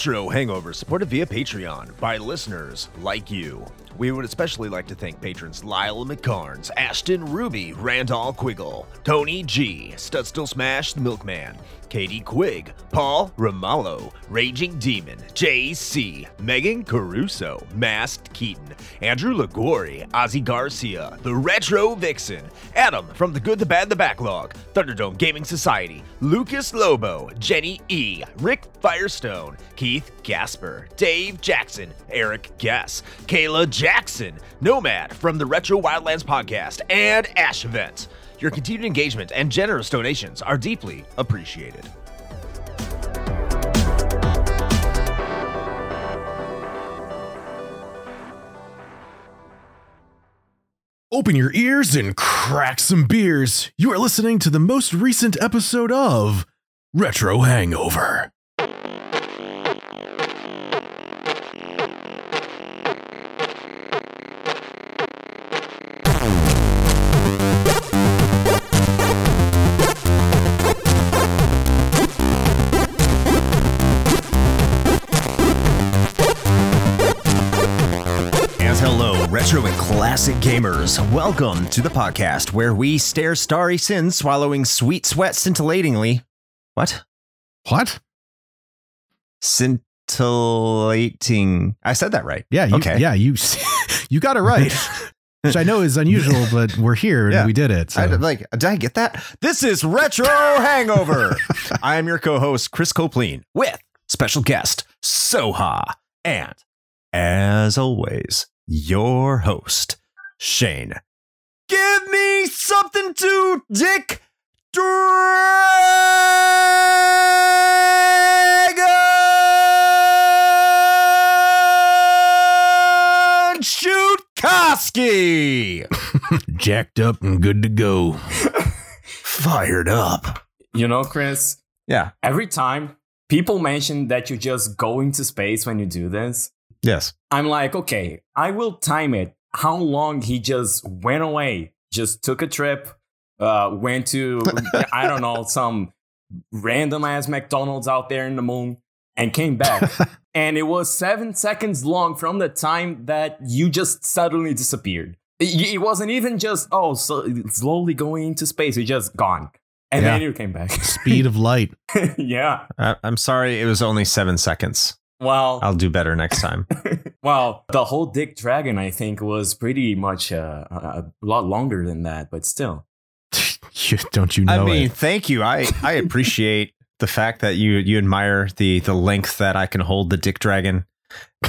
Retro Hangover, supported via Patreon by listeners like you. We would especially like to thank patrons Lyle McKarns, Ashton Ruby, Randall Quiggle, Tony G, Studstill Smash the Milkman, Katie Quigg, Paul Romalho, Raging Demon, JC, Meagan Caruso, Masked Keaton, Andrew Liguori, Ozzy Garcia, The Retro Vixen, Adam from The Good, the Bad, the Backlog, Thunderdome Gaming Society, Lucas Lobo, Jenny E, Rick Firestone, Keith Gasper, Dave Jackson, Eric Gess, Kayla Jackson, Nomad from the Retro Wildlands podcast, and Ash Event. Your continued engagement and generous donations are deeply appreciated. Open your ears and crack some beers. You are listening to the most recent episode of Retro Hangover. Classic gamers. Welcome to the podcast where we stare starry sin swallowing sweet sweat scintillatingly. What? What? Scintillating. I said that right. Yeah, you, Okay. yeah, you you got it right. Which I know is unusual, but we're here and Yeah. we did it. So. I, like, did I get that? This is Retro Hangover. I am your co-host Chris Copleen with special guest Soha, and as always, your host Shane. Give me something to Dick Dragon Shoot Koski. Jacked up and good to go. Fired up. You know, Chris, Yeah. every time people mention that you just go into space when you do this, Yes. I'm like, okay, I will time it. How long he just went away, just took a trip, uh, went to, I don't know, some random ass McDonald's out there in the moon and came back. and it was seven seconds long from the time that you just suddenly disappeared. It, it wasn't even just, oh, so slowly going into space, you just gone. And then you came back. Speed of light. yeah. I- I'm sorry, it was only seven seconds. Well, I'll do better next time. Well, the whole Dick Dragon, I think, was pretty much uh, a, a lot longer than that, but still. Don't you know I mean, it? thank you. I I appreciate the fact that you you admire the the length that I can hold the Dick Dragon.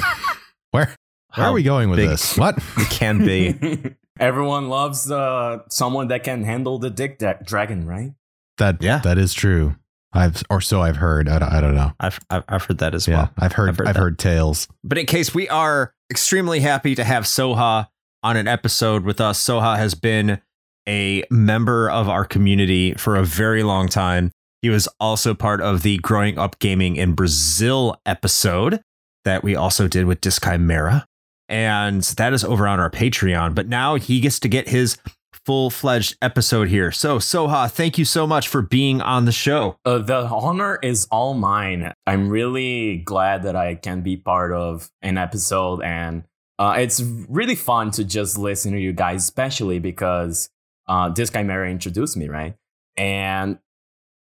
Where, where How are we going with this? What? It can be. Everyone loves uh, someone that can handle the Dick da- Dragon, right? That Yeah. that is true. I've or so I've heard. I don't, I don't know. I've I've heard that as Yeah, well. I've heard. I've I've heard heard, tales. But in case we are extremely happy to have Soha on an episode with us. Soha has been a member of our community for a very long time. He was also part of the Growing Up Gaming in Brazil episode that we also did with Dischimera. And that is over on our Patreon. But now he gets to get his full fledged episode here. So, Soha, thank you so much for being on the show. Uh, the honor is all mine. I'm really glad that I can be part of an episode, and uh, it's really fun to just listen to you guys, especially because uh, this Chimera introduced me, right? And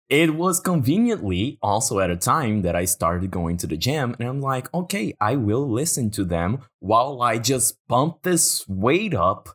it was conveniently also at a time that I started going to the gym, and I'm like, okay, I will listen to them while I just pump this weight up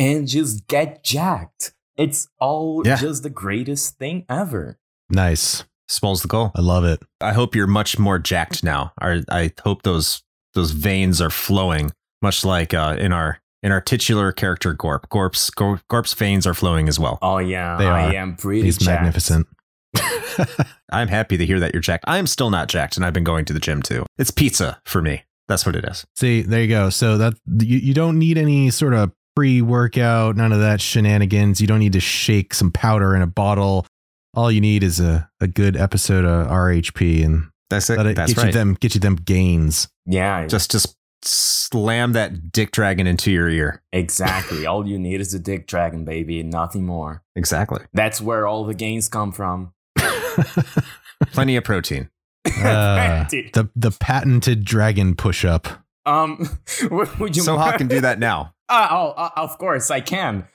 and just get jacked. It's all Yeah. just the greatest thing ever. Nice. Small's the goal. I love it. I hope you're much more jacked now. I, I hope those those veins are flowing, much like uh, in our in our titular character Gorp. Gorp's Gorp, Gorp's veins are flowing as well. Oh yeah, They I are. am pretty. He's jacked. magnificent. I'm happy to hear that you're jacked. I am still not jacked, and I've been going to the gym too. It's pizza for me. That's what it is. See, there you go. So that you, you don't need any sort of pre-workout, none of that shenanigans. You don't need to shake some powder in a bottle. All you need is a, a good episode of RHP and That's it. let it That's get right. you them get you them gains. Yeah, just just slam that dick dragon into your ear. exactly. all you need is a dick dragon, baby, and nothing more. Exactly. That's where all the gains come from. Plenty of protein. Uh, the the patented dragon push up. Um, would you? Soha can do that now. Uh, oh, uh, of course I can.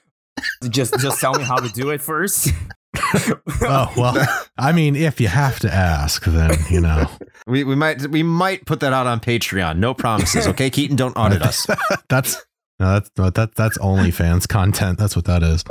Just just tell me how to do it first. Oh well, I mean, if you have to ask, then you know We we might we might put that out on Patreon. No promises, okay? Keaton, don't audit us. that's no, that's that that's OnlyFans content. That's what that is.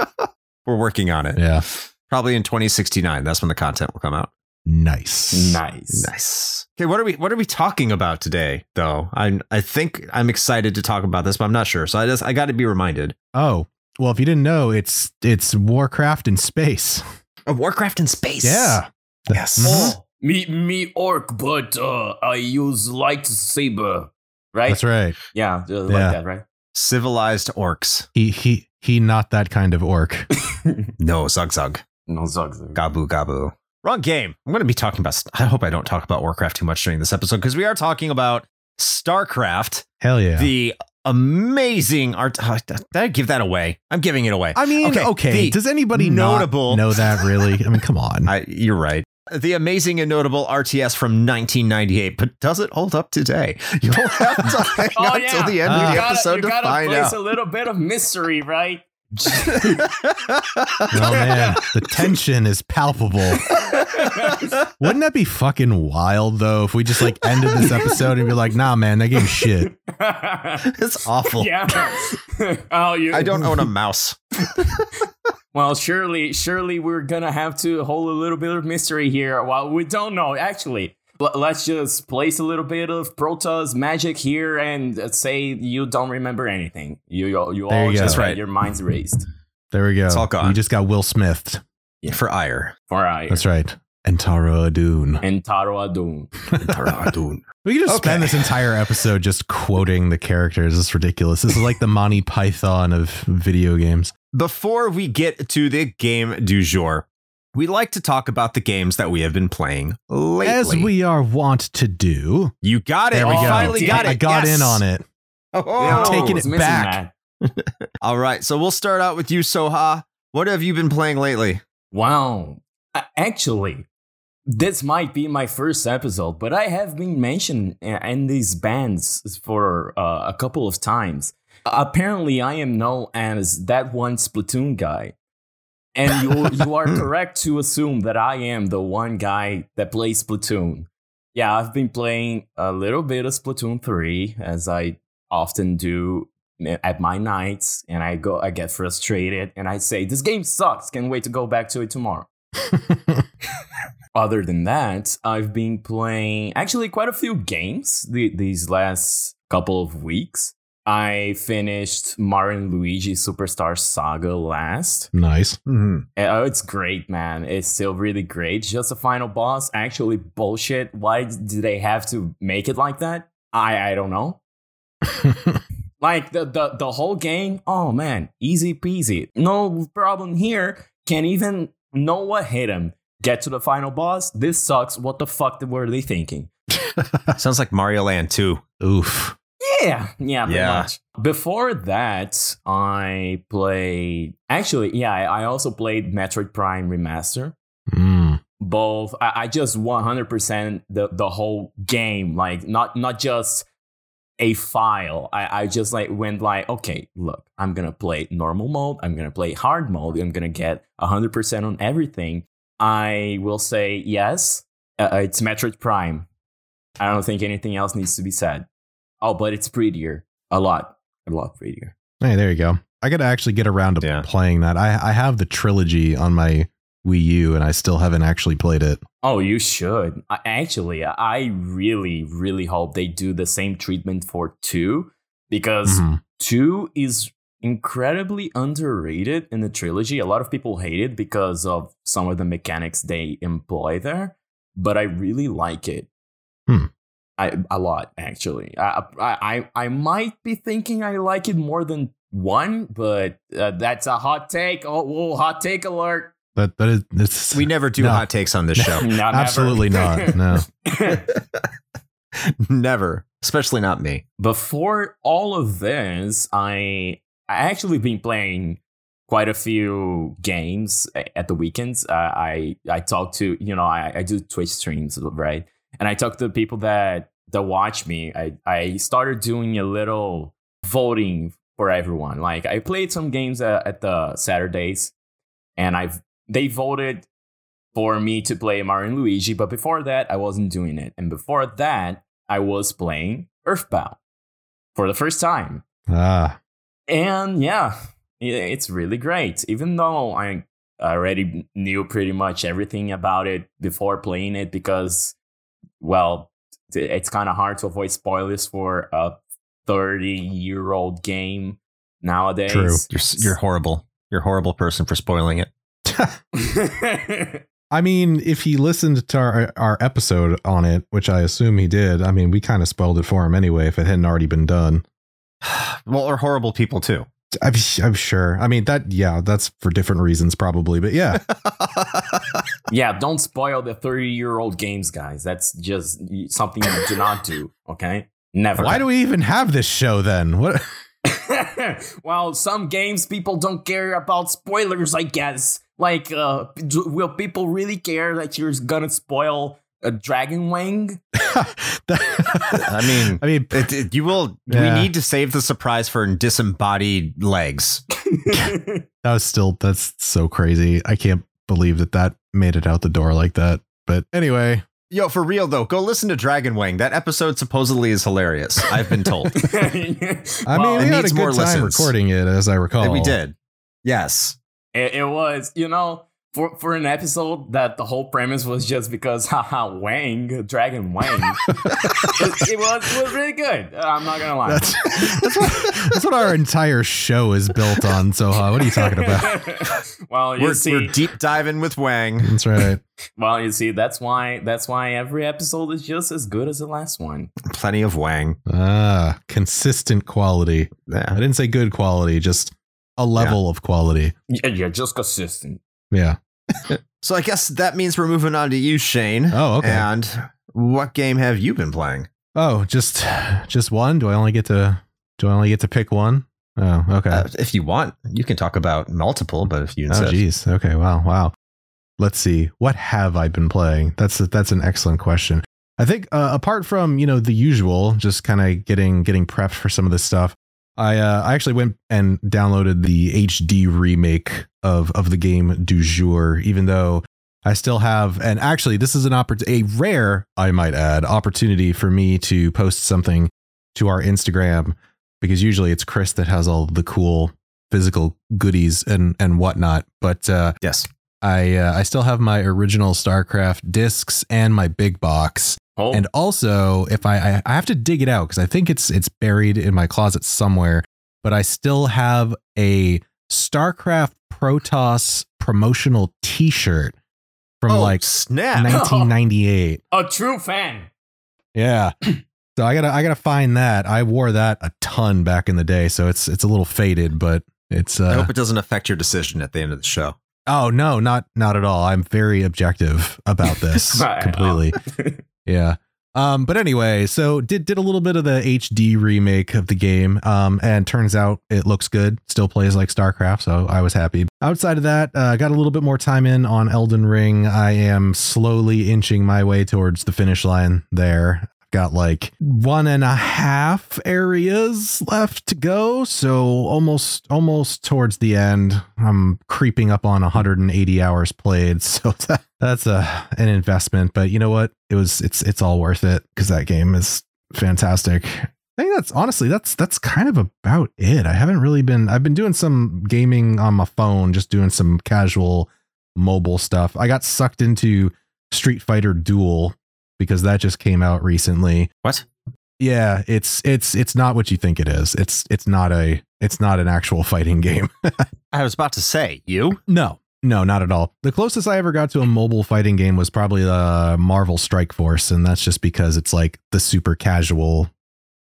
We're working on it. Yeah, Probably in 2069. That's when the content will come out. Nice. nice. Nice. Okay, what are we what are we talking about today though? I I think I'm excited to talk about this, but I'm not sure. So I just I got to be reminded. Oh well, if you didn't know, it's it's Warcraft in space. A Warcraft in space. Yeah. Yes. Mhm. Oh, me me orc, but uh, I use lightsaber. Right? That's right. Yeah, just Yeah. like that, right? Civilized orcs. He he he, not that kind of orc. No, Zug Zug. no zugs. Gabu Gabu. Wrong game. I'm going to be talking about. I hope I don't talk about Warcraft too much during this episode because we are talking about StarCraft, Hell yeah. the amazing art. Uh, did I give that away? I'm giving it away. I mean, Okay, okay. Does anybody notable- not know that really? I mean, come on. I, you're right. The amazing and notable RTS from 1998, but does it hold up today? You'll have to hang Oh, out yeah. till the end Uh, of the gotta, episode you to gotta find place out. a little bit of mystery, right? oh man, the tension is palpable. Wouldn't that be fucking wild though if we just like ended this episode and be like, nah, man, that game's shit. it's awful. yeah. oh, you. I don't own a mouse. Well, surely, surely we're gonna have to hold a little bit of mystery here. Well, we don't know actually. But let's just place a little bit of Protoss magic here and uh, say you don't remember anything. You you, you all you just right. your minds raised There we go. It's all gone. You just got Will Smith. For Aiur. for I That's right. En Taro Adun. En Taro Adun. We could just Okay. spend this entire episode just quoting the characters. It's ridiculous. This is like the Monty Python of video games. Before we get to the game du jour, we like to talk about the games that we have been playing lately. As we are wont to do. you got it. There we You go. finally got it. I got Yes. in on it. Oh, Yeah, I taking it back. All right. So we'll start out with you, Soha. What have you been playing lately? Wow. Uh, Actually, this might be my first episode, but I have been mentioned in these bands for uh, a couple of times. Apparently, I am known as that one Splatoon guy. And you, you are correct to assume that I am the one guy that plays Splatoon. Yeah, I've been playing a little bit of Splatoon 3, as I often do eh, at my nights, and I go, I get frustrated, and I say, "This game sucks. Can't wait to go back to it tomorrow." Other than that, I've been playing actually quite a few games the, these last couple of weeks. I finished Mario and Luigi Superstar Saga last. nice. Mm-hmm. Oh, it's great, man. It's still really great. Just a final boss. Actually, bullshit. Why do they have to make it like that? I I don't know. Like the the the whole game. Oh man, easy peasy. No problem here. Can't even know what hit him. Get to the final boss. This sucks. What the fuck were they thinking? Sounds like Mario Land 2. Oof. Yeah, yeah, pretty Yeah. much. Before that, I played. Actually, yeah, I also played Metroid Prime Remaster. Mm. both I, I just 100% the the whole game like not not just a file I, I just like went like okay look i'm gonna play normal mode i'm gonna play hard mode i'm gonna get 100% on everything i will say yes uh, it's metroid prime i don't think anything else needs to be said oh but it's prettier a lot a lot prettier Hey, there you go. I got to actually get around to Yeah. playing that. I, I have the trilogy on my Wii U, and I still haven't actually played it. Oh, you should. I, actually, I really, really hope they do the same treatment for two because Mhm. two is incredibly underrated in the trilogy. A lot of people hate it because of some of the mechanics they employ there, but I really like it. Hmm. I a lot actually. I, I I I might be thinking I like it more than one, but uh, that's a hot take. Oh, whoa, hot take alert! That that is it's We never do No. hot takes on this show. Not absolutely not. No. never. Especially not me. before all of this, I I actually been playing quite a few games at the weekends. Uh, I I talk to you know I, I do Twitch streams right, and I talked to the people that that watch me. I I started doing a little voting for everyone. Like I played some games at, at the Saturdays, and I've they voted for me to play Mario and Luigi. But before that, I wasn't doing it, and before that, I was playing Earthbound for the first time. Ah, And yeah, it's really great. Even though I already knew pretty much everything about it before playing it, because, well, it's kind of hard to avoid spoilers for a 30 year old game nowadays. True. You're you're horrible. You're a horrible person for spoiling it. I mean, if he listened to our, our episode on it, which I assume he did, I mean, we kind of spoiled it for him anyway if it hadn't already been done. Well, or horrible people too. I'm, I'm sure. I mean, that, yeah, that's for different reasons probably, but yeah. yeah, don't spoil the 30 year old games, guys. That's just something you do not do, okay? Never. Why do we even have this show then? What? well, some games people don't care about spoilers, I guess. Like, uh, do, will people really care that you're gonna spoil a Dragon Wing? I mean, I mean, it, it- you will. Yeah. We need to save the surprise for disembodied legs. that was still, that's so crazy. I can't believe that that made it out the door like that. But anyway, Yo, for real though, go listen to Dragon Wang. That episode supposedly is hilarious. I've been told. I Well, mean, we had a good time listens. recording it, as I recall. And we did. Yes. It, it was, you know, for, for an episode that the whole premise was just because, haha, Wang, Dragon Wang. it, it was it was really good. I'm not gonna lie. That's that's what, that's what our entire show is built on. So, uh, what are you talking about? well, you We're, see, we're deep diving with Wang. That's right. well, you see, that's why that's why every episode is just as good as the last one. Plenty of Wang. Ah, consistent quality. I didn't say good quality, just a level of quality. Yeah, you're just consistent. Yeah. So I guess that means we're moving on to you, Shane. Oh, okay. And what game have you been playing? Oh, just just one? Do I only get to do I only get to pick one? Oh, okay. Uh, if you want, you can talk about multiple, but if you oh, insist. geez. Okay. Wow. Wow. Let's see. What have I been playing? That's that's an excellent question. I think uh, apart from you know the usual, just kind of getting getting prepped for some of this stuff. I uh, I actually went and downloaded the HD remake of of the game du jour, even though I still have. And actually, this is an opportunity, a rare, I might add, opportunity for me to post something to our Instagram because usually it's Chris that has all the cool physical goodies and and whatnot. But uh, Yes. I uh, I still have my original StarCraft discs and my big box. Oh, And also, if I I, I have to dig it out because I think it's it's buried in my closet somewhere, but I still have a StarCraft Protoss promotional T-shirt from oh, like snap. 1998. a true fan. Yeah. So I gotta I gotta find that. I wore that a ton back in the day, so it's it's a little faded, but it's uh I hope it doesn't affect your decision at the end of the show. oh no, not not at all. I'm very objective about this completely. Yeah. Um, but anyway, so did did a little bit of the HD remake of the game, um, and turns out it looks good. Still plays like StarCraft, so I was happy. Outside of that, uh, got a little bit more time in on Elden Ring. I am slowly inching my way towards the finish line there. Got like one and a half areas left to go, so almost almost towards the end. I'm creeping up on 180 hours played, so that, that's a an investment. But you know what? It was it's it's all worth it because that game is fantastic. I think that's honestly that's that's kind of about it. I haven't really been I've been doing some gaming on my phone, just doing some casual mobile stuff. I got sucked into Street Fighter Duel because that just came out recently. What? Yeah, it's it's it's not what you think it is. It's it's not a it's not an actual fighting game. I was about to say, you? No, no, not at all. The closest I ever got to a mobile fighting game was probably uh, Marvel Strike Force, and that's just because it's like the super casual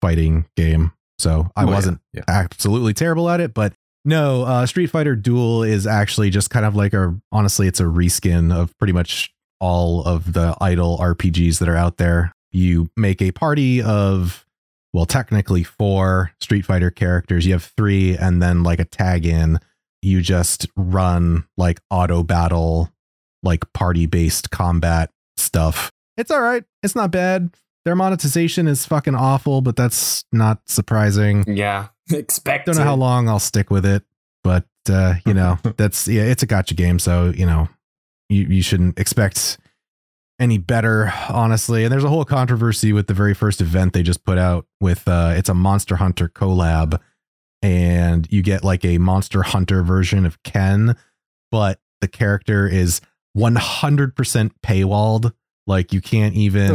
fighting game. So I Oh, wasn't yeah. absolutely terrible at it, but no, uh, Street Fighter Duel is actually just kind of like a honestly, it's a reskin of pretty much all of the idle RPGs that are out there. You make a party of well, technically four Street Fighter characters. You have three, and then like a tag in you just run like auto battle, like party based combat stuff. it's all right. It's not bad. Their monetization is fucking awful, but that's not surprising. Yeah, expect. Don't know how long I'll stick with it, but uh, you know, that's yeah, it's a gotcha game, so you know, you you shouldn't expect any better, honestly. And there's a whole controversy with the very first event they just put out with uh it's a Monster Hunter collab and you get like a Monster Hunter version of Ken, but the character is 100% paywalled. Like you can't even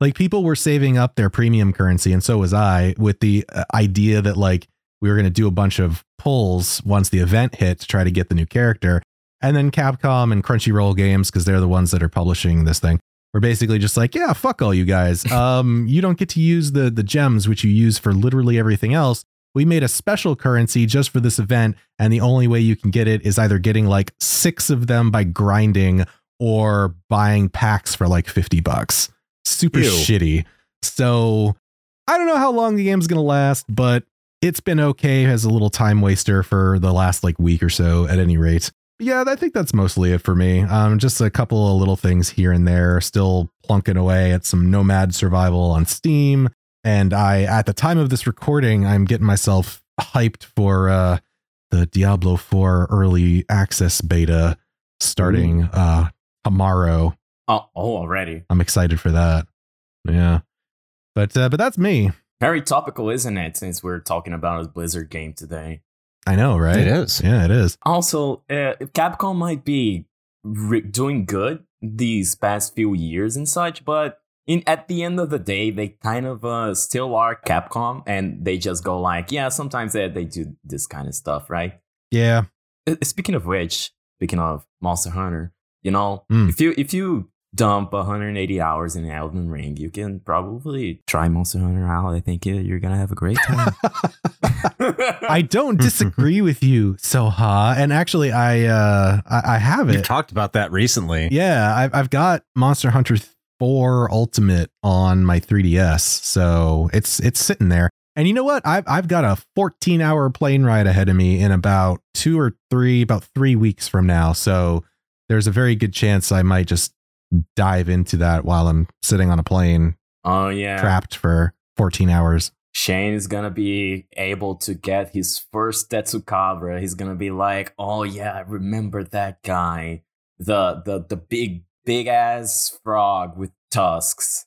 like people were saving up their premium currency and so was I with the uh, idea that like we were going to do a bunch of pulls once the event hit to try to get the new character. And then Capcom and Crunchyroll Games because they're the ones that are publishing this thing. We're basically just like, yeah, fuck all you guys. Um you don't get to use the the gems which you use for literally everything else. We made a special currency just for this event and the only way you can get it is either getting like 6 of them by grinding or buying packs for like 50 bucks. Super Ew. shitty. So I don't know how long the game's going to last, but it's been okay as a little time waster for the last like week or so at any rate. Yeah, I think that's mostly it for me. Um, just a couple of little things here and there, still plunking away at some Nomad Survival on Steam. And I, at the time of this recording, I'm getting myself hyped for uh, the Diablo 4 early access beta starting uh, tomorrow. Oh, oh, already. I'm excited for that. Yeah, but uh, but that's me. Very topical, isn't it? Since we're talking about a Blizzard game today. I know, right? It is. Yeah, it is. Also, uh, Capcom might be re- doing good these past few years and such, but in at the end of the day, they kind of uh, still are Capcom, and they just go like, yeah, sometimes they they do this kind of stuff, right? Yeah, Uh, Speaking of which, speaking of Monster Hunter, you know, Mm. if you if you dump 180 hours in Elden Ring, you can probably try Monster Hunter out. I think you're gonna have a great time. I don't disagree with you, Soha. And actually, I uh, I, I have You've talked about that recently. Yeah, I've I've got Monster Hunter 4 Ultimate on my 3DS, so it's it's sitting there. And you know what? I've I've got a 14 hour plane ride ahead of me in about two or three, about three weeks from now. So there's a very good chance I might just dive into that while I'm sitting on a plane, oh yeah, trapped for 14 hours. Shane is gonna be able to get his first Tetsucabra. He's gonna be like, "Oh yeah, I remember that guy, the the the big big ass frog with tusks."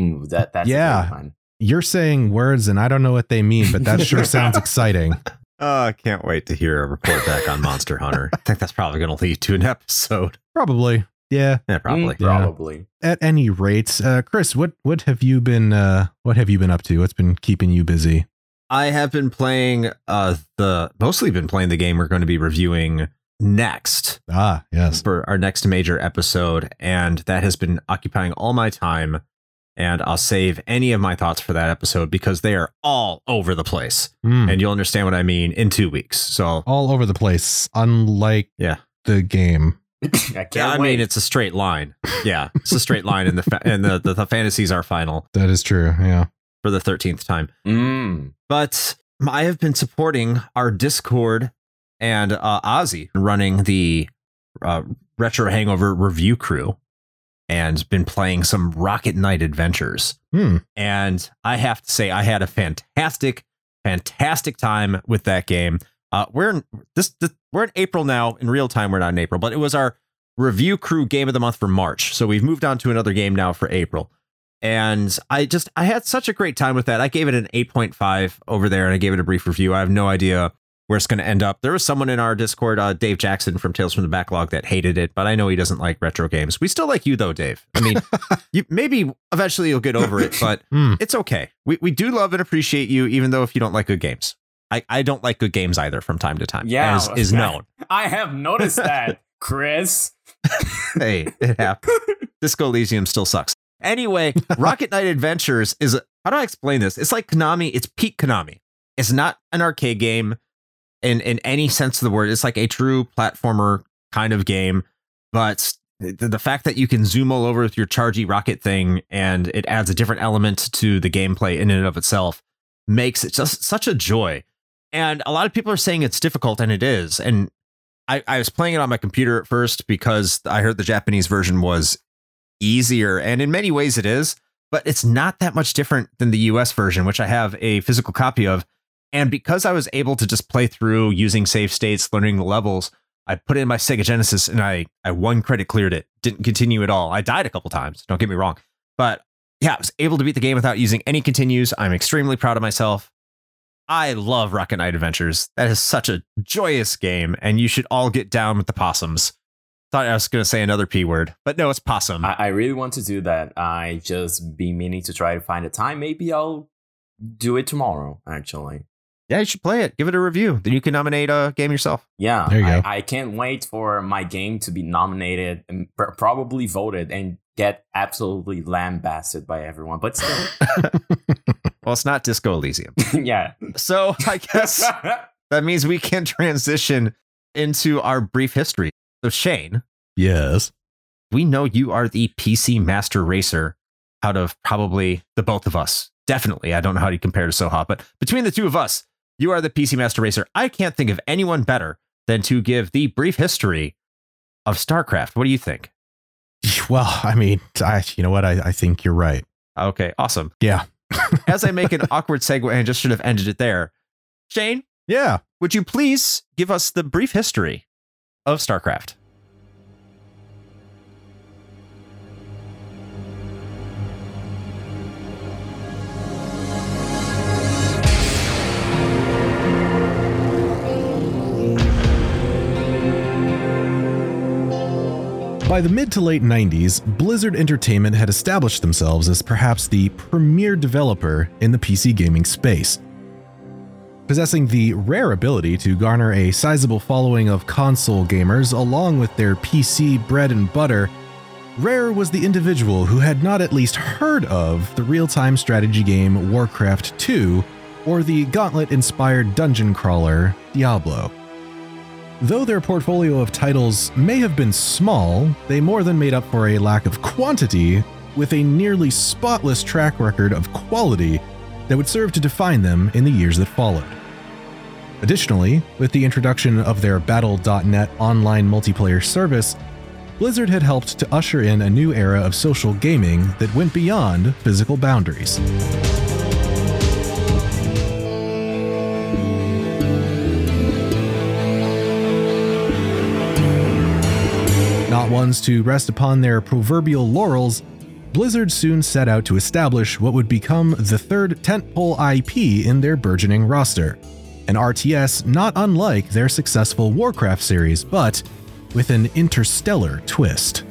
Ooh, that that's Yeah. great. You're saying words and I don't know what they mean, but that sure sounds exciting. Oh, I can't wait to hear a report back on Monster Hunter. I think that's probably going to lead to an episode. Probably. Yeah. Yeah, probably. Mm, probably. At any rate, uh, Chris, what what have you been uh, what have you been up to? What's been keeping you busy? I have been playing uh the mostly been playing the game we're going to be reviewing next Ah, yes. for our next major episode, and that has been occupying all my time. And I'll save any of my thoughts for that episode because they are all over the place, Mm. and you'll understand what I mean in two weeks. So all over the place, unlike Yeah. the game. I can't yeah, I wait. mean it's a straight line. Yeah, it's a straight line, and the fa- and the, the the fantasies are final That is true. Yeah. for the thirteenth time. Mm. but I have been supporting our Discord and uh, Ozzy running the uh, Retro Hangover review crew and been playing some Rocket Knight Adventures. Hmm. And I have to say, I had a fantastic, fantastic time with that game. Uh, we're in this, this. We're in April now. In real time, we're not in April, but it was our review crew game of the month for March. So we've moved on to another game now for April and I just I had such a great time with that. I gave it an 8.5 over there and I gave it a brief review. I have no idea where it's going to end up. There was someone in our Discord, uh, Dave Jackson from Tales from the Backlog that hated it, but I know he doesn't like retro games. We still like you though, Dave. I mean, you maybe eventually you'll get over it, but Hmm. it's okay. We we do love and appreciate you even though if you don't like good games. I, I don't like good games either from time to time. Yeah, as is known. I have noticed that, Chris. hey, it happened. Disco Elysium still sucks. Anyway, Rocket Knight Adventures is how do I explain this? It's like Konami. It's peak Konami. It's not an arcade game in in any sense of the word. It's like a true platformer kind of game, but the, the fact that you can zoom all over with your chargy rocket thing and it adds a different element to the gameplay in and of itself makes it just such a joy. And a lot of people are saying it's difficult, and it is. And I, I was playing it on my computer at first because I heard the Japanese version was easier. And in many ways it is, but it's not that much different than the US version, which I have a physical copy of. And because I was able to just play through using save states, learning the levels, I put in my Sega Genesis and I, I one credit cleared it. Didn't continue at all. I died a couple times, don't get me wrong. But yeah, I was able to beat the game without using any continues. I'm extremely proud of myself. I love Rocket Knight Adventures. That is such a joyous game, and you should all get down with the possums. Thought I was going to say another P word, but no, it's possum. I, I really want to do that. I just be meaning to try to find a time. Maybe I'll do it tomorrow, actually. yeah, you should play it. Give it a review. Then you can nominate a game yourself. Yeah, There you I, go. I can't wait for my game to be nominated and pr- probably voted and get absolutely lambasted by everyone. But still, Well, it's not Disco Elysium. yeah. So I guess that means we can transition into our brief history. So, Shane, Yes. we know you are the PC master racer out of probably the both of us. Definitely. I don't know how you compare to Soha, but between the two of us, you are the PC master racer. I can't think of anyone better than to give the brief history of StarCraft. What do you think? Well, I mean, I, you know what? I, I think you're right. Okay, awesome. Yeah. As I make an awkward segue, I just should have ended it there. Shane, Yeah. would you please give us the brief history of StarCraft? By the mid to late 90s, Blizzard Entertainment had established themselves as perhaps the premier developer in the PC gaming space. Possessing the rare ability to garner a sizable following of console gamers along with their PC bread and butter, Rare was the individual who had not at least heard of the real time strategy game Warcraft 2 or the gauntlet inspired dungeon crawler Diablo. Though their portfolio of titles may have been small, they more than made up for a lack of quantity with a nearly spotless track record of quality that would serve to define them in the years that followed. Additionally, with the introduction of their Battle.net online multiplayer service, Blizzard had helped to usher in a new era of social gaming that went beyond physical boundaries. Not ones to rest upon their proverbial laurels, Blizzard soon set out to establish what would become the third tentpole IP in their burgeoning roster, an RTS not unlike their successful Warcraft series, but with an interstellar twist.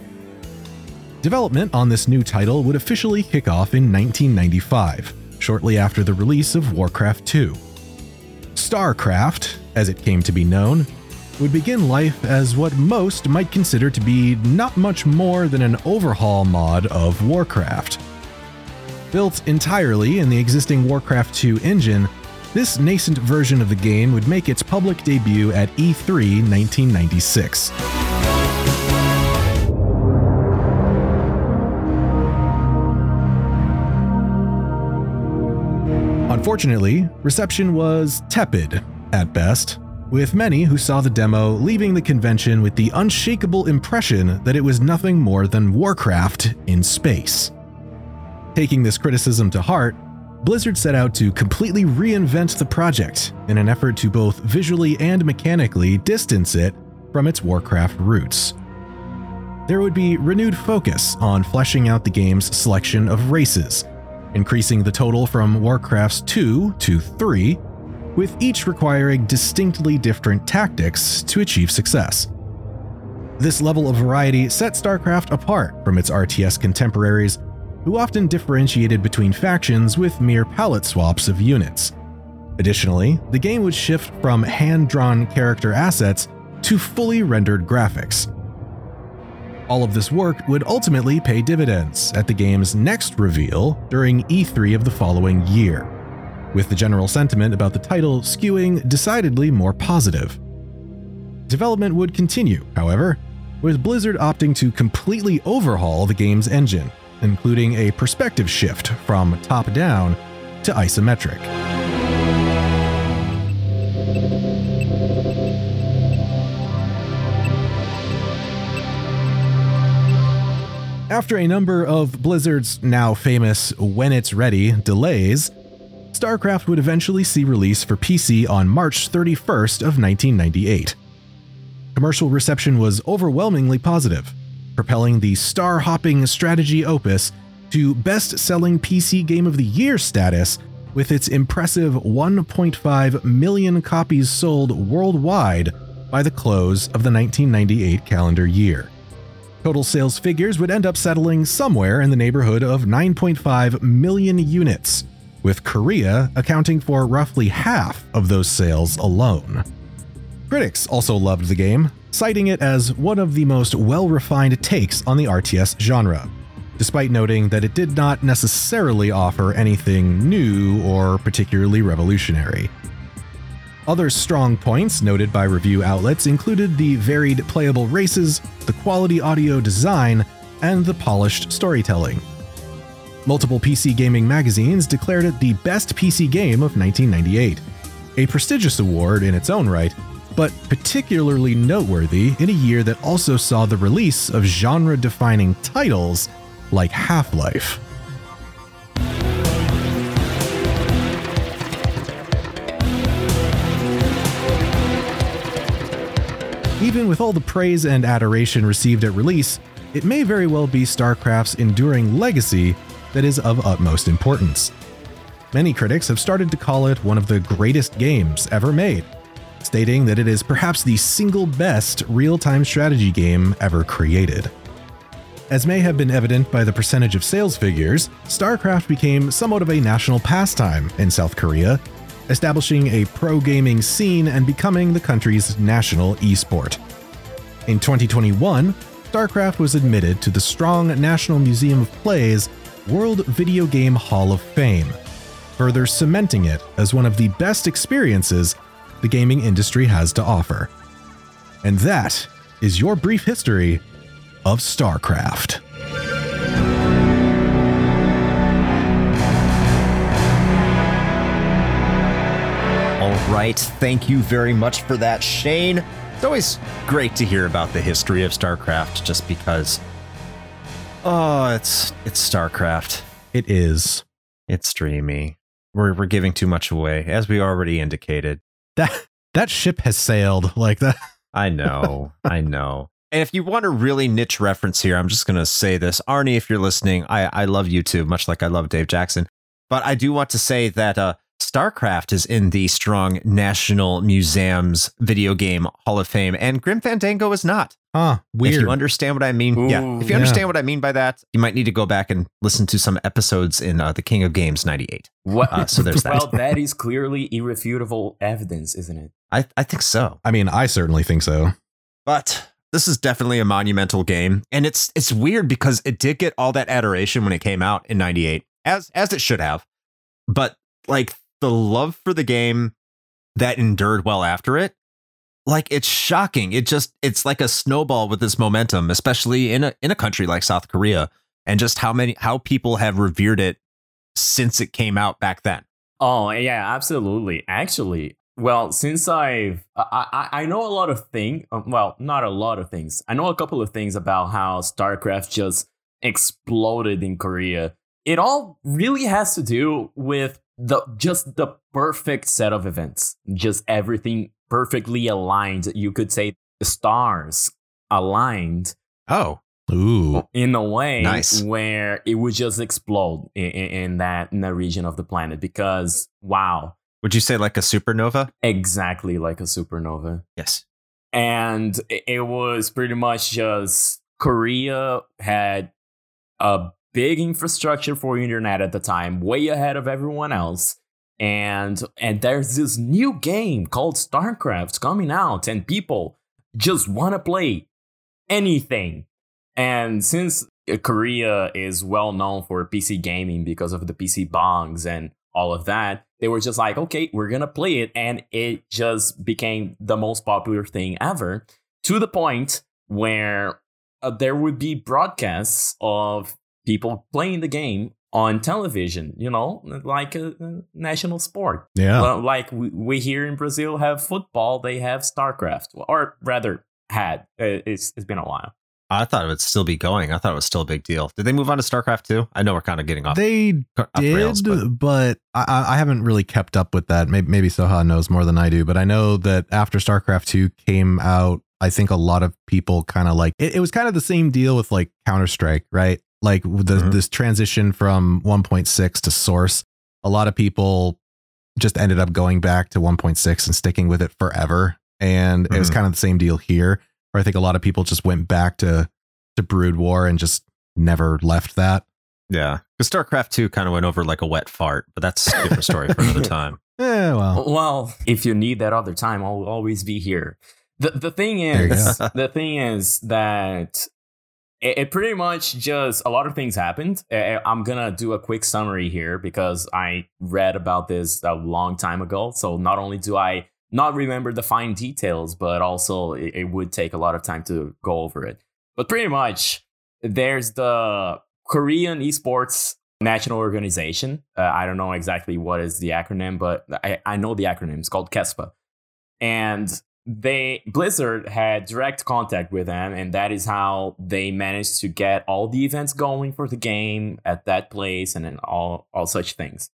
Development on this new title would officially kick off in 1995, shortly after the release of Warcraft 2. StarCraft, as it came to be known, would begin life as what most might consider to be not much more than an overhaul mod of Warcraft. Built entirely in the existing Warcraft 2 engine, this nascent version of the game would make its public debut at E E3 1996. Unfortunately, reception was tepid at best, with many who saw the demo leaving the convention with the unshakable impression that it was nothing more than Warcraft in space. Taking this criticism to heart, Blizzard set out to completely reinvent the project in an effort to both visually and mechanically distance it from its Warcraft roots. There would be renewed focus on fleshing out the game's selection of races, increasing the total from Warcraft's 2 to 3, with each requiring distinctly different tactics to achieve success. This level of variety set StarCraft apart from its RTS contemporaries, who often differentiated between factions with mere palette swaps of units. Additionally, the game would shift from hand drawn character assets to fully rendered graphics. All of this work would ultimately pay dividends at the game's next reveal during E3 of the following year, with the general sentiment about the title skewing decidedly more positive. Development would continue, however, with Blizzard opting to completely overhaul the game's engine, including a perspective shift from top down to isometric. After a number of Blizzard's now famous when it's ready delays, StarCraft would eventually see release for PC on March 31st of 1998. Commercial reception was overwhelmingly positive, propelling the star-hopping strategy opus to best-selling PC Game of the Year status with its impressive 1.5 million copies sold worldwide by the close of the 1998 calendar year. Total sales figures would end up settling somewhere in the neighborhood of 9.5 million units, with Korea accounting for roughly half of those sales alone. Critics also loved the game, citing it as one of the most well refined takes on the RTS genre, despite noting that it did not necessarily offer anything new or particularly revolutionary. Other strong points noted by review outlets included the varied playable races, the quality audio design, and the polished storytelling. Multiple PC gaming magazines declared it the best PC game of 1998, a prestigious award in its own right, but particularly noteworthy in a year that also saw the release of genre defining titles like Half Life. Even with all the praise and adoration received at release, it may very well be StarCraft's enduring legacy that is of utmost importance. Many critics have started to call it one of the greatest games ever made, stating that it is perhaps the single best real time strategy game ever created. As may have been evident by the percentage of sales figures, StarCraft became somewhat of a national pastime in South Korea, establishing a pro gaming scene and becoming the country's national esport. In 2021, StarCraft was admitted to the Strong National Museum of Play's World Video Game Hall of Fame, further cementing it as one of the best experiences the gaming industry has to offer. And that is your brief history of StarCraft. All right. Thank you very much for that, Shane. It's always great to hear about the history of StarCraft just because Oh, it's it's StarCraft. It is. It's dreamy. We're we're giving too much away, as we already indicated. That that ship has sailed like that. I know. I know. And if you want a really niche reference here, I'm just gonna say this. Arnie, if you're listening, I, I love you too, much like I love Dave Jackson. But I do want to say that uh StarCraft is in the Strong National Museum's Video Game Hall of Fame, and Grim Fandango is not. Huh, weird. If you understand what I mean, Ooh, yeah. If you yeah. understand what I mean by that, you might need to go back and listen to some episodes in uh, The King of Games '98. What? Uh, so there's that. well, that is clearly irrefutable evidence, isn't it? I, I think so. I mean, I certainly think so. But this is definitely a monumental game, and it's it's weird because it did get all that adoration when it came out in '98, as as it should have. But like the love for the game that endured well after it, like it's shocking. It just it's like a snowball with this momentum, especially in a in a country like South Korea, and just how many how people have revered it since it came out back then. Oh yeah, absolutely. Actually, well, since I've I I, I know a lot of things. Um, well, not a lot of things. I know a couple of things about how StarCraft just exploded in Korea. It all really has to do with the just the perfect set of events. Just everything perfectly aligned. You could say stars aligned Oh, Ooh. in a way Nice. where it would just explode in, in, that in that region of the planet because wow would you say like a supernova? exactly like a supernova Yes. and it was pretty much just korea had a big infrastructure for internet at the time way ahead of everyone else and and there's this new game called starcraft coming out and people just want to play anything and since uh, Korea is well known for PC gaming because of the PC bangs and all of that, they were just like, okay, we're gonna play it, and it just became the most popular thing ever. To the point where uh, there would be broadcasts of people playing the game on television. You know, like a, a national sport. Yeah. Well, like we, we here in Brazil have football, they have StarCraft, or rather had. Uh, It's it's been a while. I thought it would still be going. I thought it was still a big deal. Did they move on to StarCraft 2? I know we're kind of getting off. They off did, rails, but- but, I, I haven't really kept up with that. Maybe, maybe Soha knows more than I do, but I know that after StarCraft 2 came out, I think a lot of people kind of like it, it was kind of the same deal with like Counter Strike, right? Like with the, Mhm. this transition from 1.6 to Source. A lot of people just ended up going back to 1.6 and sticking with it forever. And it was Mhm. kind of the same deal here, where I think a lot of people just went back to to Brood War and just never left that. yeah. Because StarCraft 2 kind of went over like a wet fart, but that's a different story for another time. Yeah, well, Well, if you need that other time, I'll always be here. The the thing is, the thing is that it, it pretty much just a lot of things happened. I'm gonna do a quick summary here because I read about this a long time ago. So not only do I not remember the fine details, but also it, it would take a lot of time to go over it. But pretty much, there's the Korean Esports National Organization. Uh, I don't know exactly what is the acronym, but I, I know the acronym. It's called KESPA. And they Blizzard had direct contact with them, and that is how they managed to get all the events going for the game at that place and all all such things.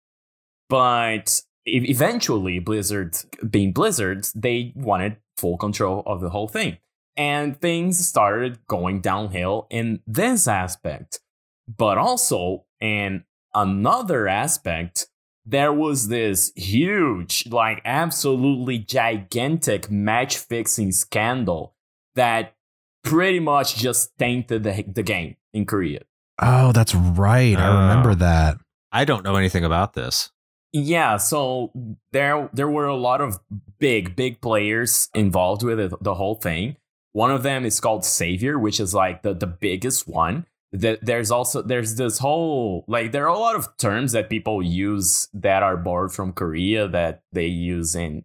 But eventually, Blizzard, being Blizzard, they wanted full control of the whole thing, and things started going downhill in this aspect. But also in another aspect, there was this huge, like absolutely gigantic match fixing scandal that pretty much just tainted the, the game in Korea. oh, that's right. I remember uh, that. I don't know anything about this. Yeah, so there there were a lot of big big players involved with it, the whole thing. One of them is called Savior, which is like the the biggest one. That there's also there's this whole like there are a lot of terms that people use that are borrowed from Korea that they use in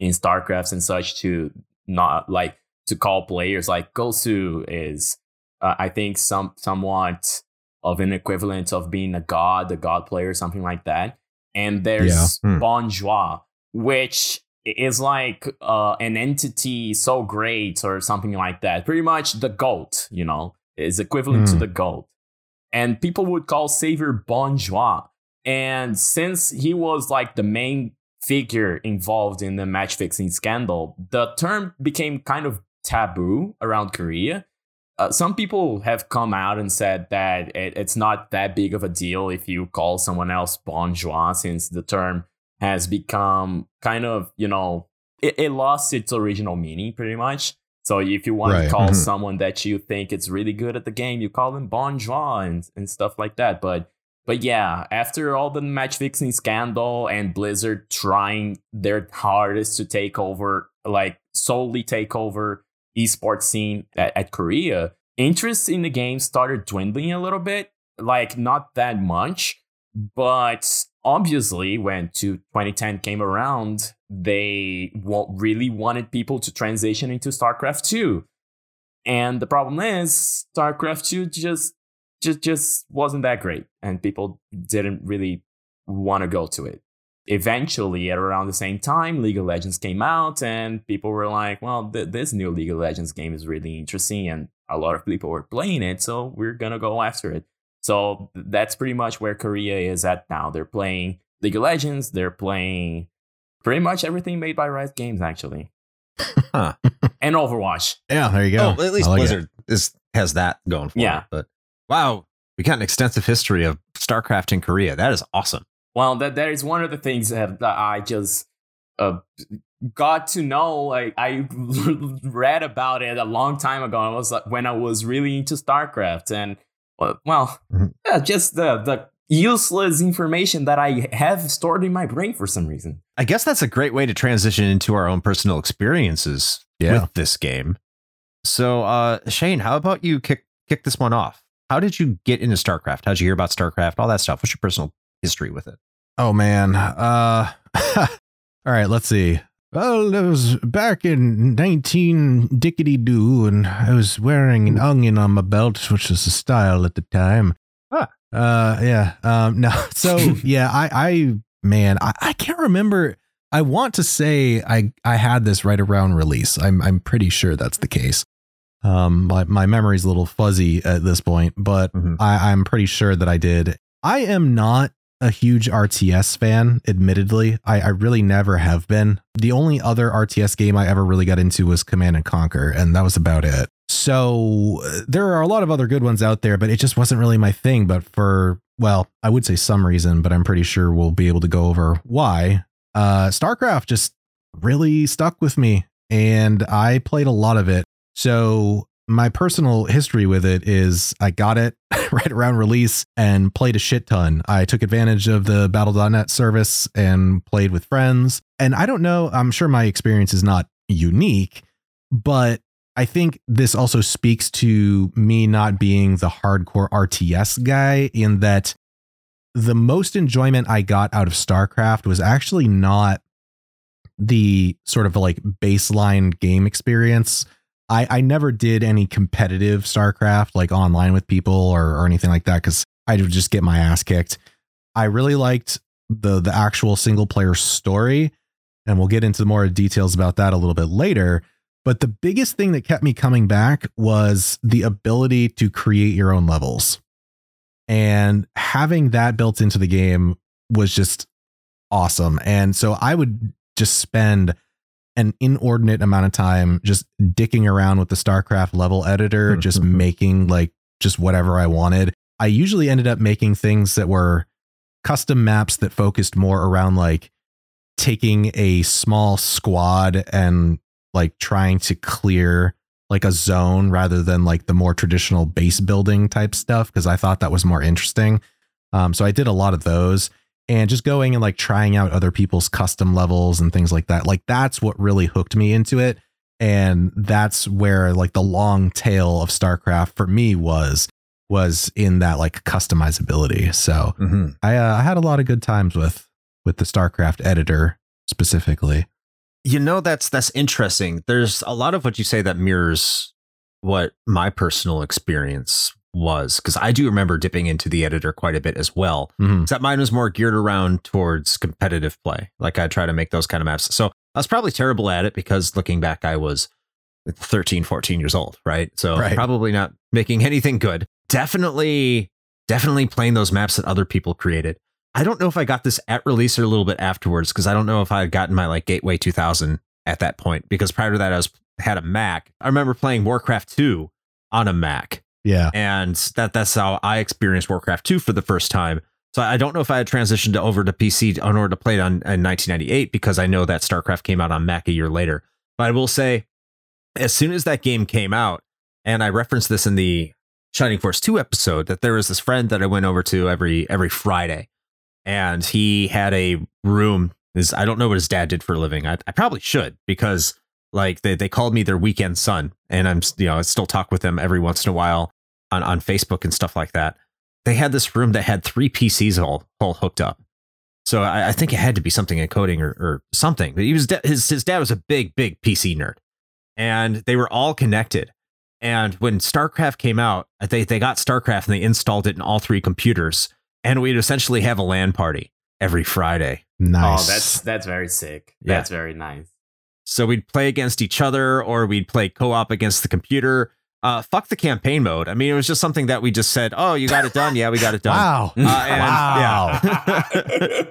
in StarCrafts and such to not like to call players like Gosu is uh, I think some somewhat of an equivalent of being a god, a god player, something like that. And there's Yeah. Hmm. Bonjwa, which is like uh, an entity so great or something like that. Pretty much the goat, you know, is equivalent to Hmm. the goat. And people would call Savior Bonjwa. And since he was like the main figure involved in the match fixing scandal, the term became kind of taboo around Korea. Uh, some people have come out and said that it, it's not that big of a deal if you call someone else bonjwa, since the term has become kind of, you know, it, it lost its original meaning pretty much. So if you want Right. to call Mhm. someone that you think is really good at the game, you call them bonjwa and, and stuff like that. But but yeah, after all the match fixing scandal and Blizzard trying their hardest to take over, like solely take over esports scene at, at Korea, interest in the game started dwindling a little bit. Like not that much, but obviously when 2010 came around, they really wanted people to transition into StarCraft 2. And the problem is StarCraft 2 just just just wasn't that great and people didn't really want to go to it. Eventually, at around the same time, League of Legends came out, and people were like, "Well, th- this new League of Legends game is really interesting, and a lot of people were playing it, so we're gonna go after it." So that's pretty much where Korea is at now. They're playing League of Legends. They're playing pretty much everything made by Riot Games, actually, Huh. and Overwatch. Yeah, there you go. Oh, at least like. Blizzard is has that going for Yeah. it. But wow, we got an extensive history of StarCraft in Korea. That is awesome. Well, that that is one of the things that, that I just uh, got to know. Like I read about it a long time ago. I was like when I was really into StarCraft, and well, well Mhm. yeah, just the the useless information that I have stored in my brain for some reason. I guess that's a great way to transition into our own personal experiences Yeah. with this game. So, uh, Shane, how about you kick kick this one off? How did you get into StarCraft? How'd you hear about StarCraft? All that stuff. What's your personal history with it? Oh man. Uh all right, let's see. Well, it was back in 19 dickety doo, and I was wearing an onion on my belt, which was the style at the time. Ah. Uh yeah. Um no, so yeah, I I man, I, I can't remember. I want to say I I had this right around release. I'm I'm pretty sure that's the case. Um, my my memory's a little fuzzy at this point, but Mhm. I, I'm pretty sure that I did. I am not a huge RTS fan, admittedly. I, I really never have been. The only other RTS game I ever really got into was Command and Conquer, and that was about it. So uh, there are a lot of other good ones out there, but it just wasn't really my thing. But for, well, I would say some reason, but I'm pretty sure we'll be able to go over why. Uh, StarCraft just really stuck with me, and I played a lot of it. So my personal history with it is I got it right around release and played a shit ton. I took advantage of the battle.net service and played with friends. And I don't know, I'm sure my experience is not unique, but I think this also speaks to me not being the hardcore RTS guy in that the most enjoyment I got out of StarCraft was actually not the sort of like baseline game experience. I, I never did any competitive StarCraft like online with people or, or anything like that because I would just get my ass kicked. I really liked the the actual single player story, and we'll get into more details about that a little bit later. But the biggest thing that kept me coming back was the ability to create your own levels. And having that built into the game was just awesome. And so I would just spend an inordinate amount of time just dicking around with the StarCraft level editor, hmm, just hmm, hmm. making like just whatever I wanted. I usually ended up making things that were custom maps that focused more around like taking a small squad and like trying to clear like a zone rather than like the more traditional base building type stuff because I thought that was more interesting. Um, so I did a lot of those and just going and like trying out other people's custom levels and things like that. Like that's what really hooked me into it. And that's where like the long tail of StarCraft for me was was in that like customizability. So Mhm. I uh, I had a lot of good times with with the StarCraft editor specifically. You know, that's that's interesting. There's a lot of what you say that mirrors what my personal experience was because I do remember dipping into the editor quite a bit as well. Mhm. Except mine was more geared around towards competitive play. Like I try to make those kind of maps. So I was probably terrible at it because looking back, I was 13, 14 years old, right? So Right. probably not making anything good. Definitely, definitely playing those maps that other people created. I don't know if I got this at release or a little bit afterwards because I don't know if I had gotten my like Gateway 2000 at that point because prior to that I was had a Mac. I remember playing Warcraft 2 on a Mac Yeah. and that that's how I experienced Warcraft 2 for the first time. So I don't know if I had transitioned over to PC in order to play it on in 1998 because I know that StarCraft came out on Mac a year later. But I will say, as soon as that game came out, and I referenced this in the Shining Force 2 episode, that there was this friend that I went over to every every Friday, and he had a room. His, I don't know what his dad did for a living. I, I probably should because like they, they called me their weekend son, and I'm you know I still talk with them every once in a while on on Facebook and stuff like that. They had this room that had three PCs all all hooked up. So I, I think it had to be something in coding or, or something. But he was da- his his dad was a big big PC nerd, and they were all connected. And when StarCraft came out, they they got StarCraft and they installed it in all three computers, and we'd essentially have a LAN party every Friday. Nice. Oh, that's that's very sick. Yeah. That's very nice. So we'd play against each other, or we'd play co-op against the computer. Uh, fuck the campaign mode. I mean, it was just something that we just said, "Oh, you got it done? Yeah, we got it done." wow. Uh, and- Wow. yeah.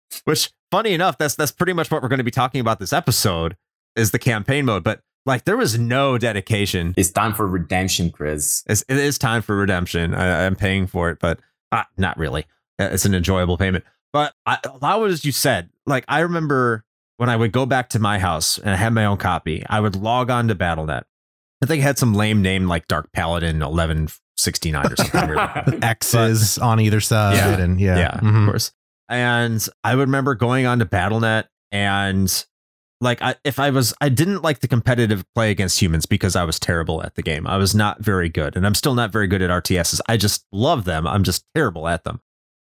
Which, funny enough, that's that's pretty much what we're going to be talking about this episode is the campaign mode. But like, there was no dedication. it's time for redemption, Chris. It's, it is time for redemption. I, I'm paying for it, but uh, not really. Uh, It's an enjoyable payment. But I, a lot of as you said, like I remember when I would go back to my house and I had my own copy, I would log on to BattleNet. I think it had some lame name like Dark Paladin 1169 or something. X's on either side. Yeah. And yeah. yeah, Mhm. of course. And I would remember going on to BattleNet and like I, if I was I didn't like the competitive play against humans because I was terrible at the game. I was not very good, and I'm still not very good at RTSs. I just love them. I'm just terrible at them.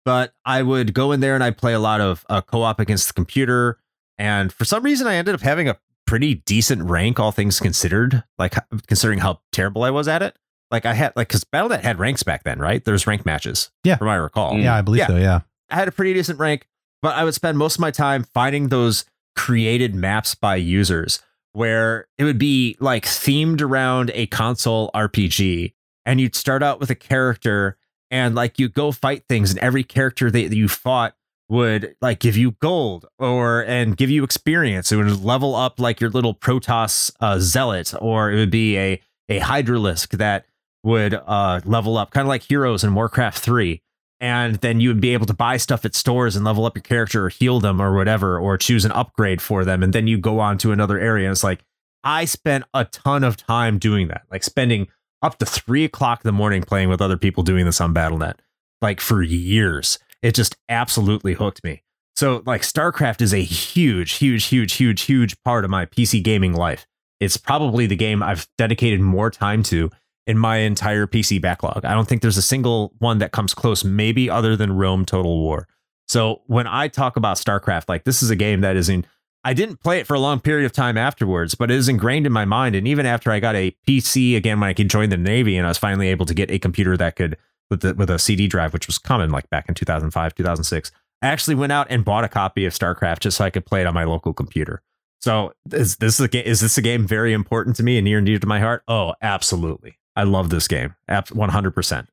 But I would go in there and I'd play a lot of uh, co-op against the computer, and for some reason I ended up having a pretty decent rank, all things considered. Like considering how terrible I was at it. Like I had like because BattleNet had ranks back then, right? There's rank matches. Yeah. from my recall. Yeah, I believe Yeah. so. Yeah. I had a pretty decent rank, but I would spend most of my time finding those created maps by users where it would be like themed around a console RPG. And you'd start out with a character and like you go fight things, and every character that you fought would like give you gold or and give you experience. It would level up like your little Protoss uh, zealot, or it would be a a Hydralisk that would uh, level up, kind of like heroes in Warcraft 3. And then you would be able to buy stuff at stores and level up your character or heal them or whatever, or choose an upgrade for them. And then you go on to another area. And it's like, I spent a ton of time doing that, like spending up to three o'clock in the morning playing with other people doing this on BattleNet, like for years. It just absolutely hooked me. So, like, StarCraft is a huge, huge, huge, huge, huge part of my PC gaming life. It's probably the game I've dedicated more time to in my entire PC backlog. I don't think there's a single one that comes close, maybe other than Rome Total War. So when I talk about StarCraft, like this is a game that is in I didn't play it for a long period of time afterwards, but it is ingrained in my mind. And even after I got a PC again, when I could join the Navy and I was finally able to get a computer that could with the, with a CD drive, which was common like back in 2005, 2006, I actually went out and bought a copy of StarCraft just so I could play it on my local computer. So is this a, game? is this a game very important to me and near and dear to my heart? Oh, absolutely. I love this game. 100%.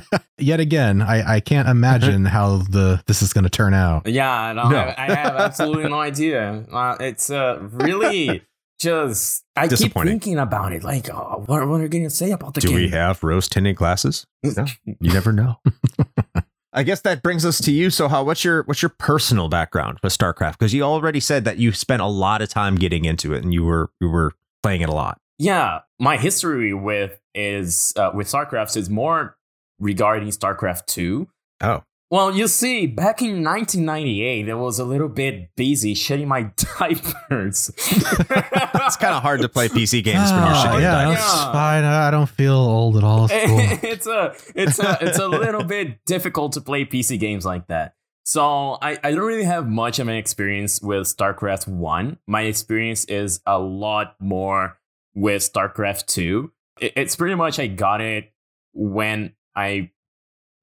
Yet again, I, I can't imagine how the this is going to turn out. Yeah, no, no. I, I, have absolutely no idea. Uh, it's uh, really just I keep thinking about it. Like, oh, what, what are you going to say about the Do game? we have rose tinted glasses? No, you never know. I guess that brings us to you. So, how? What's your what's your personal background with StarCraft? Because you already said that you spent a lot of time getting into it, and you were you were playing it a lot. Yeah, my history with is uh, with StarCraft is more regarding StarCraft Two. Oh, well, you see, back in 1998, I was a little bit busy shitting my diapers. it's kind of hard to play PC games when you're ah, shitting yeah, diapers. That's fine. I don't feel old at all. It's, it's a, it's a, it's a little bit difficult to play PC games like that. So I, I don't really have much of an experience with StarCraft One. My experience is a lot more with StarCraft Two. It, it's pretty much I got it when I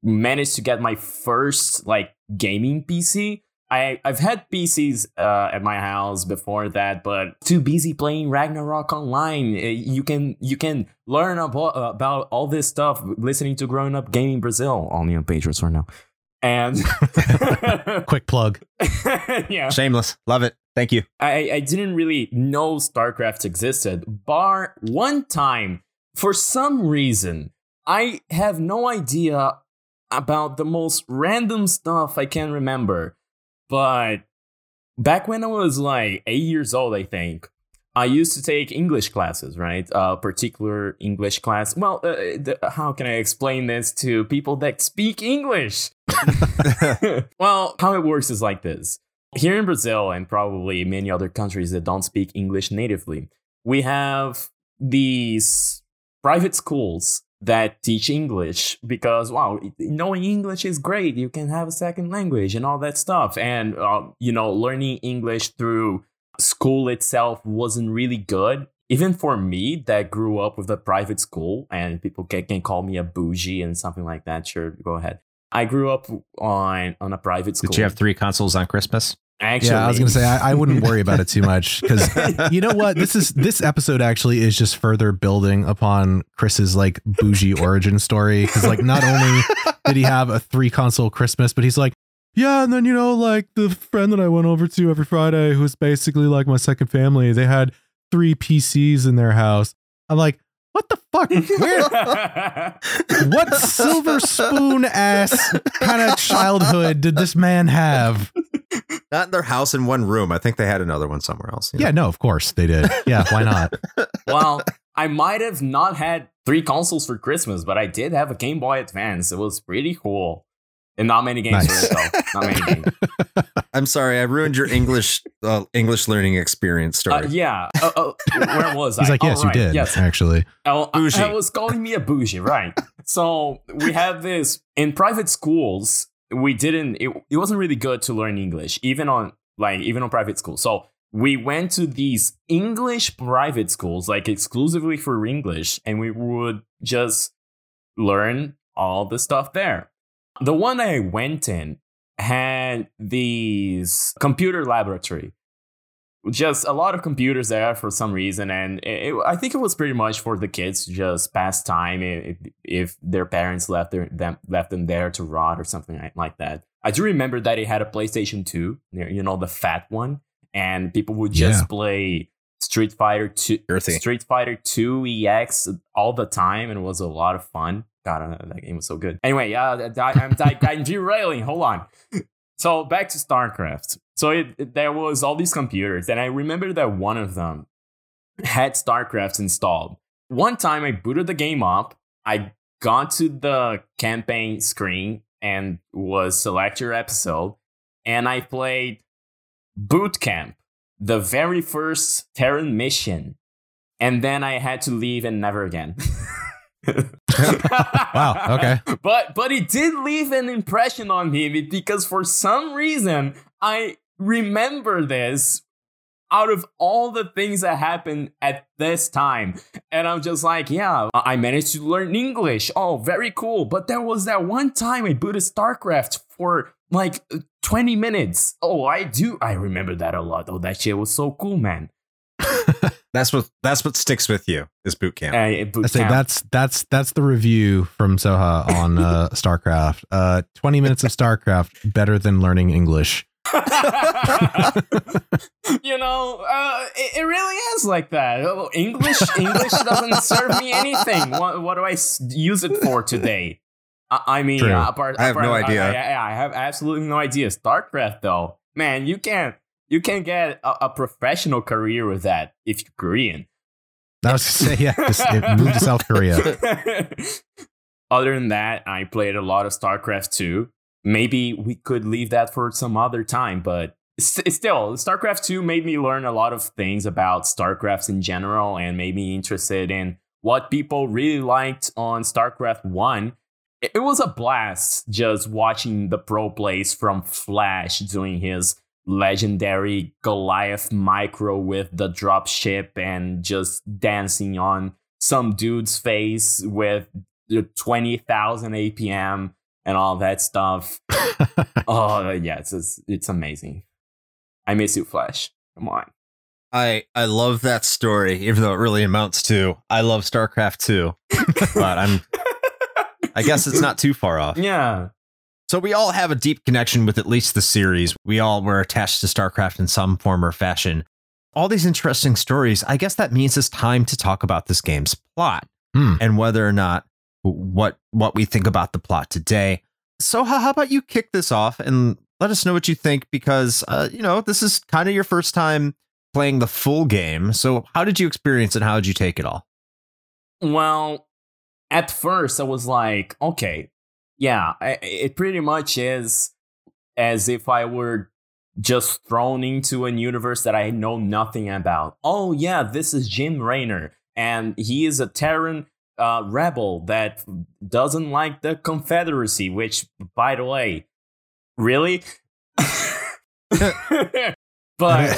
managed to get my first like gaming PC. I, I've had PCs uh, at my house before that, but too busy playing Ragnarok online. Uh, you can you can learn about, about all this stuff listening to Growing Up Gaming Brazil only on Patreon for now. And quick plug, yeah, shameless, love it. Thank you. I, I didn't really know StarCraft existed, bar one time for some reason. I have no idea about the most random stuff I can remember. But back when I was like eight years old, I think, I used to take English classes, right? A uh, particular English class. Well, uh, the, how can I explain this to people that speak English? well, how it works is like this. Here in Brazil and probably many other countries that don't speak English natively, we have these private schools that teach English because wow, knowing English is great. You can have a second language and all that stuff. And uh, you know, learning English through school itself wasn't really good. Even for me, that grew up with a private school, and people can, can call me a bougie and something like that. Sure, go ahead. I grew up on on a private school. Did you have three consoles on Christmas? Actually, yeah, I was gonna say I, I wouldn't worry about it too much because you know what this is. This episode actually is just further building upon Chris's like bougie origin story because like not only did he have a three console Christmas, but he's like, yeah, and then you know like the friend that I went over to every Friday, who's basically like my second family, they had three PCs in their house. I'm like, what the fuck? Where? what silver spoon ass kind of childhood did this man have? Not in their house in one room. I think they had another one somewhere else. Yeah, know? no, of course they did. Yeah, why not? well, I might have not had three consoles for Christmas, but I did have a Game Boy Advance. It was pretty cool. And not many games nice. for it, though. Not many games. I'm sorry, I ruined your English uh, English learning experience story. Uh, yeah. Uh, uh where was He's I? like, yes, right. you did. Yes, actually. I, I, I was calling me a bougie, right? so we have this in private schools we didn't it, it wasn't really good to learn english even on like even on private school. So we went to these english private schools like exclusively for english and we would just learn all the stuff there. The one i went in had these computer laboratory just a lot of computers there for some reason, and it, I think it was pretty much for the kids to just pass time if, if their parents left their, them left them there to rot or something like that. I do remember that it had a PlayStation 2, you know, the fat one, and people would just Yeah. play Street Fighter 2 Earthy. Street Fighter 2 EX all the time, and it was a lot of fun. God, uh, that game was so good. Anyway, uh, I'm, I'm derailing. Hold on. So back to StarCraft. So it, it- there was all these computers, and I remember that one of them had StarCraft installed. One time, I booted the game up. I got to the campaign screen and was select your episode, and I played Boot Camp, the very first Terran mission, and then I had to leave and never again. Wow, okay. But but it did leave an impression on me because for some reason I remember this out of all the things that happened at this time. And I'm just like, yeah, I managed to learn English. Oh, very cool. But there was that one time I booted StarCraft for like 20 minutes. Oh, I do. I remember that a lot. Oh, that shit was so cool, man. That's what that's what sticks with you is boot camp. Uh, boot I say camp. that's that's that's the review from Soha on uh, StarCraft. Uh, Twenty minutes of StarCraft better than learning English. you know, uh, it, it really is like that. Oh, English, English doesn't serve me anything. What, what do I use it for today? I, I mean, uh, apart, I have no apart- idea. I, I- I have absolutely no idea. StarCraft, though, man, you can't you can get a, a professional career with that if you're Korean. I was gonna say, yeah, just move to South Korea. Other than that, I played a lot of StarCraft 2. Maybe we could leave that for some other time, but still, StarCraft 2 made me learn a lot of things about StarCrafts in general and made me interested in what people really liked on StarCraft 1. It was a blast just watching the pro plays from Flash doing his legendary Goliath micro with the drop ship and just dancing on some dude's face with the 20,000 APM and all that stuff. oh, yeah, it's, it's it's amazing. I miss you, Flash. Come on. I I love that story, even though it really amounts to I love StarCraft too. but I'm I guess it's not too far off. Yeah. So we all have a deep connection with at least the series. We all were attached to StarCraft in some form or fashion. All these interesting stories, I guess that means it's time to talk about this game's plot Hmm. and whether or not what what we think about the plot today. Soha, about you kick this off and let us know what you think because uh, you know, this is kind of your first time playing the full game. So how did you experience it? How did you take it all? Well, at first I was like, okay, yeah, I, it pretty much is as if I were just thrown into a universe that I know nothing about. Oh yeah, this is Jim Raynor, and he is a Terran uh, rebel that doesn't like the Confederacy. Which, by the way, really. but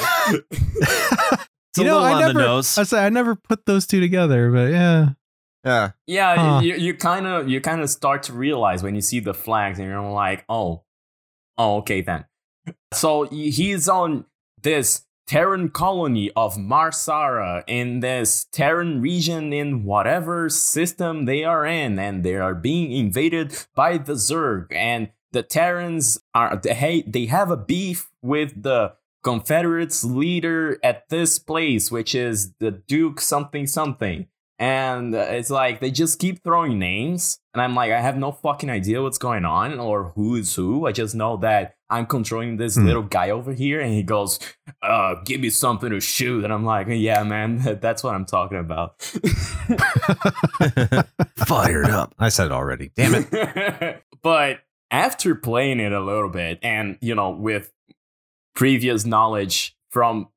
It's You a know, little I on never- the nose. I say I never put those two together, but yeah. Yeah. Yeah, Huh. you you kind of you kind of start to realize when you see the flags and you're like, oh, oh, okay then. So he's on this Terran colony of Mar Sara in this Terran region in whatever system they are in, and they are being invaded by the Zerg, and the Terrans are they they have a beef with the Confederates leader at this place, which is the Duke something something. And it's like they just keep throwing names, and I'm like, I have no fucking idea what's going on or who is who. I just know that I'm controlling this Hmm. little guy over here, and he goes, uh, "Give me something to shoot," and I'm like, "Yeah, man, that's what I'm talking about." Fired up. I said it already. Damn it. but after playing it a little bit, and you know, with previous knowledge from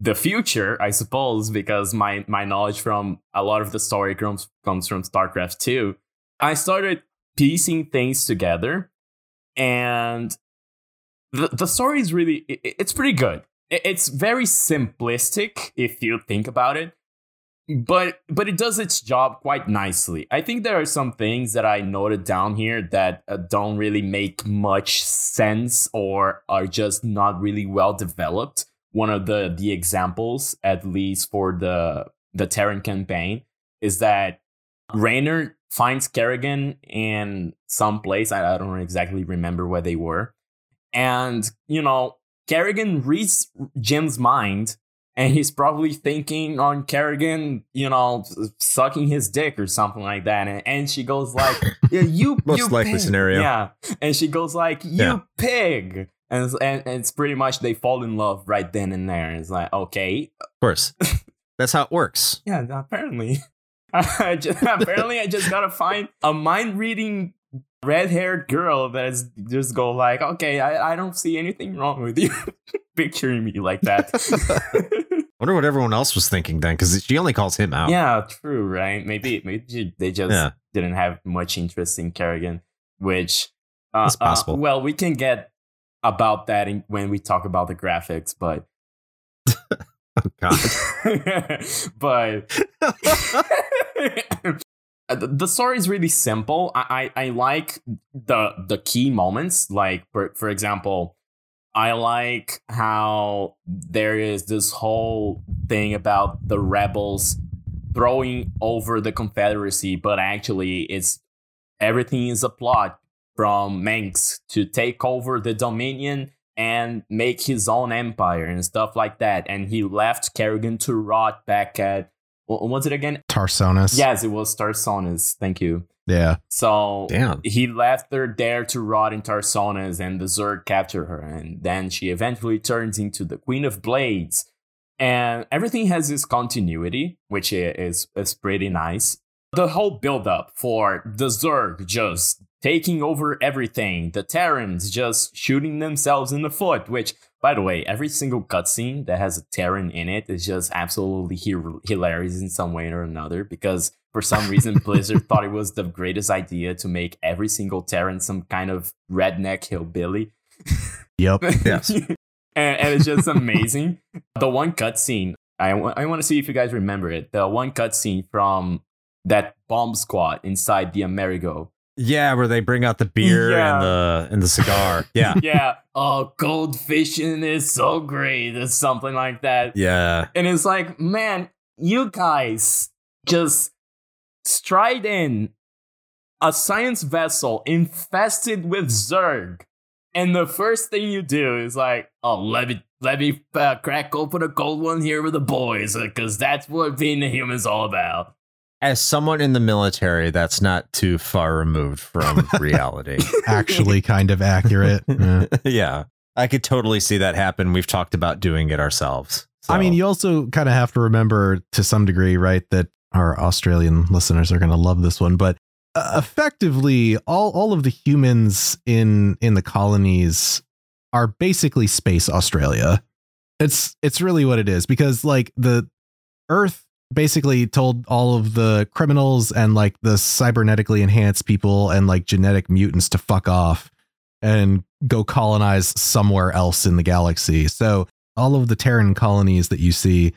the future, I suppose, because my my knowledge from a lot of the story comes comes from StarCraft 2, I started piecing things together, and the the story is really i- i- it's pretty good. It's very simplistic if you think about it, but but it does its job quite nicely. I think there are some things that I noted down here that uh, don't really make much sense or are just not really well developed. One of the the examples, at least for the the Terran campaign, is that Raynor finds Kerrigan in some place. I, I don't exactly remember where they were. And, you know, Kerrigan reads Jim's mind and he's probably thinking on Kerrigan, you know, sucking his dick or something like that. And, and she goes like, yeah, "You Most you likely pig." scenario. Yeah, and she goes like, "You Yeah. pig," and, it's- and and it's pretty much they fall in love right then and there. It's like, okay, Of course. That's how it works. yeah, apparently. I just, apparently, I just gotta find a mind reading red haired girl that is just go like, okay, I, I don't see anything wrong with you picturing me like that. I wonder what everyone else was thinking then, because she only calls him out. yeah, true, right? Maybe maybe they just Yeah. didn't have much interest in Kerrigan, which uh, It's possible. uh, well, we can get about that in, when we talk about the graphics, but Oh, God. but the the story is really simple. I, I I like the the key moments. Like for for example, I like how there is this whole thing about the rebels throwing over the Confederacy, but actually it's everything is a plot from Mengsk to take over the Dominion and make his own empire and stuff like that. And he left Kerrigan to rot back at what was it again? Tarsonis. Yes, it was Tarsonis. Thank you. Yeah. So Damn. he left her there to rot in Tarsonis, and the Zerg capture her, and then she eventually turns into the Queen of Blades. And everything has this continuity, which is is pretty nice. The whole build up for the Zerg just taking over everything, the Terrans just shooting themselves in the foot, which by the way, every single cutscene that has a Terran in it is just absolutely hi- hilarious in some way or another because for some reason Blizzard thought it was the greatest idea to make every single Terran some kind of redneck hillbilly. Yep. Yes. and, and it's just amazing. the one cutscene, I want to see if you guys remember it. The one cutscene from that bomb squad inside the Amerigo. Yeah, where they bring out the beer Yeah. and the and the cigar. Yeah. yeah. Oh, gold fishing is so great. It's something like that. Yeah. And it's like, man, you guys just stride in a science vessel infested with Zerg. And the first thing you do is like, oh, let me let me uh, crack open a gold one here with the boys, because that's what being a human's all about. As someone in the military, that's not too far removed from reality. Actually, kind of accurate. Yeah. yeah. I could totally see that happen. We've talked about doing it ourselves. I mean, you also kind of have to remember to some degree, right, that our Australian listeners are going to love this one, but uh, effectively all all of the humans in in the colonies are basically space Australia. It's it's really what it is because like the Earth basically told all of the criminals and like the cybernetically enhanced people and like genetic mutants to fuck off and go colonize somewhere else in the galaxy. So all of the Terran colonies that you see,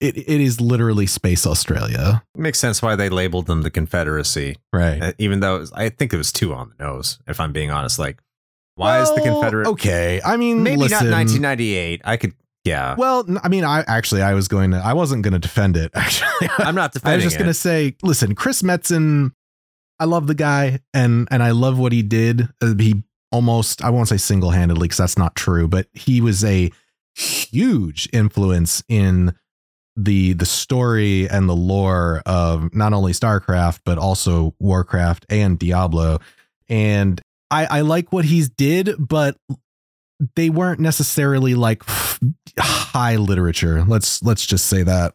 it it is literally space Australia, it makes sense why they labeled them the Confederacy, right? uh, even though was, I think it was too on the nose, if I'm being honest. Like, why is the Well, Confederate? Okay, I mean, Maybe listen, not 1998. I could, yeah. Well, I mean, I actually I was going to I wasn't going to defend it. Actually, I'm not defending. It. I was just going to say, listen, Chris Metzen, I love the guy and and I love what he did. Uh, he almost I won't say single handedly because that's not true, but he was a huge influence in the the story and the lore of not only StarCraft but also Warcraft and Diablo. And I, I like what he's did, but they weren't necessarily like high literature. Let's let's just say that.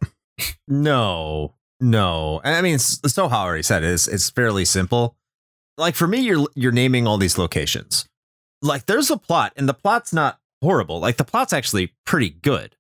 No, no. I mean, Soha already said it, it's it's fairly simple. Like for me, you're you're naming all these locations. Like there's a plot, and the plot's not horrible. Like the plot's actually pretty good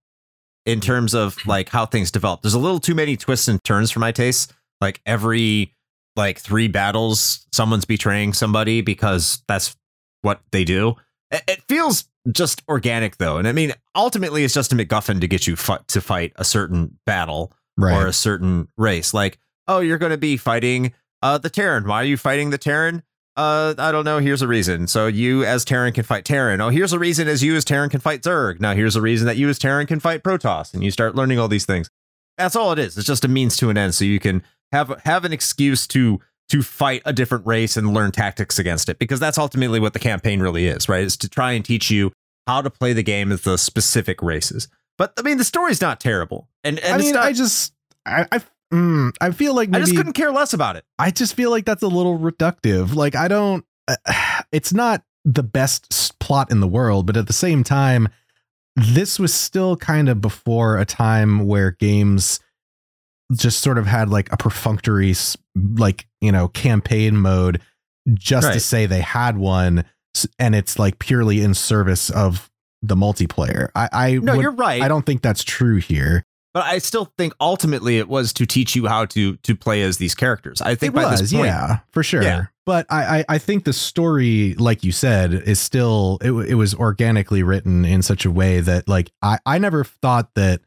in terms of like how things develop. There's a little too many twists and turns for my taste. Like every like three battles, someone's betraying somebody because that's what they do. It feels just organic though, and I mean, ultimately, it's just a MacGuffin to get you fi- to fight a certain battle Right. or a certain race. Like, oh, you're going to be fighting uh, the Terran. Why are you fighting the Terran? uh, I don't know. Here's a reason. So you as Terran can fight Terran. Oh, here's a reason as you as Terran can fight Zerg. Now here's a reason that you as Terran can fight Protoss, and you start learning all these things. That's all it is. It's just a means to an end, so you can have have an excuse to to fight a different race and learn tactics against it, because that's ultimately what the campaign really is, right? Is to try and teach you how to play the game as the specific races. But I mean, the story's not terrible, and, and I mean, not, I just, I, I, mm, I feel like I just couldn't care less about it. I just feel like that's a little reductive. Like I don't uh, it's not the best plot in the world, but at the same time this was still kind of before a time where games just sort of had like a perfunctory like, you know, campaign mode just to say they had one and it's like purely in service of the multiplayer. I I No, would- you're right. I don't think that's true here. But I still think ultimately it was to teach you how to to play as these characters. I think it by was, this point, yeah, for sure. Yeah. But I, I, I think the story, like you said, is still it, it was organically written in such a way that like I, I never thought that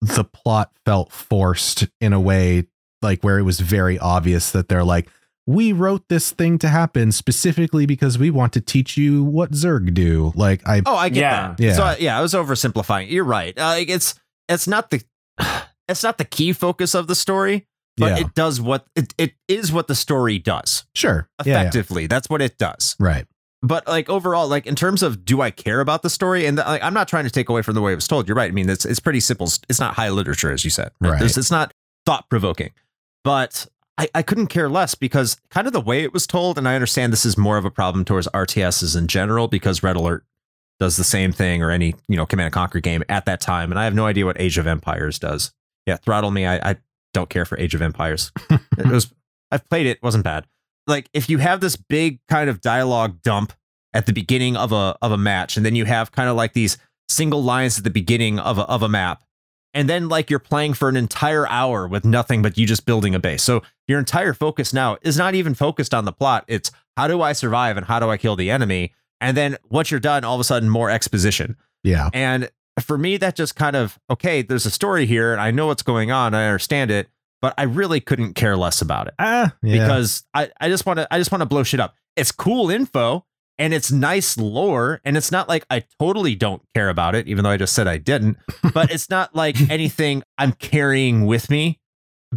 the plot felt forced in a way like where it was very obvious that they're like we wrote this thing to happen specifically because we want to teach you what Zerg do. Like I Oh, I get Yeah. that. Yeah. So I- yeah, I was oversimplifying. You're right. Uh, like, it's it's not the it's not the key focus of the story, but Yeah. it does what it, it is what the story does sure. Yeah, yeah. effectively. That's what it does. Right. But like overall, like in terms of do I care about the story? And like, I'm not trying to take away from the way it was told. You're right. I mean, it's it's pretty simple. It's not high literature, as you said. Right. It's not thought provoking. But I, I couldn't care less because kind of the way it was told, and I understand this is more of a problem towards RTSs in general because Red Alert does the same thing or any you know Command and Conquer game at that time, and I have no idea what Age of Empires does. Yeah, throttle me. I, I don't care for Age of Empires. it was I've played it, wasn't bad. Like if you have this big kind of dialogue dump at the beginning of a of a match, and then you have kind of like these single lines at the beginning of a of a map, and then like you're playing for an entire hour with nothing but you just building a base. So your entire focus now is not even focused on the plot. It's how do I survive and how do I kill the enemy? And then once you're done, all of a sudden more exposition. Yeah. And for me, that just kind of okay. There's a story here, and I know what's going on. I understand it, but I really couldn't care less about it Ah, yeah. because I, I just want to I just want to blow shit up. It's cool info and it's nice lore, and it's not like I totally don't care about it, even though I just said I didn't. but it's not like anything I'm carrying with me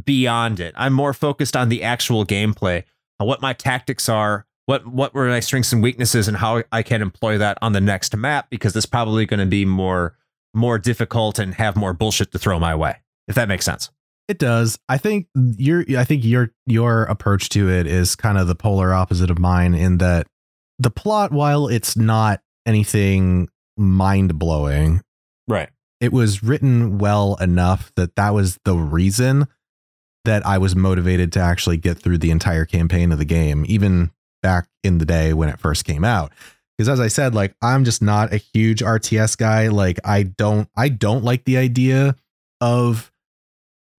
beyond it. I'm more focused on the actual gameplay, on what my tactics are, what what were my strengths and weaknesses, and how I can employ that on the next map because it's probably going to be more more difficult and have more bullshit to throw my way. If that makes sense. It does. I think your I think your your approach to it is kind of the polar opposite of mine in that the plot while it's not anything mind-blowing, Right. it was written well enough that that was the reason that I was motivated to actually get through the entire campaign of the game even back in the day when it first came out. Because as I said like I'm just not a huge RTS guy, like I don't I don't like the idea of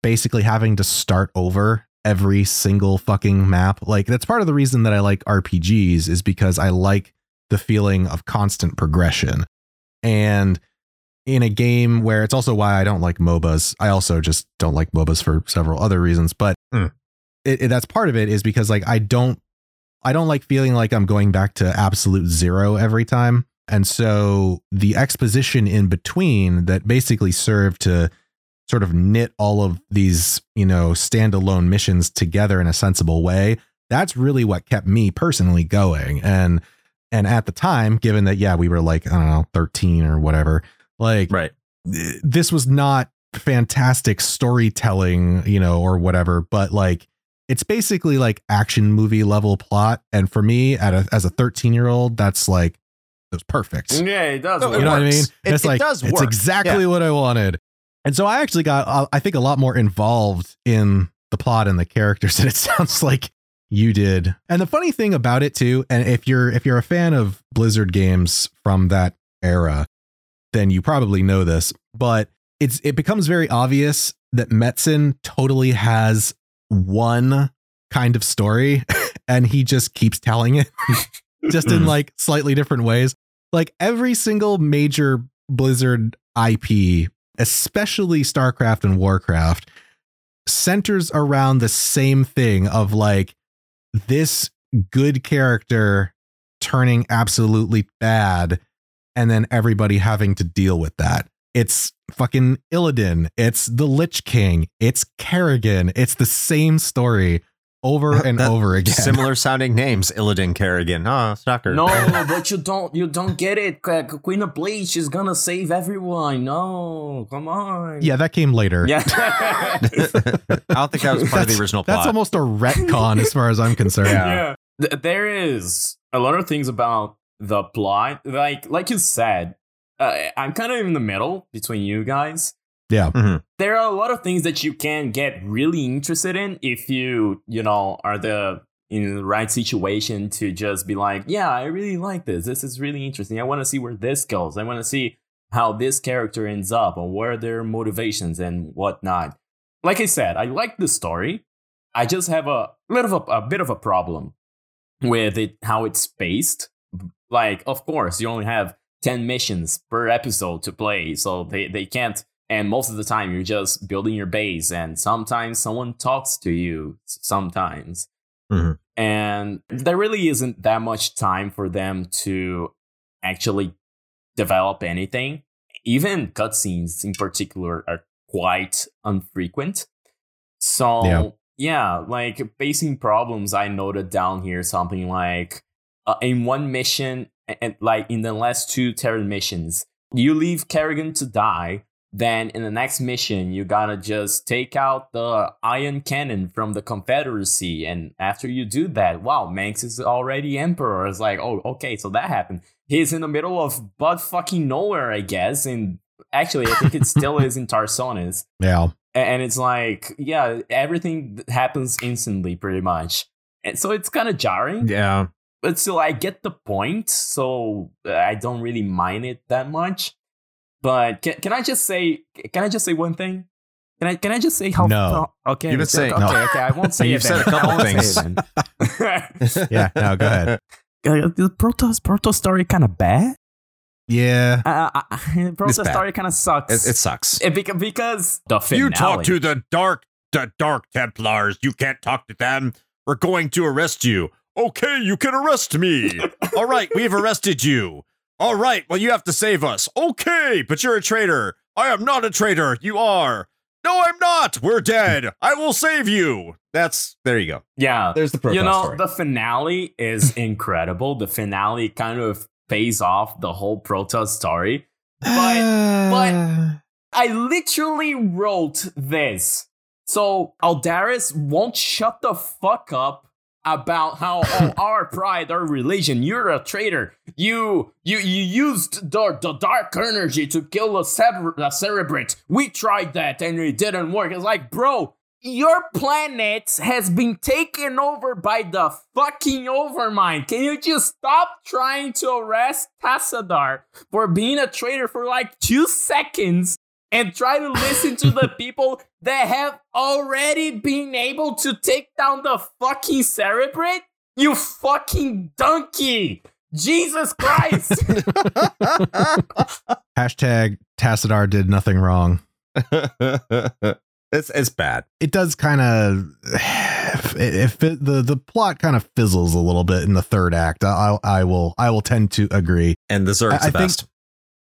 basically having to start over every single fucking map. Like that's part of the reason that I like RPGs is because I like the feeling of constant progression. And in a game where it's also why I don't like MOBAs. I also just don't like MOBAs for several other reasons, but Hmm. it, it- that's part of it is because like I don't I don't like feeling like I'm going back to absolute zero every time. And so the exposition in between that basically served to sort of knit all of these, you know, standalone missions together in a sensible way. That's really what kept me personally going. And and at the time, given that yeah, we were like, I don't know, 13 or whatever, like Right. this was not fantastic storytelling, you know, or whatever, but like it's basically like action movie level plot. And for me, at a, as a 13 year old, that's like it was perfect. Yeah, it does. No, work. You know what I mean? works. It- it's it like does it's work. exactly what I wanted. And so I actually got, uh, I think, a lot more involved in the plot and the characters than it sounds like you did. And the funny thing about it too, and if you're if you're a fan of Blizzard games from that era, then you probably know this. But it's it becomes very obvious that Metzen totally has one kind of story, and he just keeps telling it, just in like slightly different ways. Like every single major Blizzard IP, especially StarCraft and Warcraft, centers around the same thing of like this good character turning absolutely bad and then everybody having to deal with that. It's fucking Illidan. It's the Lich King. It's Kerrigan. It's the same story over and That- over again. Similar sounding names, Illidan Kerrigan. Oh, shocker. No, but you don't you don't get it. Queen of Bleach is gonna save everyone. No, come on. Yeah, that came later. Yeah. I don't think that was part of the original plot. That's almost a retcon as far as I'm concerned. yeah. Th- there is a lot of things about the plot. Like like you said, uh, I'm kind of in the middle between you guys. Yeah. Mm-hmm. There are a lot of things that you can get really interested in if you, you know, are the in the right situation to just be like, yeah, I really like this. This is really interesting. I want to see where this goes. I want to see how this character ends up and where their motivations and whatnot. Like I said, I like the story. I just have a little of a, a bit of a problem with it, how it's spaced. Like, of course, you only have 10 missions per episode to play, so they, they can't. And most of the time, you're just building your base, and sometimes someone talks to you, sometimes. Mhm. And there really isn't that much time for them to actually develop anything. Even cutscenes in particular are quite unfrequent. So, Yeah. yeah, like basing problems, I noted down here something like uh, in one mission, and like in the last two Terran missions, you leave Kerrigan to die. Then in the next mission, you gotta just take out the ion cannon from the Confederacy. And after you do that, wow, Mengsk is already Emperor. It's like, oh, okay, so that happened. He's in the middle of butt fucking nowhere, I guess. And actually, I think it still is in Tarsonis. Yeah. And it's like, yeah, everything happens instantly, pretty much. And so it's kind of jarring yeah. but still i get the point so uh, i don't really mind it that much but can, can i just say can i just say one thing can i can i just say how No. okay You've been saying- okay, no. okay i won't say You've it said then. a couple I won't say things. Yeah. No, go ahead. Uh, the protoss proto story kind of bad Yeah. uh, uh, proto bad. story kind of sucks It, it sucks. It beca- because the finale. You talk to the dark, the dark Templars. You can't talk to them. We're going to arrest you. Okay, you can arrest me. All right, we've arrested you. All right, well, you have to save us. Okay, but you're a traitor. I am not a traitor. You are. No, I'm not. We're dead. I will save you. That's there you go. yeah There's the Protoss you know story. the finale is incredible the finale kind of pays off the whole protoss story but but I literally wrote this. So Aldaris won't shut the fuck up about how oh our pride, our religion, you're a traitor. You you you used the, the dark energy to kill a, cerebr- a cerebrate. We tried that and it didn't work. It's like, bro, your planet has been taken over by the fucking overmind. Can you just stop trying to arrest Tassadar for being a traitor for like two seconds and try to listen to the people that have already been able to take down the fucking cerebrate? You fucking donkey! Jesus Christ! Hashtag Tassadar did nothing wrong. it's it's bad. It does kind of if it, the the plot kind of fizzles a little bit in the third act. I I will I will tend to agree. And the Zerg's I- I the think- best.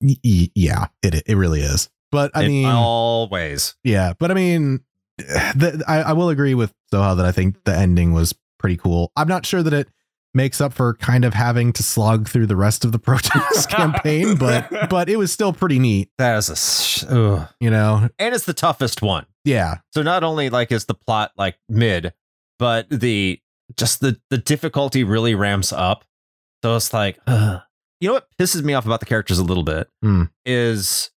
Y- y- Yeah, it it really is. But I in mean, always. yeah, but I mean, the, I I will agree with Soha that I think the ending was pretty cool. I'm not sure that it makes up for kind of having to slog through the rest of the Protoss campaign, but but it was still pretty neat. That is a sh- ugh. You know, and it's the toughest one. yeah, So not only like is the plot like mid, but the just the the difficulty really ramps up. So it's like, ugh. you know what pisses me off about the characters a little bit Hmm. is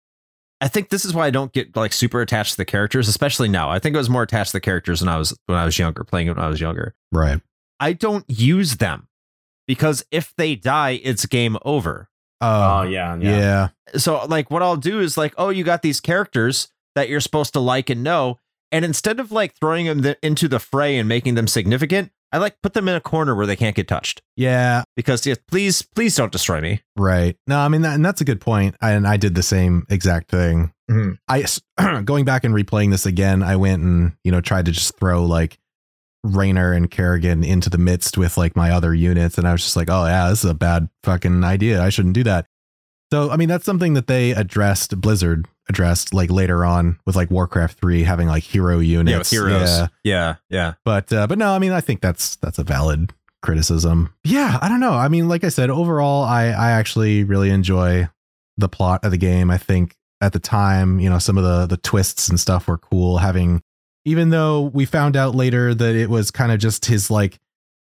I think this is why I don't get like super attached to the characters, especially now. I think I was more attached to the characters when I was when I was younger, playing it when I was younger. right. I don't use them because if they die, it's game over. oh, Oh, yeah, yeah. yeah. so like what I'll do is like, oh, you got these characters that you're supposed to like and know, and instead of like throwing them th- into the fray and making them significant, I like put them in a corner where they can't get touched Yeah, because yeah, please, please don't destroy me. right. No, I mean that, and that's a good point. And I did the same exact thing. Mhm. I going back and replaying this again. I went and you know tried to just throw like Raynor and Kerrigan into the midst with like my other units. And I was just like, oh, yeah, this is a bad fucking idea. I shouldn't do that. So, I mean, that's something that they addressed, Blizzard addressed like later on with like Warcraft 3 having like hero units. Yeah, heroes. Yeah. Yeah, yeah. But, uh, but no, I mean, I think that's, that's a valid criticism. Yeah, I don't know. I mean, like I said, overall, I, I actually really enjoy the plot of the game. I think at the time, you know, some of the, the twists and stuff were cool having even though we found out later that it was kind of just his like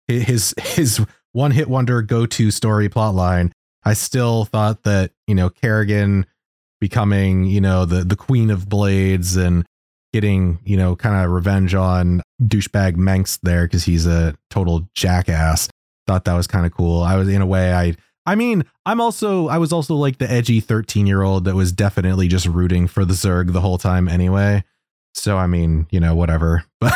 his his one hit wonder go to story plot line, I still thought that you know Kerrigan becoming you know the the queen of blades and getting you know kind of revenge on douchebag Mengsk there because he's a total jackass. Thought that was kind of cool. I was in a way I. I mean, I'm also I was also like the edgy 13 year old that was definitely just rooting for the Zerg the whole time anyway. So I mean, you know, whatever. But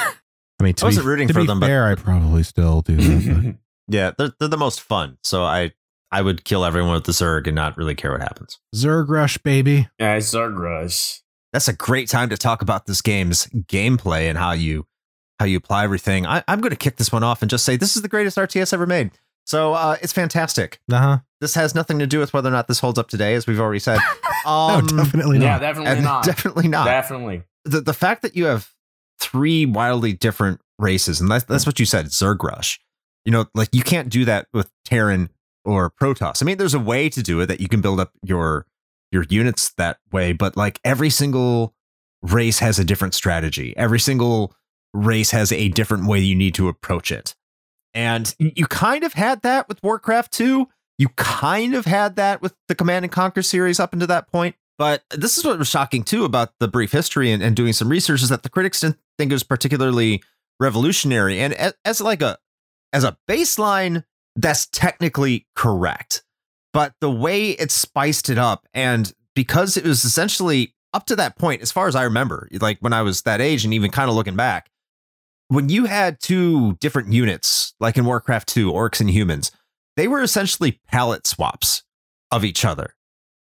I mean, to I wasn't be, rooting to for be them, but- fair, I probably still do. That, Yeah, they're, they're the most fun. So I I would kill everyone with the Zerg and not really care what happens. Zerg Rush, baby. yeah, Zerg Rush. That's a great time to talk about this game's gameplay and how you how you apply everything. I, I'm going to kick this one off and just say this is the greatest RTS ever made. So uh, it's fantastic. Uh huh. This has nothing to do with whether or not this holds up today, as we've already said. No, Um, definitely Yeah, not. definitely and not. definitely not. Definitely. the the fact that you have three wildly different races, and that's that's what you said, Zerg Rush. You know, like you can't do that with Terran or Protoss. I mean, there's a way to do it that you can build up your your units that way, but like every single race has a different strategy. Every single race has a different way you need to approach it. And you kind of had that with Warcraft 2. You kind of had that with the Command and Conquer series up until that point. But this is what was shocking too about the brief history and, and doing some research is that the critics didn't think it was particularly revolutionary. And as, as like a as a baseline, that's technically correct. But the way it spiced it up, and because it was essentially up to that point, as far as I remember, like when I was that age and even kind of looking back, when you had two different units, like in Warcraft 2, orcs and humans, they were essentially palette swaps of each other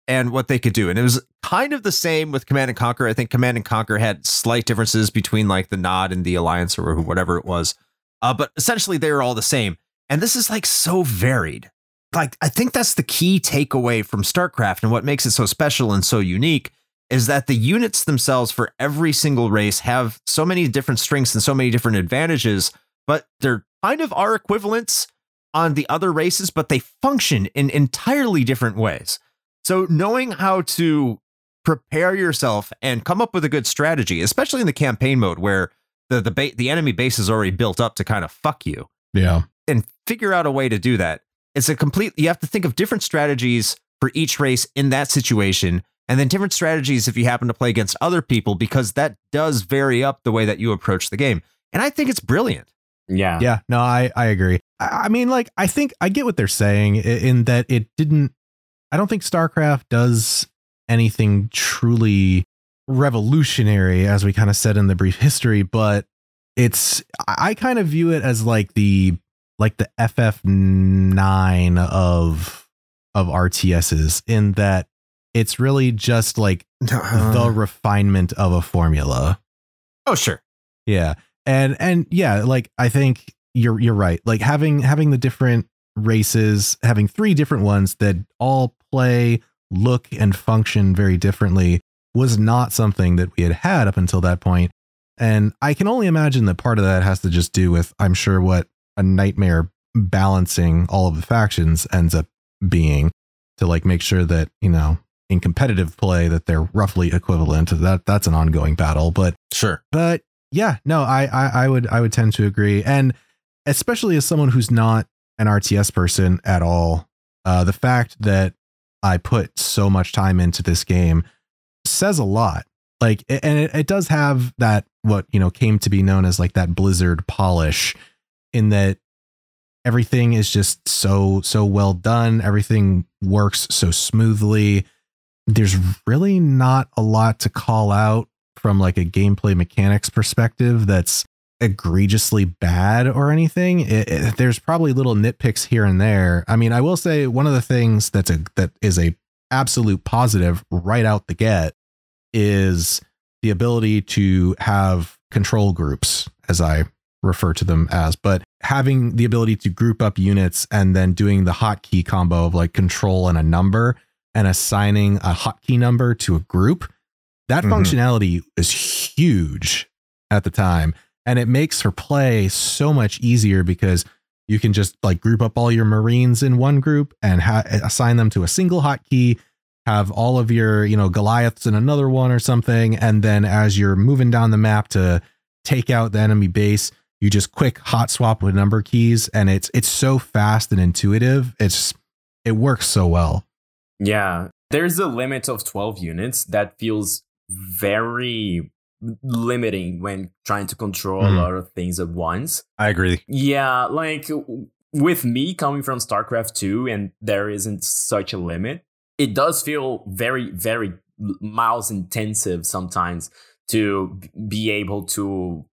and what they could do. And it was kind of the same with Command and Conquer. I think Command and Conquer had slight differences between like the Nod and the Alliance or whatever it was. Uh, but essentially they were all the same. And this is like so varied. Like I think that's the key takeaway from StarCraft and what makes it so special and so unique is that the units themselves for every single race have so many different strengths and so many different advantages, but they're kind of are equivalents on the other races, but they function in entirely different ways. So knowing how to prepare yourself and come up with a good strategy, especially in the campaign mode where the the ba- the enemy base is already built up to kind of fuck you, Yeah. And figure out a way to do that. It's a complete. You have to think of different strategies for each race in that situation, and then different strategies if you happen to play against other people, because that does vary up the way that you approach the game. And I think it's brilliant. Yeah. Yeah. No, I, I agree. I, I mean, like, I think I get what they're saying i- in that it didn't, I don't think StarCraft does anything truly revolutionary, as we kind of said in the brief history, but it's, I I kind of view it as like the, like the FF9 of, of RTSs in that it's really just like the uh-huh. refinement of a formula. oh sure, Yeah. And and yeah, like I think you're you're right. Like having having the different races, having three different ones that all play, look and function very differently was not something that we had had up until that point. And I can only imagine that part of that has to just do with I'm sure what a nightmare balancing all of the factions ends up being to like make sure that, you know, in competitive play that they're roughly equivalent. That that's an ongoing battle, but sure. but yeah, no, I, I I would I would tend to agree, and especially as someone who's not an RTS person at all, uh, the fact that I put so much time into this game says a lot. Like, and it, it does have that what you know came to be known as like that Blizzard polish, in that everything is just so so well done. Everything works so smoothly. There's really not a lot to call out from like a gameplay mechanics perspective that's egregiously bad or anything. It, it- there's probably little nitpicks here and there. I mean, I will say one of the things that's a that is a absolute positive right out the get is the ability to have control groups, as I refer to them as, but having the ability to group up units and then doing the hotkey combo of like control and a number and assigning a hotkey number to a group, that Mhm. functionality is huge at the time. And it makes for play so much easier because you can just like group up all your Marines in one group and ha- assign them to a single hotkey have all of your, you know, Goliaths in another one or something. And then as you're moving down the map to take out the enemy base, you just quick hot swap with number keys. And it's it's so fast and intuitive. It's it works so well. Yeah, there's a limit of 12 units that feels very limiting when trying to control Mhm. a lot of things at once. I agree. Yeah, like with me coming from StarCraft 2 and there isn't such a limit, it does feel very, very mouse intensive sometimes to be able to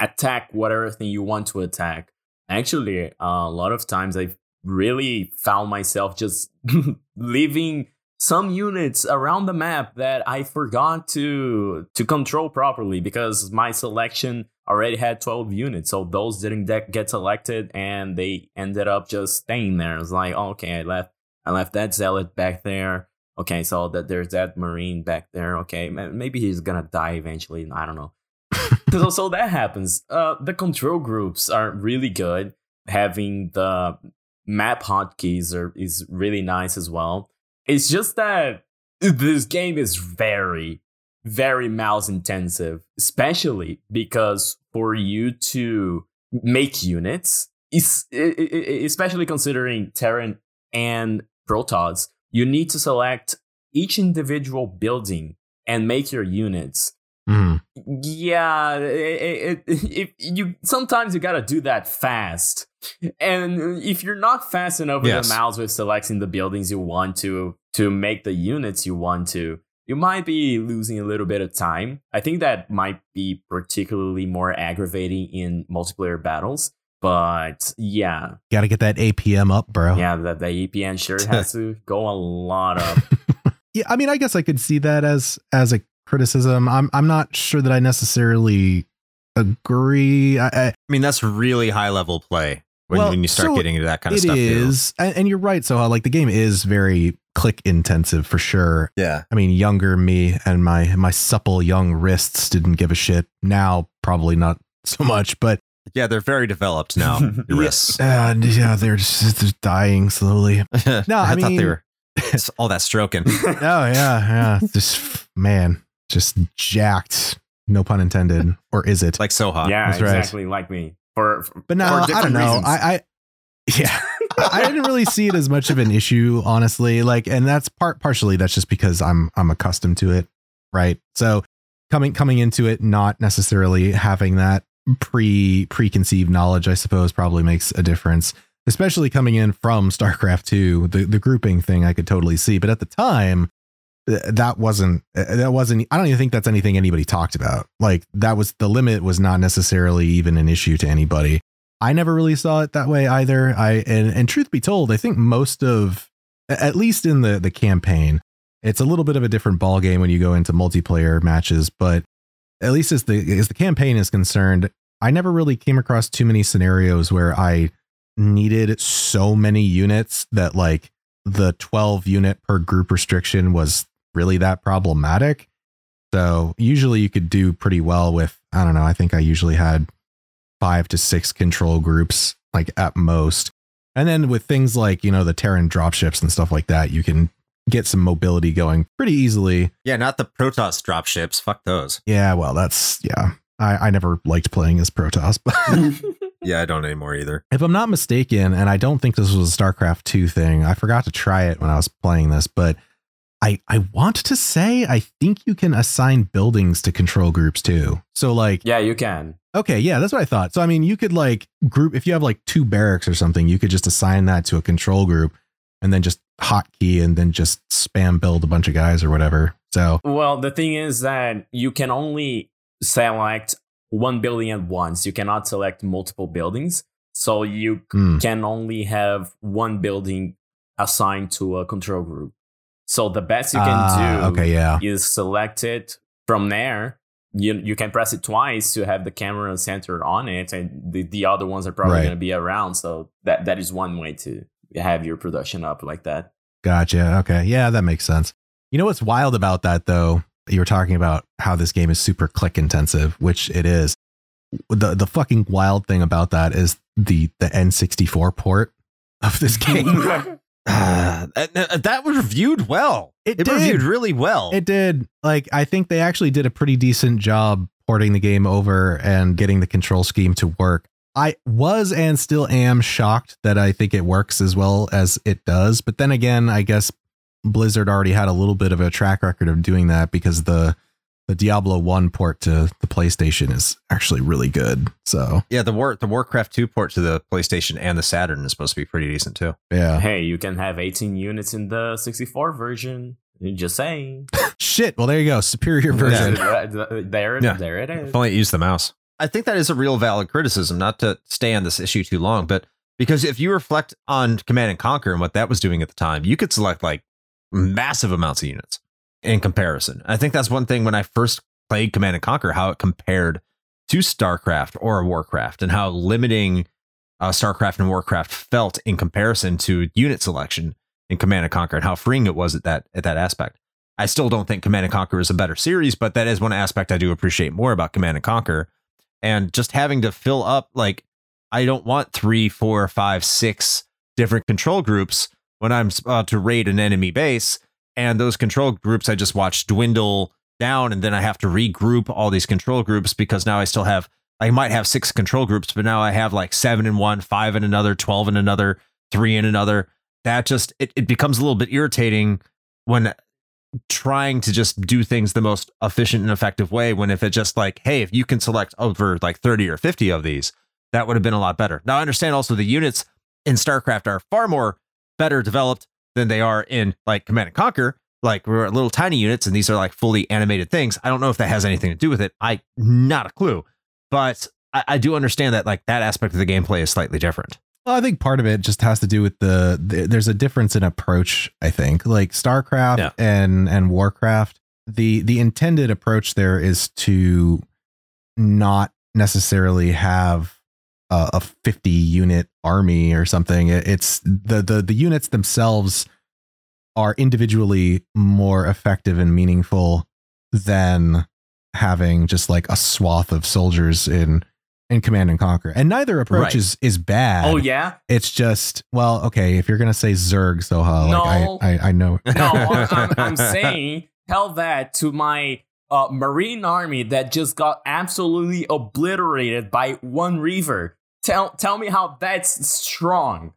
attack whatever thing you want to attack. Actually, uh, a lot of times I've really found myself just leaving some units around the map that I forgot to to control properly because my selection already had 12 units. So those didn't get selected and they ended up just staying there. It's like, oh, okay, I left I left that zealot back there. Okay, so that there's that marine back there. Okay, maybe he's gonna die eventually. I don't know. so, so that happens. Uh, the control groups are really good. Having the map hotkeys are is really nice as well. It's just that this game is very, very mouse intensive, especially because for you to make units, especially considering Terran and Protoss, you need to select each individual building and make your units. Mhm. Yeah, it, it, if you sometimes you gotta do that fast, and if you're not fast enough with Yes. the mouse with selecting the buildings you want to to make the units you want to, you might be losing a little bit of time. I think that might be particularly more aggravating in multiplayer battles. But yeah, Got to get that APM up, bro. yeah, the, the APM sure has to go a lot up. Yeah, I mean, I guess I could see that as as a criticism. I'm I'm not sure that I necessarily agree. I, I, I mean, that's really high level play when, Well, when you start so getting into that kind of it stuff. too. and, and you're right. So like the game is very click intensive for sure. Yeah. I mean, younger me and my my supple young wrists didn't give a shit. Now probably not so much, but Yeah, they're very developed now. Your wrists. uh, yeah, they're just they're dying slowly. no, I I, thought they were it's all that stroking. Oh yeah, yeah. Just man, just jacked. No pun intended. Or is it? like so hot. yeah, That's right. exactly like me. For, for But no, for I don't know. reasons. I, I yeah, I I didn't really see it as much of an issue, honestly. Like, and that's part partially that's just because I'm I'm accustomed to it, right? So coming coming into it, not necessarily having that pre preconceived knowledge, I suppose, probably makes a difference. Especially coming in from StarCraft 2, the the grouping thing I could totally see, but at the time. Th- That wasn't uh, that wasn't I don't even think that's anything anybody talked about. Like that was the limit was not necessarily even an issue to anybody. I never really saw it that way either. I and and truth be told, I think most of at least in the the campaign, it's a little bit of a different ball game when you go into multiplayer matches, but at least as the as the campaign is concerned, I never really came across too many scenarios where I needed so many units that like the 12 unit per group restriction was really that problematic. So usually you could do pretty well with I don't know, I think I usually had five to six control groups, like at most. And then with things like, you know, the Terran dropships and stuff like that, you can get some mobility going pretty easily. Yeah, not the Protoss dropships. Fuck those. Yeah, well, that's, yeah. I, I never liked playing as Protoss, but Yeah, I don't anymore either. if I'm not mistaken, and I don't think this was a StarCraft 2 thing, I forgot to try it when I was playing this, but I, I want to say I think you can assign buildings to control groups too. So like yeah, you can. Okay, yeah, that's what I thought. So I mean, you could like group if you have like two barracks or something, you could just assign that to a control group and then just hotkey and then just spam build a bunch of guys or whatever. So Well, the thing is that you can only select one building at once. You cannot select multiple buildings. So you hmm, can only have one building assigned to a control group. So the best you can ah, do okay, yeah, is select it from there you you can press it twice to have the camera centered on it, and the, the other ones are probably Right. going to be around. So that that is one way to have your production up like that. Gotcha. Okay. Yeah, that makes sense. You know what's wild about that though? You were talking about how this game is super click intensive, which it is. The the fucking wild thing about that is the the N64 port of this game. Uh, that, that was reviewed well. It It did. reviewed really well. It did. Like I think they actually did a pretty decent job porting the game over and getting the control scheme to work. I was and still am shocked that I think it works as well as it does. But then again, I guess Blizzard already had a little bit of a track record of doing that because the the Diablo 1 port to the PlayStation is actually really good. So, yeah, the war the Warcraft 2 port to the PlayStation and the Saturn is supposed to be pretty decent too. yeah. hey, you can have 18 units in the 64 version. Just saying. Shit. Well, there you go. Superior version. there, Yeah. there it is. If only it used the mouse. I think that is a real valid criticism, not to stay on this issue too long, but because if you reflect on Command and Conquer and what that was doing at the time, you could select like massive amounts of units in comparison. I think that's one thing when I first played Command and Conquer, how it compared to StarCraft or Warcraft and how limiting uh, StarCraft and Warcraft felt in comparison to unit selection in Command and Conquer and how freeing it was at that at that aspect. I still don't think Command and Conquer is a better series, but that is one aspect I do appreciate more about Command and Conquer. And just having to fill up, like, I don't want three, four, five, six different control groups when I'm about to raid an enemy base. And those control groups I just watch dwindle down. And then I have to regroup all these control groups because now I still have, I might have six control groups, but now I have like seven in one, five in another, 12 in another, three in another. That just, it, it becomes a little bit irritating when trying to just do things the most efficient and effective way when if it just like hey if you can select over like 30 or 50 of these that would have been a lot better now i understand also the units in starcraft are far more better developed than they are in like command and conquer. Like we're little tiny units and these are like fully animated things. I don't know if that has anything to do with it. I not a clue. But I, I do understand that like that aspect of the gameplay is slightly different. Well, I think part of it just has to do with the, the there's a difference in approach, I think. Like StarCraft Yeah. and and Warcraft, the the intended approach there is to not necessarily have a, a 50 unit army or something. It- It's the the the units themselves are individually more effective and meaningful than having just like a swath of soldiers in in Command and Conquer. And neither approach Right. is is bad. Oh yeah. It's just well, okay. If you're gonna say Zerg, Soha, No. like I, I, I know. No, I'm, I'm, I'm saying tell that to my uh, Marine army that just got absolutely obliterated by one Reaver. Tell tell me how that's strong,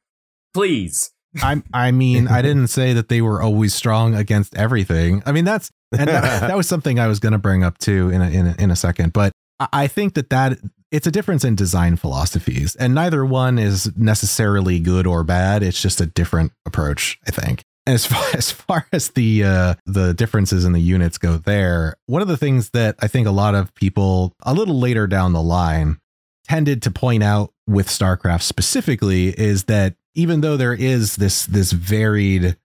please. I, I mean, I didn't say that they were always strong against everything. I mean, that's and that, that was something I was gonna bring up too in a, in a, in a second. But I, I think that that it's a difference in design philosophies, and neither one is necessarily good or bad. It's just a different approach, I think. As far as far as the uh, the differences in the units go, there one of the things that I think a lot of people a little later down the line tended to point out with StarCraft specifically is that even though there is this this varied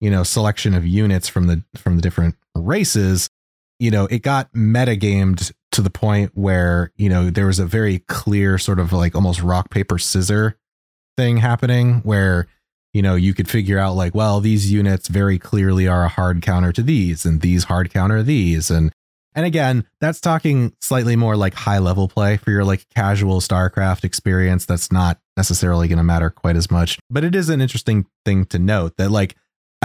you know selection of units from the from the different races you know it got metagamed to the point where you know there was a very clear sort of like almost rock paper scissor thing happening where you know you could figure out like well these units very clearly are a hard counter to these and these hard counter these and and again that's talking slightly more like high level play for your like casual starcraft experience. That's not necessarily going to matter quite as much. But it is an interesting thing to note that like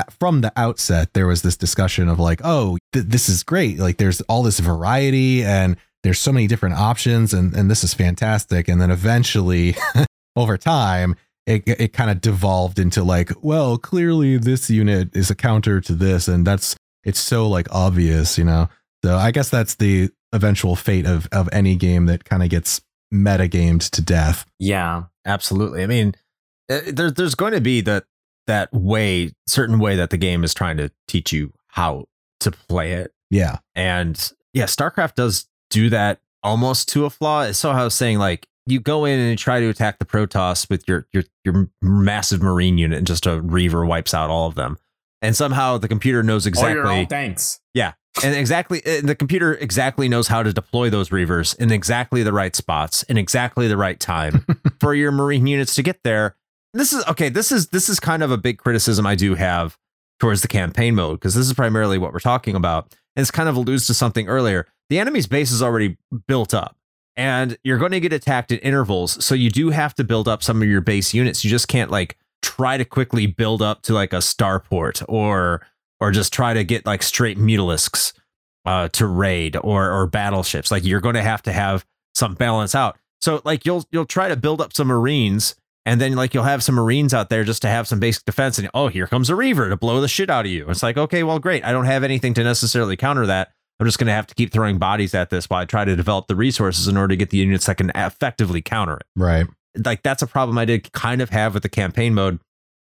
from the outset there was this discussion of like oh th- this is great. Like there's all this variety and there's so many different options and and this is fantastic. And then eventually over time it, it kind of devolved into like well clearly this unit is a counter to this and that's it's so like obvious you know so i guess that's the eventual fate of of any game that kind of gets metagamed to death Yeah. Absolutely. I mean, uh, there, there's going to be that that way, certain way that the game is trying to teach you how to play it, yeah and yeah, StarCraft does do that almost to a flaw. So I was saying, like, you go in and you try to attack the Protoss with your your your massive Marine unit, and just a Reaver wipes out all of them, and somehow the computer knows Or your own exactly. tanks. Yeah, and exactly and the computer exactly knows how to deploy those reavers in exactly the right spots in exactly the right time for your marine units to get there. This is okay this is this is kind of a big criticism i do have towards the campaign mode because this is primarily what we're talking about. And it's kind of alludes to something earlier. The enemy's base is already built up and you're going to get attacked at intervals so you do have to build up some of your base units. You just can't like try to quickly build up to like a starport or or just try to get like straight mutalisks uh, to raid or or battleships. Like you're going to have to have some balance out. So like you'll you'll try to build up some marines, and then like you'll have some marines out there just to have some basic defense. And oh, here comes a reaver to blow the shit out of you. It's like okay, well, great. I don't have anything to necessarily counter that. I'm just going to have to keep throwing bodies at this while I try to develop the resources in order to get the units that can effectively counter it Right. like that's a problem I did kind of have with the campaign mode.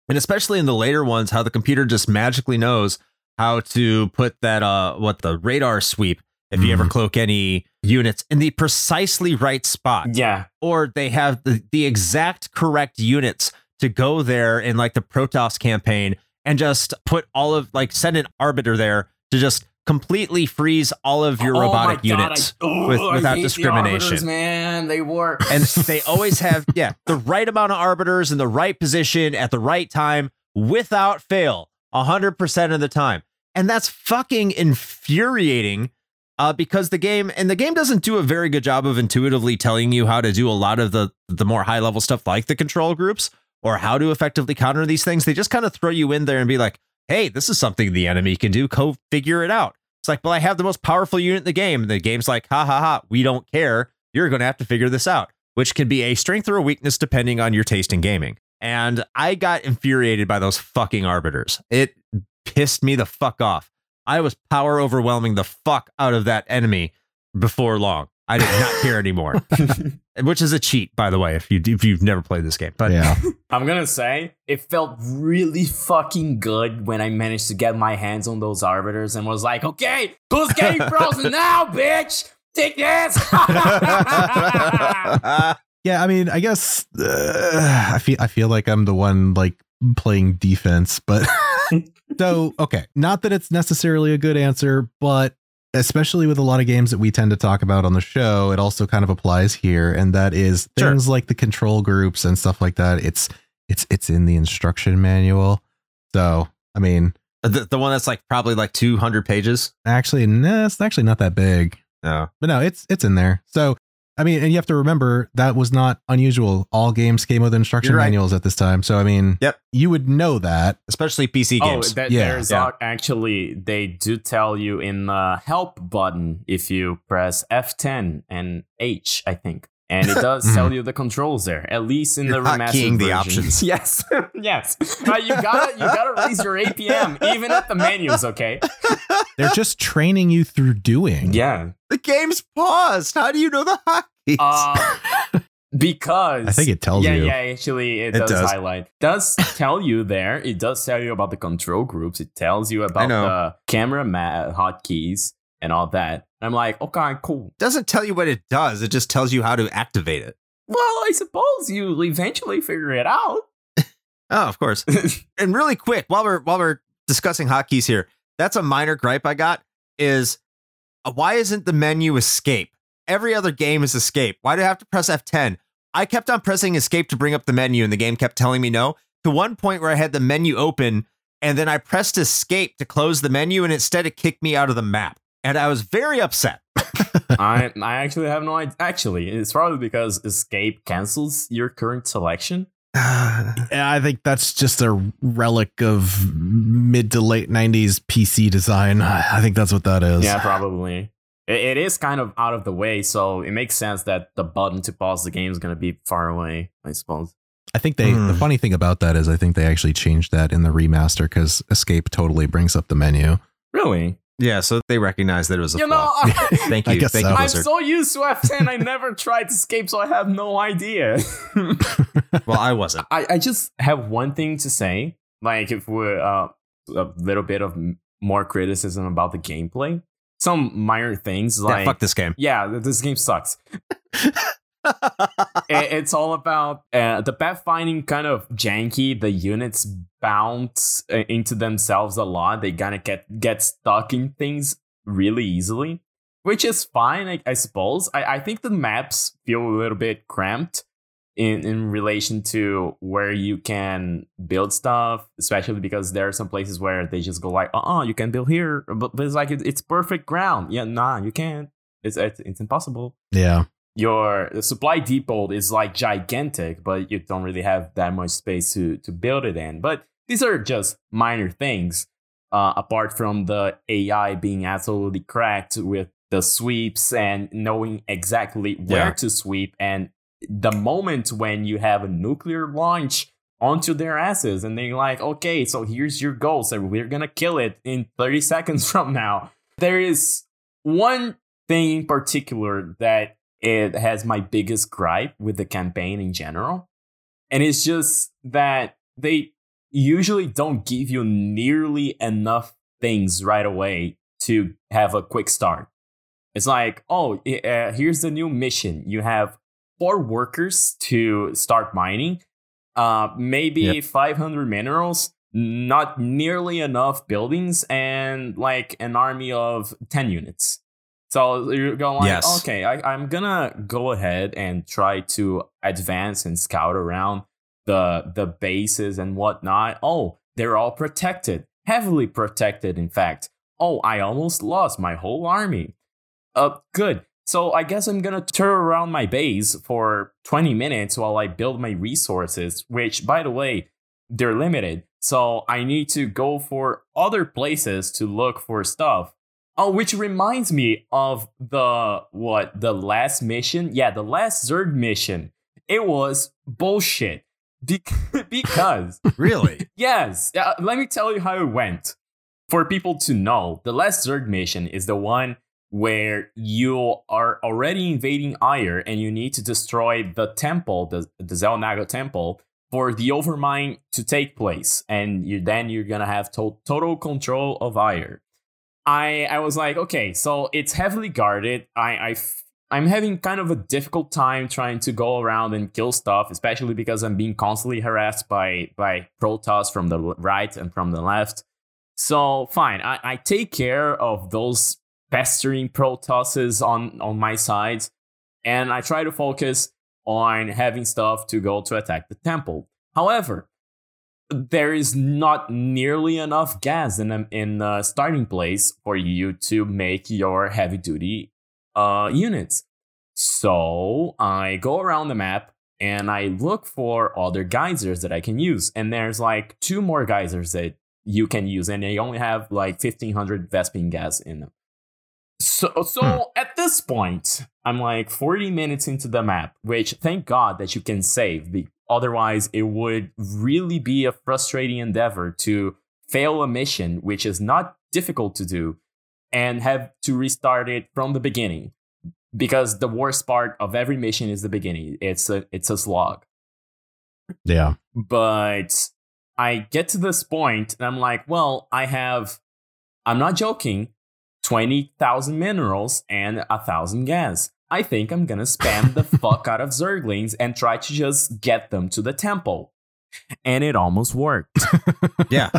And especially in the later ones, how the computer just magically knows how to put that uh what the radar sweep if you ever Mhm. cloak any units in the precisely right spot. Yeah. Or they have the, the exact correct units to go there in like the Protoss campaign and just put all of like send an arbiter there to just completely freeze all of your Oh robotic God, units. I, oh, with- without the discrimination. arbiters, man, they work. and they always have yeah the right amount of arbiters in the right position at the right time without fail 100% of the time and that's fucking infuriating uh, because the game and the game doesn't do a very good job of intuitively telling you how to do a lot of the the more high level stuff like the control groups or how to effectively counter these things they just kind of throw you in there and be like hey this is something the enemy can do go figure it out it's like well i have the most powerful unit in the game and the game's like ha ha ha we don't care you're going to have to figure this out which can be a strength or a weakness depending on your taste in gaming. And I got infuriated by those fucking arbiters. It pissed me the fuck off. I was power overwhelming the fuck out of that enemy before long. I did not care anymore, which is a cheat, by the way, if you if you've never played this game. But yeah. I'm gonna say it felt really fucking good when I managed to get my hands on those arbiters and was like, okay, who's getting frozen now, bitch? Take this. Yeah, I mean, I guess uh, I feel I feel like I'm the one like playing defense, but so okay, not that it's necessarily a good answer, but especially with a lot of games that we tend to talk about on the show, it also kind of applies here, and that is Sure. things like the control groups and stuff like that. It's it's it's in the instruction manual. So I mean, uh, the, the one that's like probably like 200 pages. actually, no, it's actually not that big. No. But no, it's it's in there. So I mean, and you have to remember that was not unusual. All games came with instruction right. manuals at this time. So I mean, Yep. you would know that. Especially PC oh, games. that, Yeah. there's Yeah. ac- actually they do tell you in the help button if you press F10 and H, I think. And it does tell you the controls there, at least in You're the not remastered keying the version. options. Yes, yes. Uh, you gotta, you gotta raise your APM even at the menus. Okay. They're just training you through doing. Yeah. the game's paused. How do you know the hotkeys? Uh, because I think it tells yeah, you. Yeah, yeah, actually, it, It does, does. highlight. Does tell you there. It does tell you about the control groups. It tells you about the camera ma- hotkeys and all that. I'm like, okay, cool. doesn't tell you what it does. It just tells you how to activate it. Well, I suppose you eventually figure it out. Oh, of course. and really quick, while we're while we're discussing hotkeys here, that's a minor gripe I got. Is uh, why isn't the menu escape? Every other game is escape. Why do I have to press F10? I kept on pressing escape to bring up the menu, and the game kept telling me no. To one point where I had the menu open, and then I pressed escape to close the menu, and instead it kicked me out of the map, and I was very upset. I I actually have no idea. Actually, it's probably because escape cancels your current selection. And I think that's just a relic of mid to late 90s PC design. I think that's what that is. Yeah, probably. It, it is kind of out of the way, so it makes sense that the button to pause the game is going to be far away, I suppose. I think they, Hmm. the funny thing about that is I think they actually changed that in the remaster because escape totally brings up the menu. Really? Yeah, so they recognized that it was a You know. I, Thank you, guess thank so. you, I'm so used to F10, I never tried to escape, so I have no idea. well, I wasn't. I, I just have one thing to say. Like, if we're uh, a little bit of more criticism about the gameplay, some minor things like. yeah, fuck this game. yeah, this game sucks. It- it's all about uh, the pathfinding kind of janky. The units bounce uh, into themselves a lot. They kind of get get stuck in things really easily, which is fine, I, I suppose. I, I think the maps feel a little bit cramped in in relation to where you can build stuff, especially because there are some places where they just go like, "Uh, uh you can build here," but, but it's like it, it's perfect ground. Yeah, nah, you can't. It's it's, it's impossible. Yeah. Your the supply depot is like gigantic, but you don't really have that much space to to build it in. But these are just minor things. Uh, apart from the AI being absolutely cracked with the sweeps and knowing exactly where Yeah. to sweep and the moment when you have a nuclear launch onto their asses and they're like okay so here's your goal, so we're gonna kill it in 30 seconds from now there is one thing in particular that it has my biggest gripe with the campaign in general and it's just that they usually don't give you nearly enough things right away to have a quick start it's like oh uh, here's the new mission you have four workers to start mining, uh, maybe Yep. 500 minerals, not nearly enough buildings, and like an army of 10 units. So you're going like, Yes. okay, I, I'm gonna go ahead and try to advance and scout around the the bases and whatnot. Oh, they're all protected, heavily protected, in fact. Oh, I almost lost my whole army. Uh, good. So I guess I'm gonna turn around my base for 20 minutes while I build my resources, which by the way, they're limited. So I need to go for other places to look for stuff. Oh, which reminds me of the what the last mission? Yeah, the last Zerg mission. It was bullshit. Be- because Really? Yes, uh, let me tell you how it went. For people to know, the last Zerg mission is the one where you are already invading Aiur and you need to destroy the temple, the, the Xel'Naga temple, for the overmind to take place. And you then you're gonna have to- total control of Aiur. I I was like, okay, so it's heavily guarded. I I f- I'm having kind of a difficult time trying to go around and kill stuff, especially because I'm being constantly harassed by by Protoss from the right and from the left. So fine, I, I take care of those pestering Protosses on on my side, and I try to focus on having stuff to go to attack the temple. However, there is not nearly enough gas in in the starting place for you to make your heavy duty uh, units. So I go around the map and I look for other geysers that I can use. And there's like two more geysers that you can use, and they only have like 1500 Vespene gas in them. So, so at this point, I'm like 40 minutes into the map, which thank God that you can save. Otherwise, it would really be a frustrating endeavor to fail a mission, which is not difficult to do, and have to restart it from the beginning. Because the worst part of every mission is the beginning. It's a it's a slog Yeah. but I get to this point and I'm like, well, I have, I'm not joking, 20,000 minerals and a thousand gas. I think I'm gonna spam the fuck out of Zerglings and try to just get them to the temple. And it almost worked. Yeah.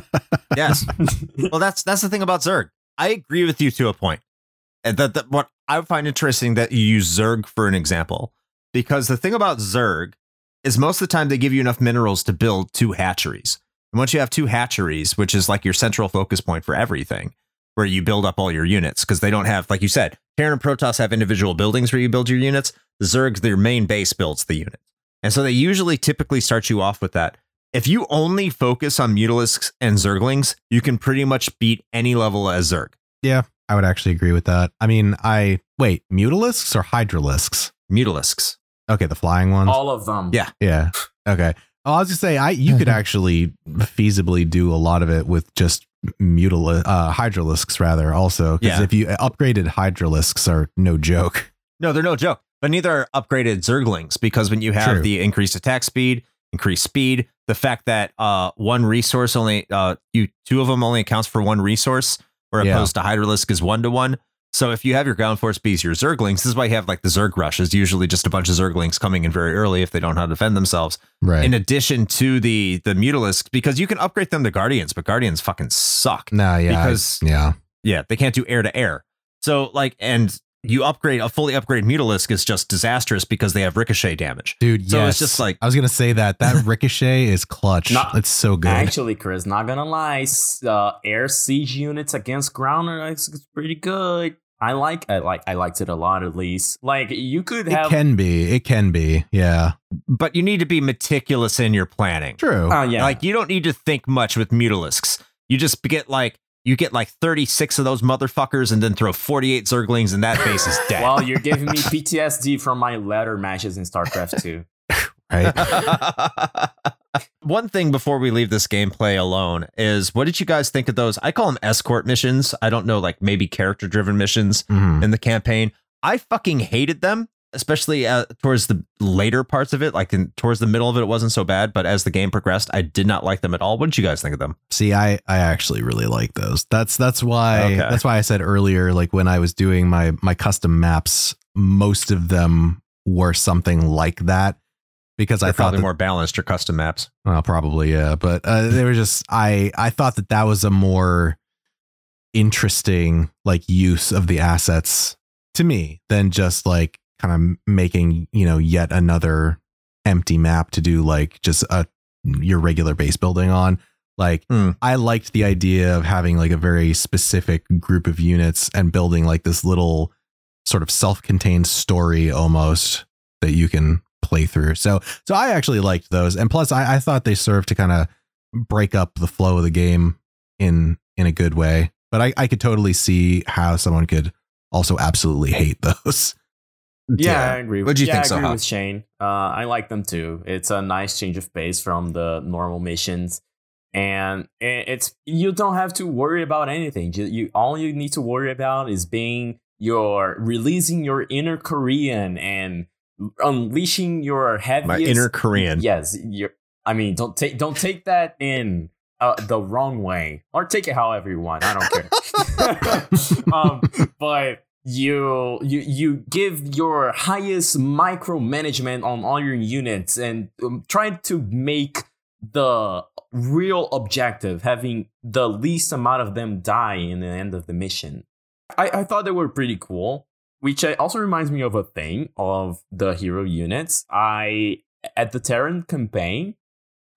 Yes. well, that's that's the thing about Zerg. I agree with you to a point. And that, that what I find interesting that you use Zerg for an example, because the thing about Zerg is most of the time they give you enough minerals to build two hatcheries. And once you have two hatcheries, which is like your central focus point for everything, where you build up all your units, because they don't have, like you said, Terran and Protoss have individual buildings where you build your units. The Zerg, their main base builds the unit. And so they usually typically start you off with that. If you only focus on Mutalisks and Zerglings, you can pretty much beat any level as Zerg. Yeah, I would actually agree with that. I mean, I wait, mutalisks or hydralisks? Mutalisks. Okay, the flying ones. All of them. Yeah. Yeah. Okay. Oh, I was just say I you could actually feasibly do a lot of it with just mutal uh hydralisks rather also because Yeah. if you upgraded hydralisks are no joke. No, they're no joke. But neither are upgraded Zerglings because when you have True. the increased attack speed, increased speed, the fact that uh one resource only uh you two of them only accounts for one resource, where Yeah. opposed to Hydralisk is one to one. So if you have your ground force bees, your Zerglings, this is why you have like the Zerg rush is usually just a bunch of Zerglings coming in very early if they don't know how to defend themselves. Right. In addition to the the Mutalisks, because you can upgrade them to Guardians, but Guardians fucking suck. no, yeah. I- yeah. Yeah, they can't do air to air. So like, and you upgrade a fully upgraded Mutalisk is just disastrous because they have ricochet damage. Dude, So yes. it's just like- I was gonna say that that ricochet is clutch. Not- it's so good. Actually, Chris, not gonna lie, uh, air siege units against ground are it's, it's pretty good. I like, I like, I liked it a lot at least. Like you could it can be. It can be. Yeah. But you need to be meticulous in your planning. True. oh yeah, Like you don't need to think much with Mutalisks. You just get like you get like 36 of those motherfuckers and then throw 48 Zerglings and that base is dead. well, you're giving me PTSD from my ladder matches in StarCraft 2. right. One thing before we leave this gameplay alone is what did you guys think of those? I call them escort missions. I don't know, like maybe character driven missions Mhm. in the campaign. I fucking hated them, especially uh, towards the later parts of it. Like in, towards the middle of it, it wasn't so bad, but as the game progressed, I did not like them at all. What did you guys think of them? See, I I actually really like those. That's that's why Okay. that's why I said earlier, like when I was doing my my custom maps, most of them were something like that because I They're thought probably that, more balanced or custom maps. well, probably yeah, but uh, they were just I I thought that that was a more interesting like use of the assets to me than just like kind of making you know yet another empty map to do like just a your regular base building on like Hmm. i liked the idea of having like a very specific group of units and building like this little sort of self-contained story almost that you can play through so so i actually liked those and plus i, I thought they served to kind of break up the flow of the game in in a good way but I, I could totally see how someone could also absolutely hate those Yeah, I agree. What'd you yeah, think, I agree Soha? with Shane. Uh, I like them too. It's a nice change of pace from the normal missions, and it's you don't have to worry about anything. You, you all you need to worry about is being your releasing your inner Korean and unleashing your heaviest My inner Korean. Yes. I mean, don't take don't take that in uh, the wrong way, or take it however you want. I don't care. um, but you you you give your highest micromanagement on all your units and um, try to make the real objective having the least amount of them die in the end of the mission. I, I thought they were pretty cool, which uh, also reminds me of a thing of the hero units. I at the Terran campaign,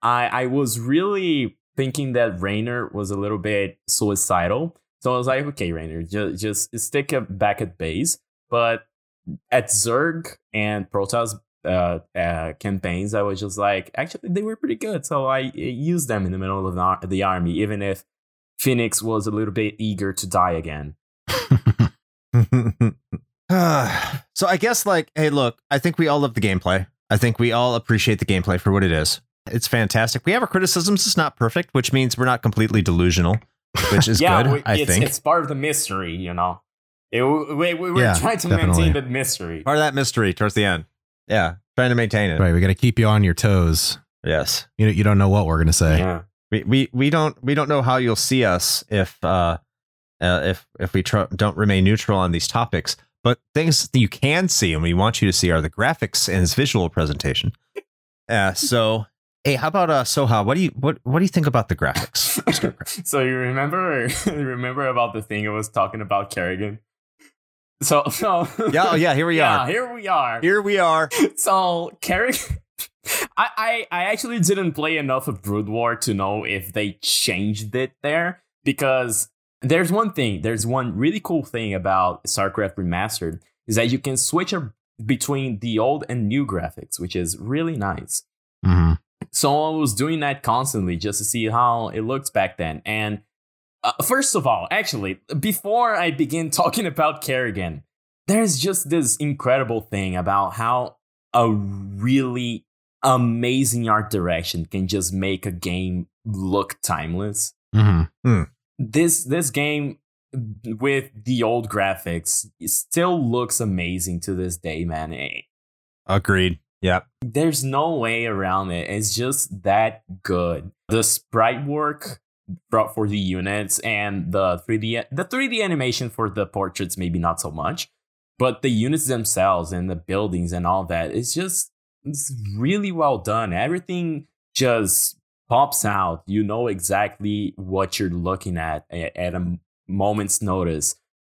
I I was really thinking that Raynor was a little bit suicidal. So I was like, okay, Raynor, just just stick back at base. But at Zerg and Protoss uh, uh, campaigns, I was just like, actually, they were pretty good. So I used them in the middle of the, ar- the army, even if Fenix was a little bit eager to die again. so I guess like, hey, look, I think we all love the gameplay. I think we all appreciate the gameplay for what it is. It's fantastic. We have our criticisms. It's not perfect, which means we're not completely delusional, which is yeah, good. we- I it's, think it's part of the mystery, you know. It, we, we, we're Yeah, trying to definitely. maintain the mystery. part of that mystery towards the end. Yeah, trying to maintain it. right we got to keep you on your toes Yes. you know you don't know what we're gonna say Yeah. We, we we don't we don't know how you'll see us if uh, uh if if we tr- don't remain neutral on these topics. But things that you can see and we want you to see are the graphics and his visual presentation. Uh, so hey, how about uh Soha? What do you what what do you think about the graphics? so you remember you remember about the thing I was talking about Kerrigan? So so yeah, oh, yeah. Here we yeah, are. here we are. Here we are. So Kerrigan I, I I actually didn't play enough of Brood War to know if they changed it there because there's one thing, there's one really cool thing about StarCraft Remastered is that you can switch between the old and new graphics, which is really nice. hmm So I was doing that constantly just to see how it looks back then. And uh, first of all, actually, before I begin talking about Kerrigan, there's just this incredible thing about how a really amazing art direction can just make a game look timeless. hmm This this game with the old graphics still looks amazing to this day, man. Eh, Agreed. Yep. there's no way around it. It's just that good. The sprite work brought for the units and the 3D the 3D animation for the portraits maybe not so much, but the units themselves and the buildings and all that it's just it's really well done. Everything just pops out. You know exactly what you're looking at at a moment's notice.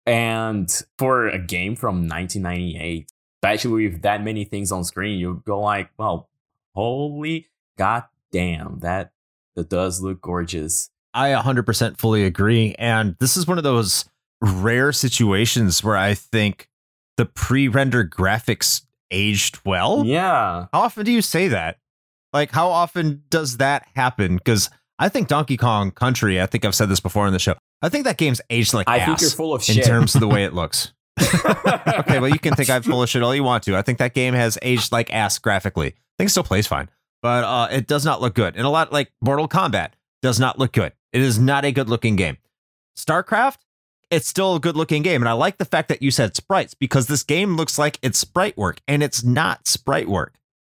And for a game from 1998, especially with that many things on screen, you go like, well, holy god damn, that that does look gorgeous. I 100% fully agree. And this is one of those rare situations where I think the pre rendered graphics aged well. Yeah. How often do you say that? Like, how often does that happen? Because I think Donkey Kong Country, I think I've said this before in the show, I think that game's aged like I ass think you're full of in shit. terms of the way it looks. okay, well, you can think I'm full of shit all you want to. I think that game has aged like ass graphically. I think it still plays fine, but uh, it does not look good. And a lot like Mortal Kombat does not look good. It is not a good looking game. StarCraft, it's still a good looking game. And I like the fact that you said sprites because this game looks like it's sprite work and it's not sprite work.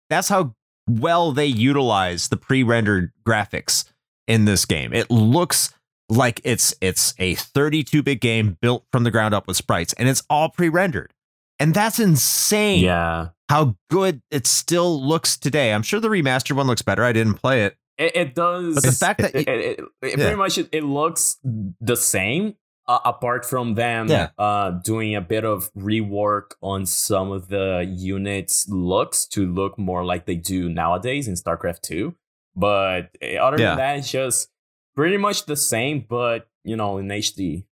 That's how well they utilize the pre rendered graphics in this game. It looks like it's it's a 32 bit game built from the ground up with sprites and it's all pre-rendered and that's insane yeah. how good it still looks today i'm sure the remastered one looks better i didn't play it It, it does. But the fact that it, it, it- Yeah. pretty much it looks the same, uh, apart from them Yeah. uh, doing a bit of rework on some of the units' looks to look more like they do nowadays in StarCraft Two. But uh, other Yeah. than that, it's just pretty much the same, but you know, in HD.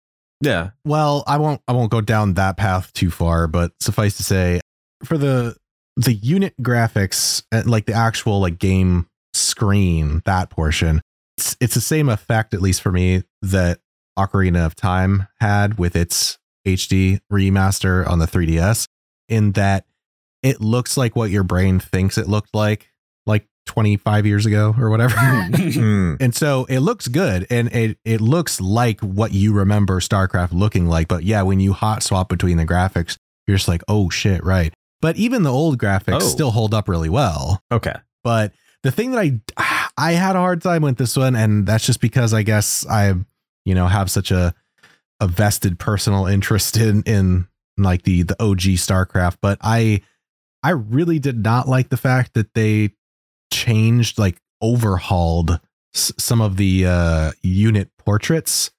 yeah Well, I won't I won't go down that path too far, but suffice to say, for the the unit graphics, uh, like the actual like game screen, that portion, it's, it's the same effect, at least for me, that Ocarina of Time had with its HD remaster on the 3DS, in that it looks like what your brain thinks it looked like, like 25 years ago or whatever. Hmm. And so it looks good and it it looks like what you remember StarCraft looking like. But yeah, when you hot swap between the graphics, you're just like, oh shit, right. But even the old graphics Oh. still hold up really well. okay But the thing that I I had a hard time with this one, and that's just because I guess I, you know, have such a a vested personal interest in in like the the OG StarCraft. But I I really did not like the fact that they changed like overhauled s- some of the uh unit portraits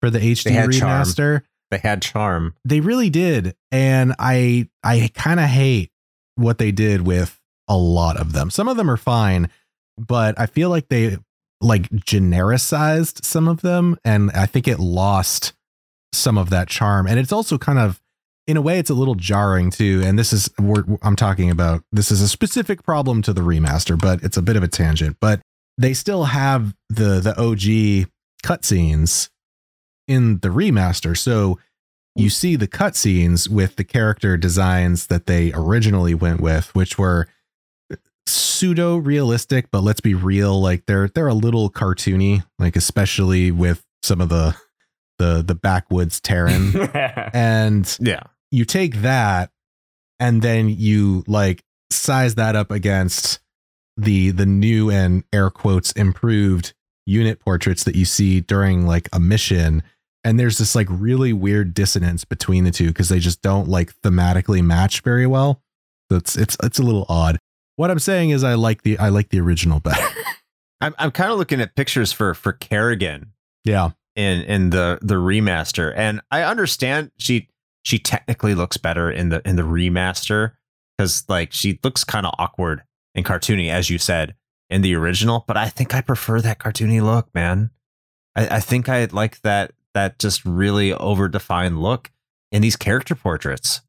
for the HD had charm. remaster they had charm they really did and i i kind of hate what they did with a lot of them some of them are fine but i feel like they like genericized some of them and i think it lost some of that charm. And it's also kind of in a way it's a little jarring too and this is i'm talking about this is a specific problem to the remaster but it's a bit of a tangent but they still have the the og cutscenes in the remaster. So you see the cutscenes with the character designs that they originally went with, which were pseudo realistic, but let's be real, like they're they're a little cartoony, like especially with some of the the the backwoods Terran. and yeah. you take that and then you like size that up against the the new and air quotes improved unit portraits that you see during like a mission. And there's this like really weird dissonance between the two because they just don't like thematically match very well. So it's it's it's a little odd what i'm saying is i like the i like the original better. I'm, I'm kind of looking at pictures for for kerrigan. Yeah. In in the the remaster. And i understand she she technically looks better in the in the remaster because like she looks kind of awkward and cartoony as you said in the original but i think i prefer that cartoony look man. I, I think i like that that just really overdefined look in these character portraits.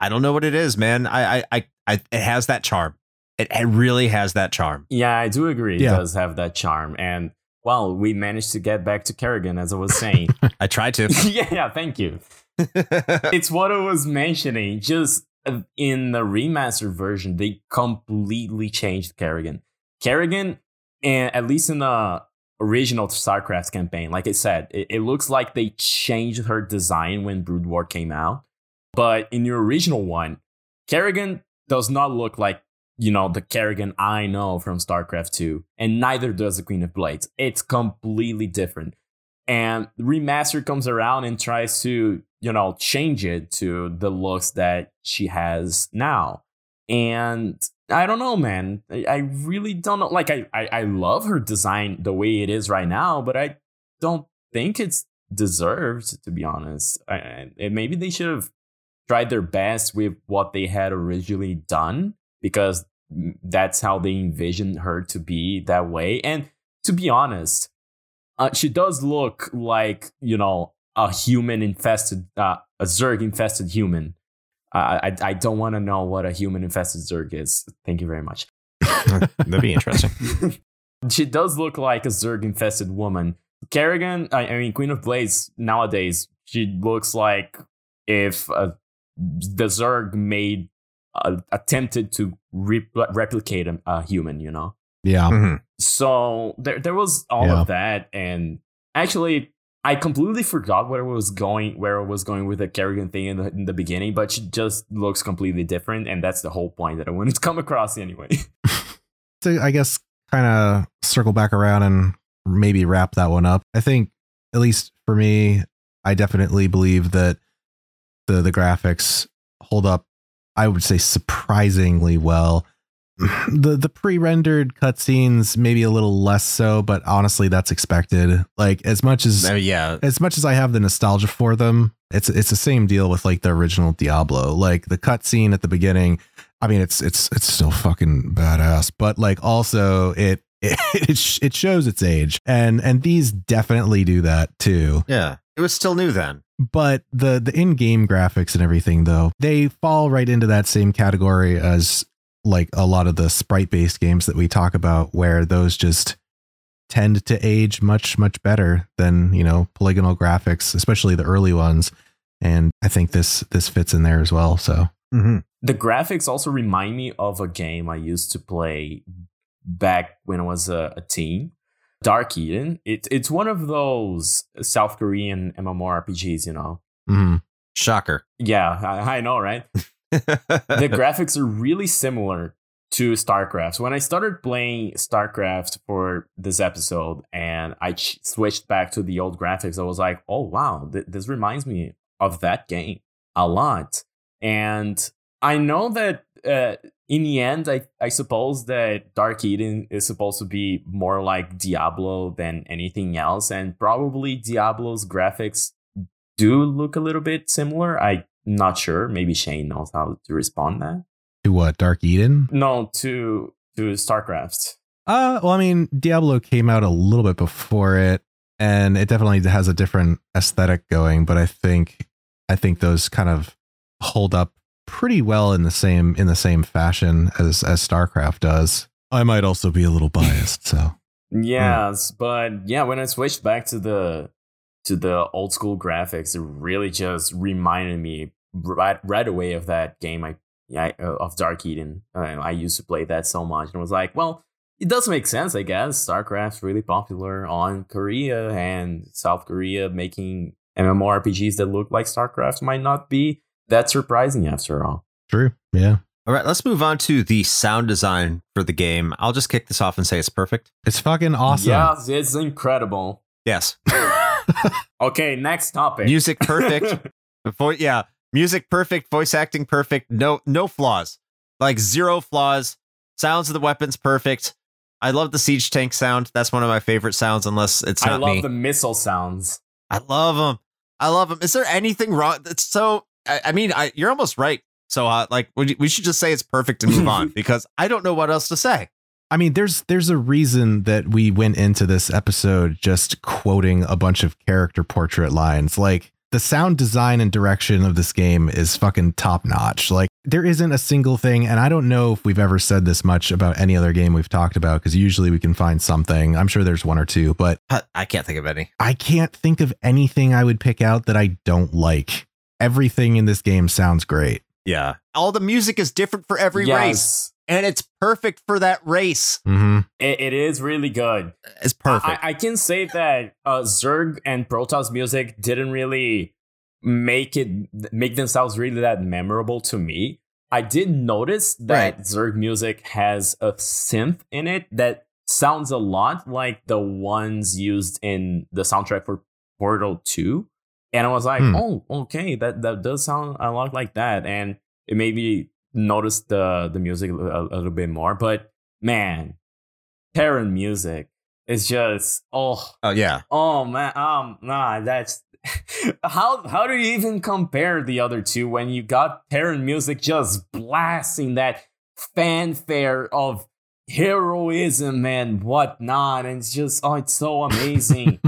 I don't know what it is man. I i i, I it has that charm it, it really has that charm yeah, I do agree. It Yeah. does have that charm. And well, we managed to get back to Kerrigan, as I was saying. i tried to yeah, yeah, thank you. it's what I was mentioning. Just uh, in the remastered version, they completely changed Kerrigan. Kerrigan, and at least in the original StarCraft campaign, like I said, it, it looks like they changed her design when Brood War came out. But in the original one, Kerrigan does not look like you know the Kerrigan I know from StarCraft 2, and neither does the Queen of Blades. It's completely different. And remaster comes around and tries to you know change it to the looks that she has now. And i don't know man. I, I really don't know. Like I, I i love her design the way it is right now but i don't think it's deserved, to be honest. I, and maybe they should have tried their best with what they had originally done because that's how they envisioned her to be that way. And to be honest, uh, she does look like you know a human infested, uh, a Zerg infested human. Uh, I I don't want to know what a human infested Zerg is. Thank you very much. That'd be interesting. she does look like a Zerg infested woman. Kerrigan, I, I, mean Queen of Blades nowadays, she looks like if uh, the Zerg made uh, attempted to re- replicate a, a, human, you know. Yeah. Mm-hmm. So there there was all yeah. of that, and actually. I completely forgot where it was going, where it was going with the Kerrigan thing in the, in the beginning, but she just looks completely different, and that's the whole point that I wanted to come across anyway. to I guess kind of circle back around and maybe wrap that one up. I think at least for me, I definitely believe that the the graphics hold up I would say surprisingly well. The the pre-rendered cutscenes maybe a little less so, but honestly that's expected. Like as much as uh, yeah, as much as I have the nostalgia for them, it's it's the same deal with like the original Diablo. Like the cutscene at the beginning I mean, it's it's it's still fucking badass, but like also it it it, it shows its age, and and these definitely do that too. Yeah, it was still new then. But the the in game graphics and everything though, they fall right into that same category as like a lot of the sprite based games that we talk about, where those just tend to age much much better than you know polygonal graphics, especially the early ones. And I think this this fits in there as well. So. Mm-hmm. The graphics also remind me of a game I used to play back when I was a, a teen. Dark Eden. It, it's one of those South Korean MMORPGs, you know. Mm. Shocker. Yeah, I, I know, right? the graphics are really similar to StarCraft. When I started playing StarCraft for this episode and I ch- switched back to the old graphics, I was like, oh, wow, th- this reminds me of that game a lot. And I know that uh, in the end, I, I suppose that Dark Eden is supposed to be more like Diablo than anything else, and probably Diablo's graphics do look a little bit similar. I'm not sure. Maybe Shane knows how to respond that. To what? Dark Eden? No, to to StarCraft. Uh, well, I mean, Diablo came out a little bit before it, and it definitely has a different aesthetic going. But I think I think those kind of hold up pretty well in the same in the same fashion as as StarCraft does. I might also be a little biased, so yes, but yeah, when I switched back to the to the old school graphics, it really just reminded me right right away of that game I yeah uh, of Dark Eden. Uh, I used to play that so much, and was like, well, it does make sense, I guess. StarCraft's really popular on Korea and South Korea, making MMORPGs that look like StarCraft might not be that's surprising after all. True. Yeah. All right, let's move on to the sound design for the game. I'll just kick this off and say it's perfect. It's fucking awesome. Yes, it's incredible. Yes. okay, next topic. Music perfect. Vo- yeah, music perfect, voice acting perfect, no no flaws. Like zero flaws. Sounds of the weapons perfect. I love the siege tank sound. That's one of my favorite sounds unless it's not I love me. the missile sounds. I love them. I love them. Is there anything wrong? It's so I, I mean, I, you're almost right. So, uh, like, we, we should just say it's perfect and move on because I don't know what else to say. I mean, there's there's a reason that we went into this episode just quoting a bunch of character portrait lines. Like the sound design and direction of this game is fucking top notch. Like there isn't a single thing, and I don't know if we've ever said this much about any other game we've talked about because usually we can find something. I'm sure there's one or two, but I can't think of any. I can't think of anything I would pick out that I don't like everything in this game sounds great. Yeah. All the music is different for every yes. race. And it's perfect for that race. Mm-hmm. It, it is really good. It's perfect. I, I can say that uh, Zerg and Protoss music didn't really make it make themselves really that memorable to me. I did notice that right. Zerg music has a synth in it that sounds a lot like the ones used in the soundtrack for Portal 2 and I was like, hmm. oh, okay, that that does sound a lot like that, and it made me notice the the music a, a little bit more. But man, Terran music, is just oh Oh yeah. oh man um nah that's how how do you even compare the other two when you got Terran music just blasting that fanfare of heroism and whatnot and it's just oh it's so amazing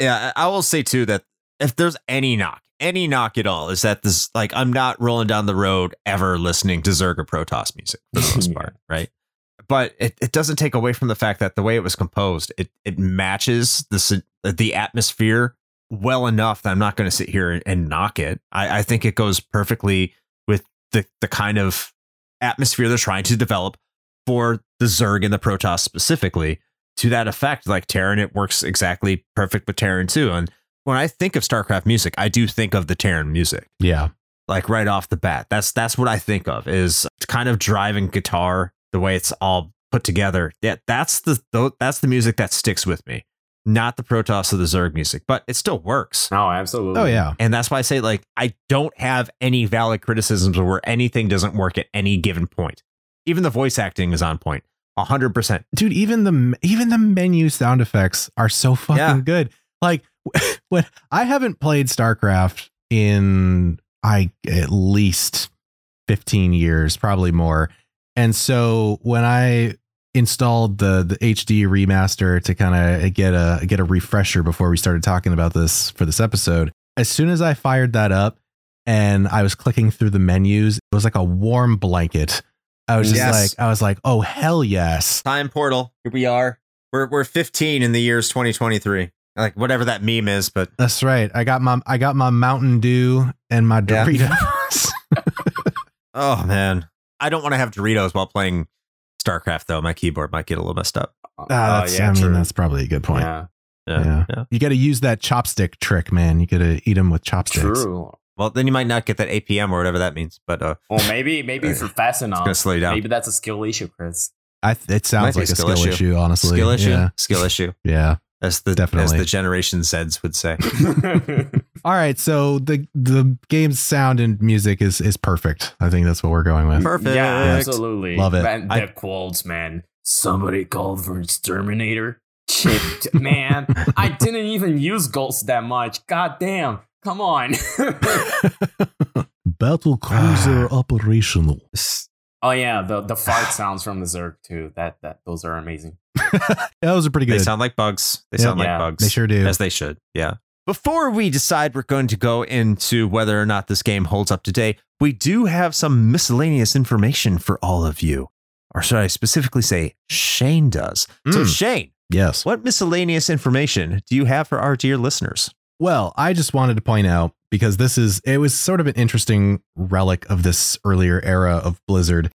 Yeah, I I will say too that if there's any knock, any knock at all, is that this like I'm not rolling down the road ever listening to Zerga Protoss music for the most part, right? But it, it doesn't take away from the fact that the way it was composed, it it matches the the atmosphere well enough that I'm not going to sit here and, and knock it. I, I think it goes perfectly with the the kind of atmosphere they're trying to develop for the Zerg and the Protoss specifically to that effect. Like Terran, it works exactly perfect with Terran too. And when I think of StarCraft music, I do think of the Terran music. Yeah. Like right off the bat. That's that's what I think of is kind of driving guitar, the way it's all put together. Yeah, that's the tho- that's the music that sticks with me. Not the Protoss or the Zerg music, but it still works. oh absolutely Oh yeah. And that's why I say like I don't have any valid criticisms of where anything doesn't work at any given point. Even the voice acting is on point. 100%. dude even the even the menu sound effects are so fucking Yeah. good like when i haven't played starcraft in i at least 15 years probably more and so when i installed the the hd remaster to kind of get a get a refresher before we started talking about this for this episode as soon as i fired that up and i was clicking through the menus it was like a warm blanket i was just Yes. like i was like oh hell yes Time portal. Here we are. We're we're 15 in the year's 2023. Like whatever that meme is, but That's right. I got my I got my Mountain Dew and my Yeah. Doritos. oh man, I don't want to have Doritos while playing StarCraft though. My keyboard might get a little messed up. Ah, that's, I mean, true. that's probably a good point. yeah Yeah, Yeah. yeah. You got to use that chopstick trick, man. You got to eat them with chopsticks. true Well, then you might not get that APM or whatever that means, but uh, well maybe maybe if you're fast enough gonna slow you down. maybe that's a skill issue chris I, it sounds Might be like a a skill, skill issue. issue. honestly. Skill issue. Yeah. Skill issue. Yeah. As the Definitely. as the Generation Zeds would say. All right. So the the game's sound and music is is perfect. I think that's what we're going with. Perfect. Yeah, absolutely. Love it. Man, I- the quotes, man. Somebody called for exterminator. Chipped, man. I didn't even use ghosts that much. God damn. Come on. Battle cruiser operational. oh yeah, the the fart sounds from the Zerg too. That that those are amazing. Those are pretty good. They sound like bugs. They Yep. sound like Yeah, bugs. they sure do. As they should. Yeah. Before we decide we're going to go into whether or not this game holds up today, we do have some miscellaneous information for all of you. Or should I specifically say Shane does? So, Mm. Shane, yes. what miscellaneous information do you have for our dear listeners? Well, I just wanted to point out because this is it was sort of an interesting relic of this earlier era of Blizzard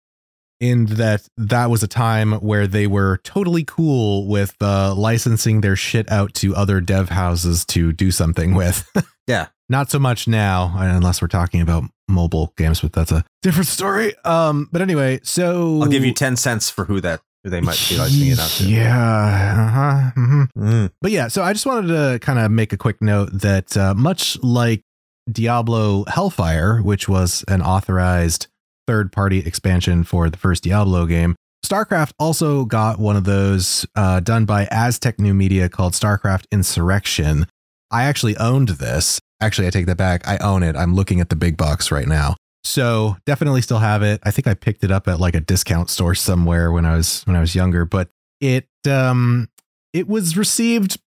in that that was a time where they were totally cool with uh, licensing their shit out to other dev houses to do something with. Yeah. Not so much now, unless we're talking about mobile games, but that's a different story. Um, but anyway, so I'll give you 10 cents for who that who they might be licensing it out to. Yeah. Uh-huh. mhm. Mm. But yeah, so I just wanted to kind of make a quick note that uh, much like Diablo Hellfire, which was an authorized third party expansion for the first Diablo game, StarCraft also got one of those uh, done by Aztech New Media called StarCraft Insurrection. I actually owned this. Actually, I take that back. I own it. I'm looking at the big box right now. So definitely still have it. I think I picked it up at like a discount store somewhere when I was when I was younger, but it um it was received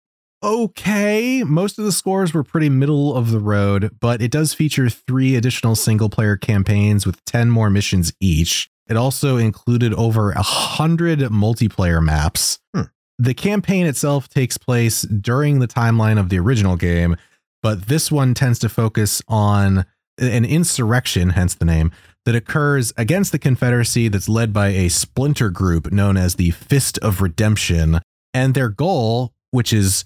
okay. Most of the scores were pretty middle of the road, but it does feature three additional single player campaigns with 10 more missions each. It also included over a hundred multiplayer maps. Hmm. The campaign itself takes place during the timeline of the original game, but this one tends to focus on an insurrection, hence the name, that occurs against the Confederacy that's led by a splinter group known as the Fist of Redemption. And their goal, which is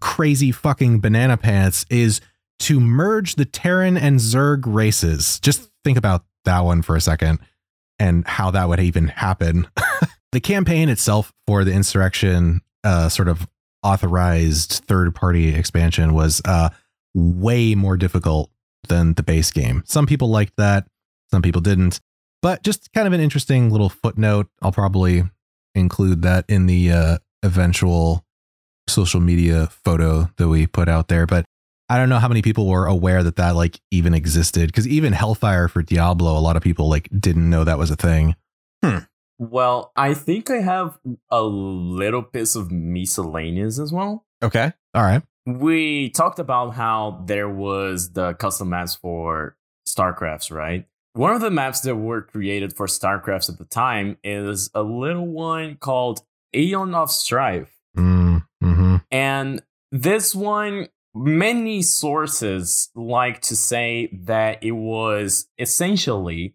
crazy fucking banana pants, is to merge the Terran and Zerg races. Just think about that one for a second and how that would even happen. the campaign itself for the insurrection, uh, sort of authorized third party expansion, was uh, way more difficult than the base game. Some people liked that, some people didn't. But just kind of an interesting little footnote. I'll probably include that in the uh, eventual social media photo that we put out there, but I don't know how many people were aware that that like even existed because even Hellfire for Diablo, a lot of people like didn't know that was a thing. Hmm. Well, I think I have a little piece of miscellaneous as well. Okay. All right. We talked about how there was the custom maps for StarCrafts, right? One of the maps that were created for StarCrafts at the time is a little one called Aeon of Strife. Mm, hmm And this one, many sources like to say that it was essentially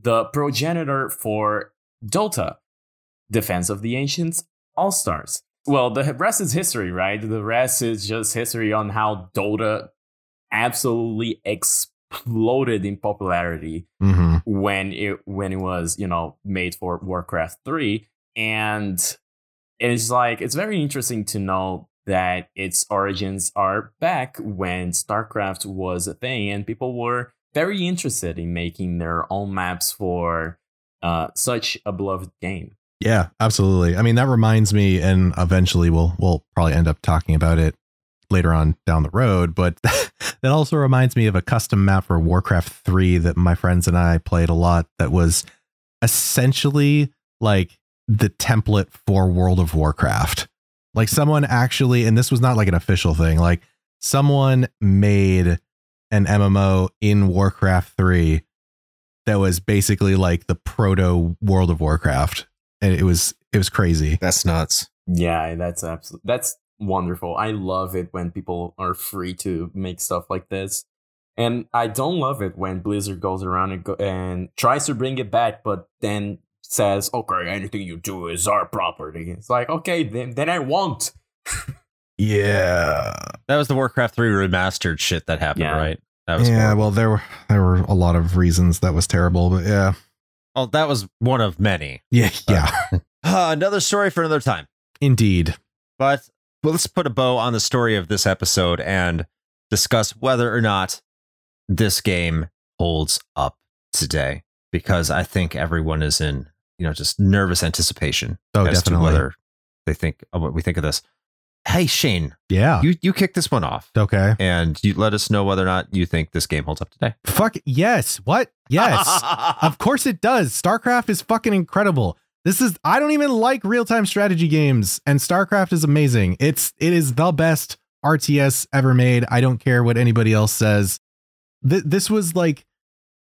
the progenitor for Dota, Defense of the Ancients All Stars. Well, the rest is history, right? The rest is just history on how Dota absolutely exploded in popularity hmm when it when it was you know made for Warcraft 3 and it's like it's very interesting to know that its origins are back when StarCraft was a thing and people were very interested in making their own maps for uh, such a beloved game. Yeah, absolutely. I mean, that reminds me, and eventually we'll we'll probably end up talking about it later on down the road. But that also reminds me of a custom map for Warcraft three that my friends and I played a lot. That was essentially like the template for World of Warcraft. Like someone actually, and this was not like an official thing. Like someone made an MMO in Warcraft three that was basically like the proto World of Warcraft and it was it was crazy. That's nuts. Yeah, that's absolutely that's wonderful. I love it when people are free to make stuff like this. And I don't love it when Blizzard goes around and, go, and tries to bring it back, but then says, "Okay, anything you do is our property." It's like, okay, then then I won't. Yeah. That was the Warcraft 3 remastered shit that happened, Yeah. right? That was Yeah, horrible. well there were there were a lot of reasons that was terrible, but yeah. well, that was one of many. Yeah, yeah. Uh, another story for another time. Indeed. But well, let's put a bow on the story of this episode and discuss whether or not this game holds up today. Because I think everyone is in, you know, just nervous anticipation Oh, as definitely. to whether they think of what we think of this. Hey Shane, Yeah. you you kick this one off okay. and you let us know whether or not you think this game holds up today. Fuck yes. What? Yes. of course it does. StarCraft is fucking incredible. This is I don't even like real-time strategy games and StarCraft is amazing. It's it is the best RTS ever made. I don't care what anybody else says. Th- this was like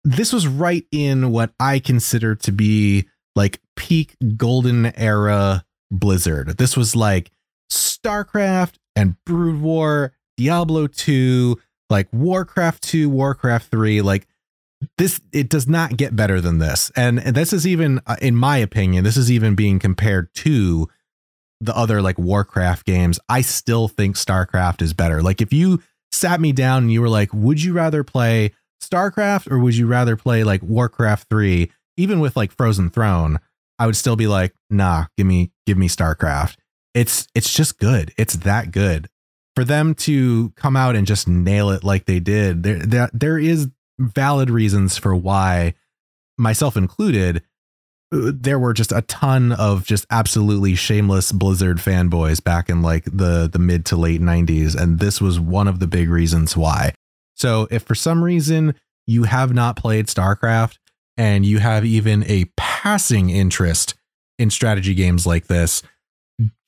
this was right in what I consider to be like peak golden era Blizzard. This was like StarCraft and Brood War, Diablo 2, like Warcraft 2, Warcraft 3, like this it does not get better than this. And, and this is even uh, in my opinion, this is even being compared to the other like Warcraft games. I still think StarCraft is better. Like if you sat me down and you were like, "Would you rather play StarCraft or would you rather play like Warcraft 3 even with like Frozen Throne?" I would still be like, "Nah, give me give me StarCraft." It's it's just good. It's that good. For them to come out and just nail it like they did, there there, there is valid reasons for why myself included uh, there were just a ton of just absolutely shameless blizzard fanboys back in like the the mid to late 90s and this was one of the big reasons why so if for some reason you have not played starcraft and you have even a passing interest in strategy games like this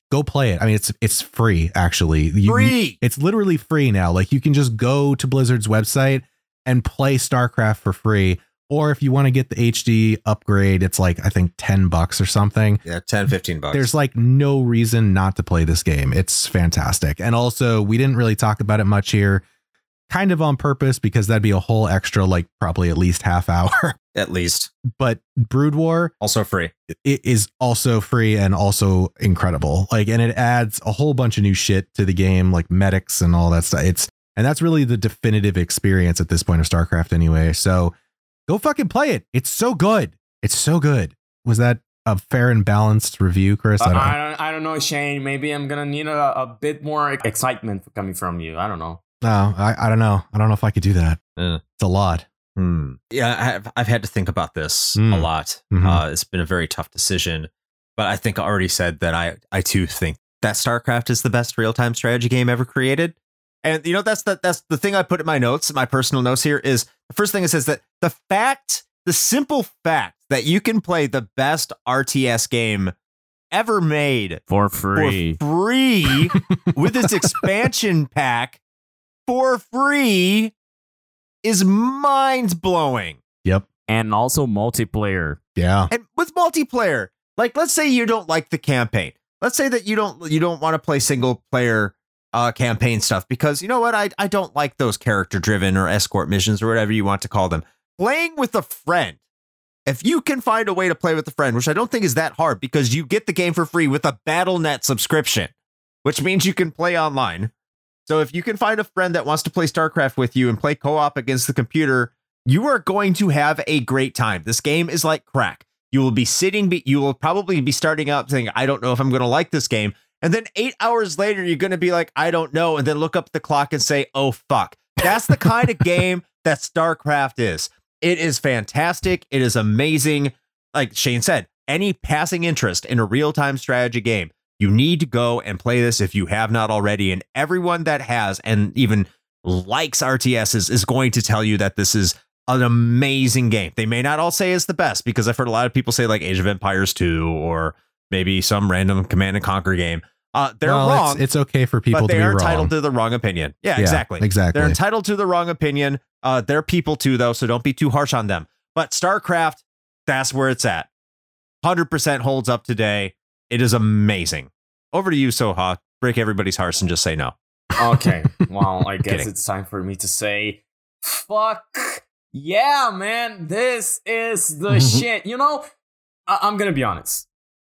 go play it i mean it's it's free actually You- Free. it's literally free now. Like you can just go to Blizzard's website and play StarCraft for free. Or if you want to get the HD upgrade, it's like I think 10 bucks or something. Yeah, 10, 15 bucks. There's like no reason not to play this game. It's fantastic. And also, we didn't really talk about it much here, kind of on purpose because that'd be a whole extra, like probably at least half hour. at least but Brood War also free. it is also free and also incredible. Like, and it adds a whole bunch of new shit to the game, like medics and all that stuff. It's and that's really the definitive experience at this point of StarCraft, anyway. So go fucking play it. It's so good. It's so good. Was that a fair and balanced review, Chris? Uh, I don't. I don't, I don't know, Shane. Maybe I'm gonna need a, a bit more excitement coming from you. I don't know. no, I, I don't know. I don't know if I could do that. Uh. It's a lot. Hmm. Yeah, I have, I've had to think about this Hmm. a lot. Mhm. Uh, it's been a very tough decision, but I think I already said that I, I too think that StarCraft is the best real time strategy game ever created. And you know that's the that's the thing I put in my notes, my personal notes here is the first thing it says that the fact, the simple fact that you can play the best RTS game ever made For free. for free with its expansion pack for free is mind blowing. Yep. and also multiplayer. Yeah. And with multiplayer, like let's say you don't like the campaign. Let's say that you don't you don't want to play single player uh, campaign stuff because you know what I I don't like those character driven or escort missions or whatever you want to call them. Playing with a friend. If you can find a way to play with a friend, which I don't think is that hard because you get the game for free with a BattleNet subscription, which means you can play online. So if you can find a friend that wants to play StarCraft with you and play co-op against the computer, you are going to have a great time. This game is like crack. You will be sitting, you will probably be starting up saying, I don't know if I'm going to like this game. And then eight hours later, you're going to be like, I don't know. And then look up the clock and say, oh, fuck. That's the kind of game that StarCraft is. It is fantastic. It is amazing. Like Shane said, any passing interest in a real time strategy game, you need to go and play this if you have not already. And everyone that has and even likes RTSs is going to tell you that this is an amazing game. They may not all say it's the best because I've heard a lot of people say like Age of Empires 2 or maybe some random Command and Conquer game. Uh, they're Well, wrong, It's, it's okay for people but to they be are wrong. entitled to the wrong opinion. Yeah, Yeah, exactly. exactly. They're entitled to the wrong opinion. Uh, they're people too, though, so don't be too harsh on them. But StarCraft, that's where it's at. 100% holds up today. It is amazing. Over to you, Soha. Break everybody's hearts and just say no. Okay, well, I guess it's time for me to say, fuck yeah, man, this is the shit. You know, I- I'm gonna be honest.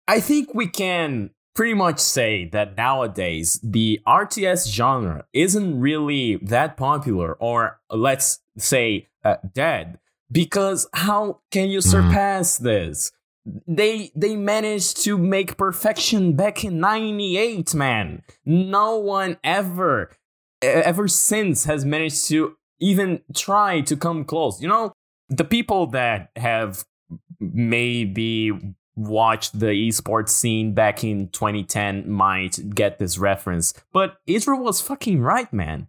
I think we can pretty much say that nowadays the RTS genre isn't really that popular, or let's say uh, dead. Because how can you Mhm. surpass this? They they managed to make perfection back in '98, man. No one ever ever since has managed to even try to come close. You know, the people that have maybe watched the esports scene back in 2010 might get this reference, but Idra was fucking right, man.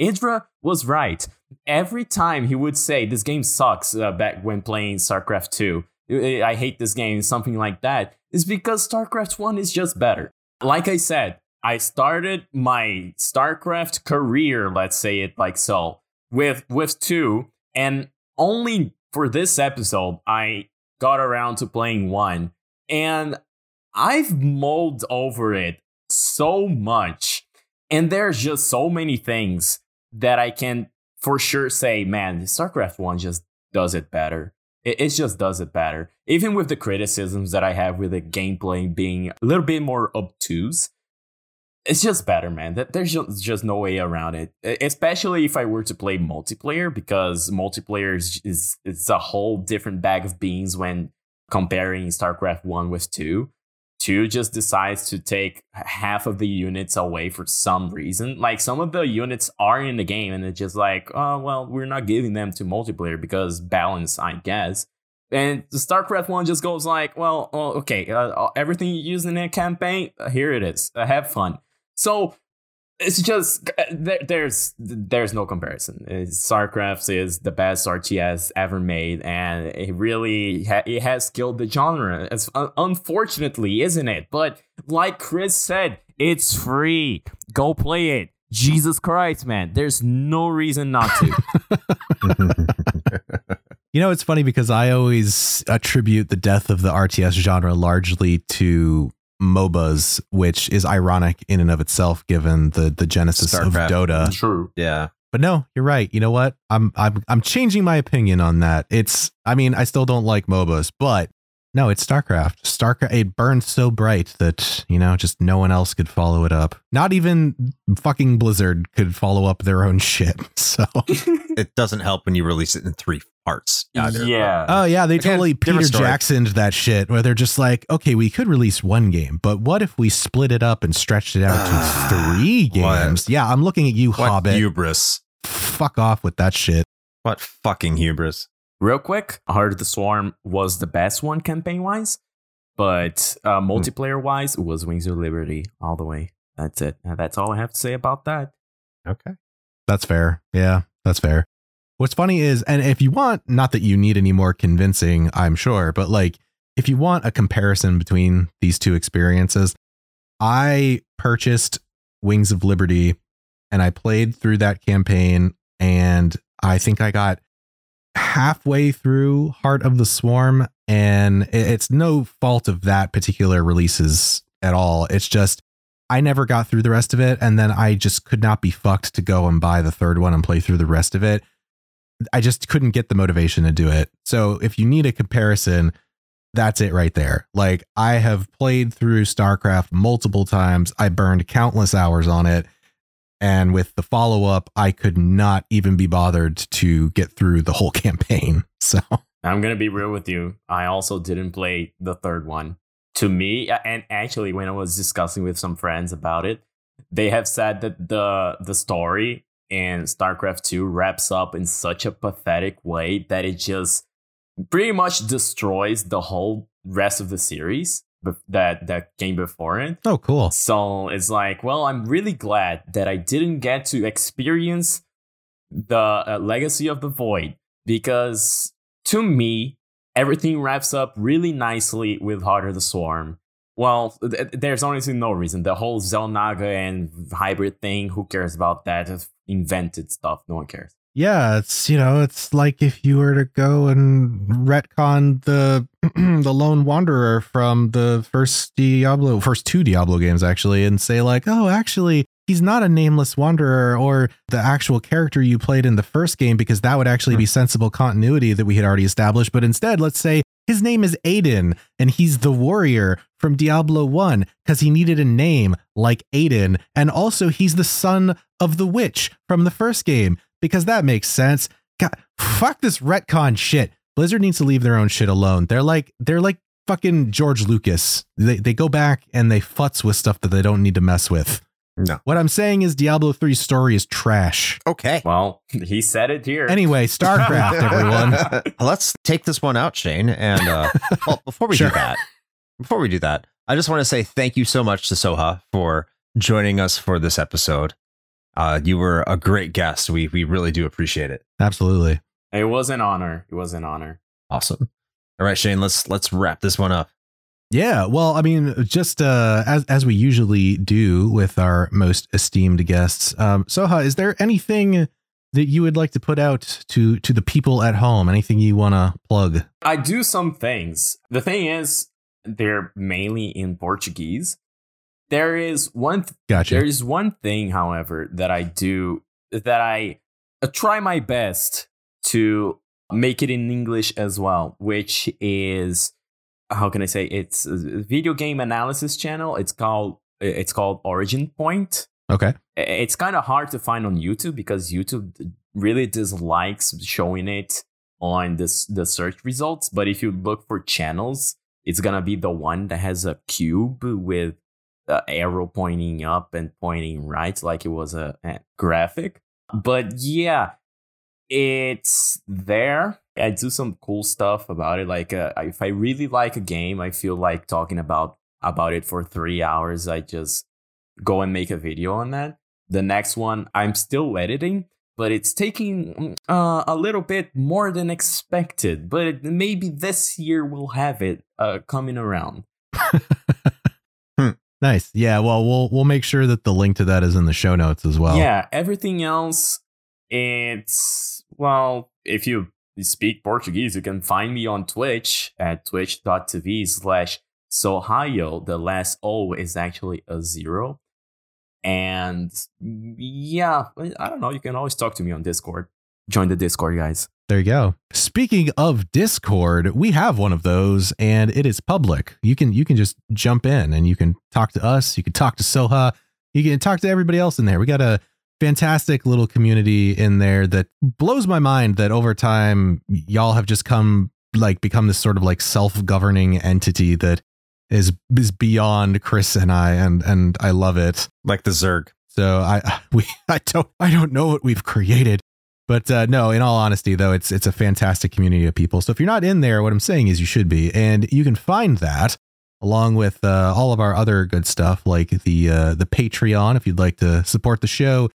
Idra was right. Every time he would say this game sucks uh, back when playing StarCraft 2, I hate this game, something like that, is because StarCraft 1 is just better. Like I said, I started my StarCraft career, let's say it like so, with with 2 and only for this episode I got around to playing 1 and I've mulled over it so much and there's just so many things that I can for sure say, man, StarCraft 1 just does it better. It, it just does it better. Even with the criticisms that I have with the gameplay being a little bit more obtuse, it's just better, man. That there's just, no way around it. Especially if I were to play multiplayer, because multiplayer is, is it's a whole different bag of beans when comparing StarCraft One with Two. Two just decides to take half of the units away for some reason. Like some of the units are in the game, and it's just like, oh well, we're not giving them to multiplayer because balance, I guess. And the StarCraft one just goes like, well, well okay, uh, everything you use in a campaign, uh, here it is. Uh, have fun. So it's just uh, there, there's there's no comparison. Uh, StarCraft is the best RTS ever made, and it really ha- it has killed the genre. It's un- unfortunately, isn't it? But like Chris said, it's free. Go play it. Jesus Christ, man! There's no reason not to. You know, it's funny because I always attribute the death of the RTS genre largely to MOBAs, which is ironic in and of itself, given the the genesis Starcraft. of Dota. True. Yeah. But no, you're right. You know what? I'm I'm I'm changing my opinion on that. It's I mean, I still don't like MOBAs, but no, it's StarCraft. StarCraft it burned so bright that, you know, just no one else could follow it up. Not even fucking Blizzard could follow up their own shit. So It doesn't help when you release it in three parts. either. Yeah. Oh yeah, they Again, totally Peter. Jacksoned that shit where they're just like, okay, we could release one game, but what if we split it up and stretched it out Ah, to three what? games? Yeah, I'm looking at you, What Hobbit. hubris. Fuck off with that shit. What fucking hubris. Real quick, Heart of the Swarm was the best one campaign wise, But uh, multiplayer wise, it was Wings of Liberty all the way. That's it. And that's all I have to say about that. Okay. That's fair. Yeah, that's fair. What's funny is, and if you want, not that you need any more convincing, I'm sure, but like if you want a comparison between these two experiences, I purchased Wings of Liberty and I played through that campaign and I think I got halfway through Heart of the Swarm and it's no fault of that particular releases at all. It's just I never got through the rest of it and then I just could not be fucked to go and buy the third one and play through the rest of it. I just couldn't get the motivation to do it. So if you need a comparison, that's it right there. Like I have played through StarCraft multiple times. I burned countless hours on it. And with the follow up, I could not even be bothered to get through the whole campaign. So I'm going to be real with you. I also didn't play the third one. To me, and actually, when I was discussing with some friends about it, they have said that the the story in StarCraft 2 wraps up in such a pathetic way that it just pretty much destroys the whole rest of the series that that came before it. Oh, cool. So it's like, well, I'm really glad that I didn't get to experience the uh, Legacy of the Void because to me, everything wraps up really nicely with Heart of the Swarm. Well, th- there's honestly no reason. The whole Xel'Naga and hybrid thing, who cares about that? Invented stuff. No one cares. Yeah, it's you know, it's like if you were to go and retcon the the lone wanderer from the first Diablo, first two Diablo games actually, and say like, oh, actually, he's not a nameless wanderer or the actual character you played in the first game because that would actually be hmm. sensible continuity that we had already established. But instead, let's say his name is Aidan and he's the warrior from Diablo 1 because he needed a name like Aidan. And also, he's the son of the witch from the first game because that makes sense. God, fuck this retcon shit. Blizzard needs to leave their own shit alone. They're like they're like fucking George Lucas. They they go back and they futz with stuff that they don't need to mess with. No. What I'm saying is Diablo 3's story is trash. Okay. Well, he said it here. Anyway, StarCraft, everyone. Let's take this one out, Shane. And uh, well, before we Sure. do that, before we do that, I just want to say thank you so much to Soha for joining us for this episode. Uh, you were a great guest. We we really do appreciate it. Absolutely. it was an honor. It was an honor. Awesome. All right, Shane. Let's let's wrap this one up. Yeah, well, I mean, just uh, as as we usually do with our most esteemed guests, um, Soha, is there anything that you would like to put out to to the people at home? Anything you want to plug? I do some things. The thing is, they're mainly in Portuguese. There is one. Th- Gotcha. There is one thing, however, that I do that I uh, try my best to make it in English as well, which is how can I say it's a video game analysis channel. It's called it's called Origin Point. okay. It's kind of hard to find on YouTube because YouTube really dislikes showing it on this the search results. But if you look for channels, it's gonna be the one that has a cube with the arrow pointing up and pointing right, like it was a, a graphic. But yeah, it's there. I do some cool stuff about it. Like uh, if I really like a game, I feel like talking about about it for three hours. I just go and make a video on that. The next one, I'm still editing, but it's taking uh, a little bit more than expected. But maybe this year we'll have it uh, coming around. Nice. Yeah. Well, we'll we'll make sure that the link to that is in the show notes as well. Yeah, everything else, it's well, if you speak Portuguese, you can find me on Twitch at twitch.tv slash Sohayo. The last O is actually a zero. And yeah, I don't know. You can always talk to me on Discord. Join the Discord, guys. There you go. Speaking of Discord, we have one of those and it is public. You can you can just jump in and you can talk to us, you can talk to Soha, you can talk to everybody else in there. We got a fantastic little community in there that blows my mind that over time y'all have just come like become this sort of like self-governing entity that is is beyond Chris and I and and I love it. Like the Zerg. So I we I don't I don't know what we've created. But uh, no, in all honesty, though, it's it's a fantastic community of people. So if you're not in there, what I'm saying is you should be, and you can find that along with uh, all of our other good stuff like the uh, the Patreon if you'd like to support the show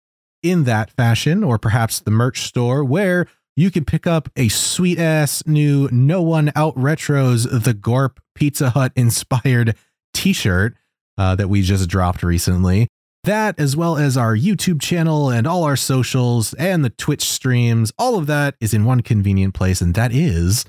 in that fashion, or perhaps the merch store where you can pick up a sweet ass new No One Out Retros the Gorp Pizza Hut inspired T-shirt uh, that we just dropped recently. That, as well as our YouTube channel and all our socials and the Twitch streams, all of that is in one convenient place, and that is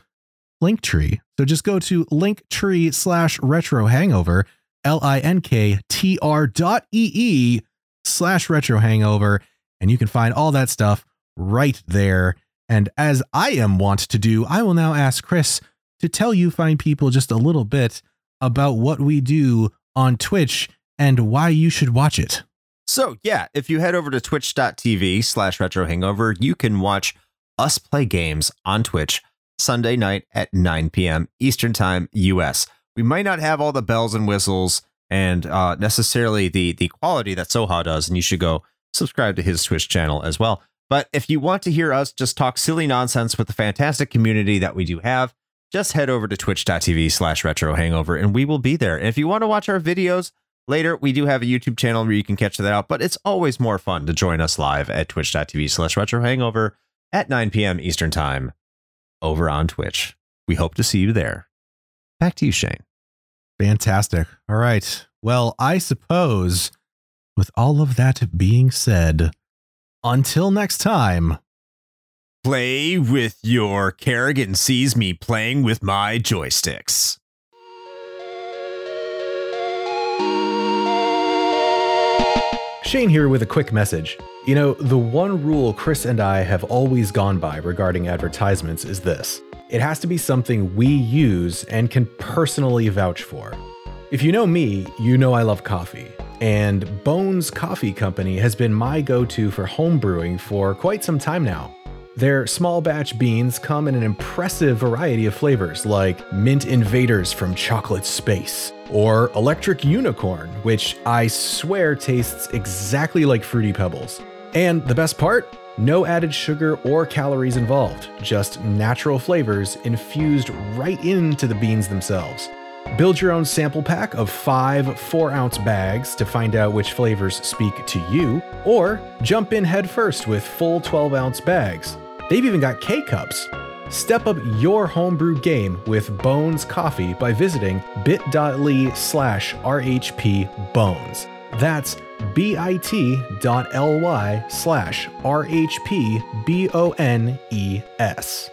Linktree. So just go to linktree slash retro hangover, L I N K T R dot E E slash retro hangover, and you can find all that stuff right there. And as I am wont to do, I will now ask Chris to tell you fine people just a little bit about what we do on Twitch and why you should watch it. So, yeah, if you head over to twitch.tv slash retro hangover, you can watch us play games on Twitch Sunday night at 9 p.m. Eastern Time, US. We might not have all the bells and whistles and uh, necessarily the, the quality that Soha does, and you should go subscribe to his Twitch channel as well. But if you want to hear us just talk silly nonsense with the fantastic community that we do have, just head over to twitch.tv slash retro hangover and we will be there. And if you want to watch our videos, Later, we do have a YouTube channel where you can catch that out, but it's always more fun to join us live at twitch.tv slash retro hangover at 9 p.m. Eastern Time over on Twitch. We hope to see you there. Back to you, Shane. Fantastic. All right. Well, I suppose with all of that being said, until next time, play with your Kerrigan sees me playing with my joysticks. Shane here with a quick message. You know, the one rule Chris and I have always gone by regarding advertisements is this it has to be something we use and can personally vouch for. If you know me, you know I love coffee, and Bones Coffee Company has been my go to for home brewing for quite some time now. Their small batch beans come in an impressive variety of flavors like Mint Invaders from Chocolate Space, or Electric Unicorn, which I swear tastes exactly like Fruity Pebbles. And the best part? No added sugar or calories involved, just natural flavors infused right into the beans themselves. Build your own sample pack of five 4 ounce bags to find out which flavors speak to you, or jump in headfirst with full 12 ounce bags. They've even got K cups. Step up your homebrew game with Bones Coffee by visiting bit.ly slash RHP Bones. That's bit.ly slash RHP B O N E S.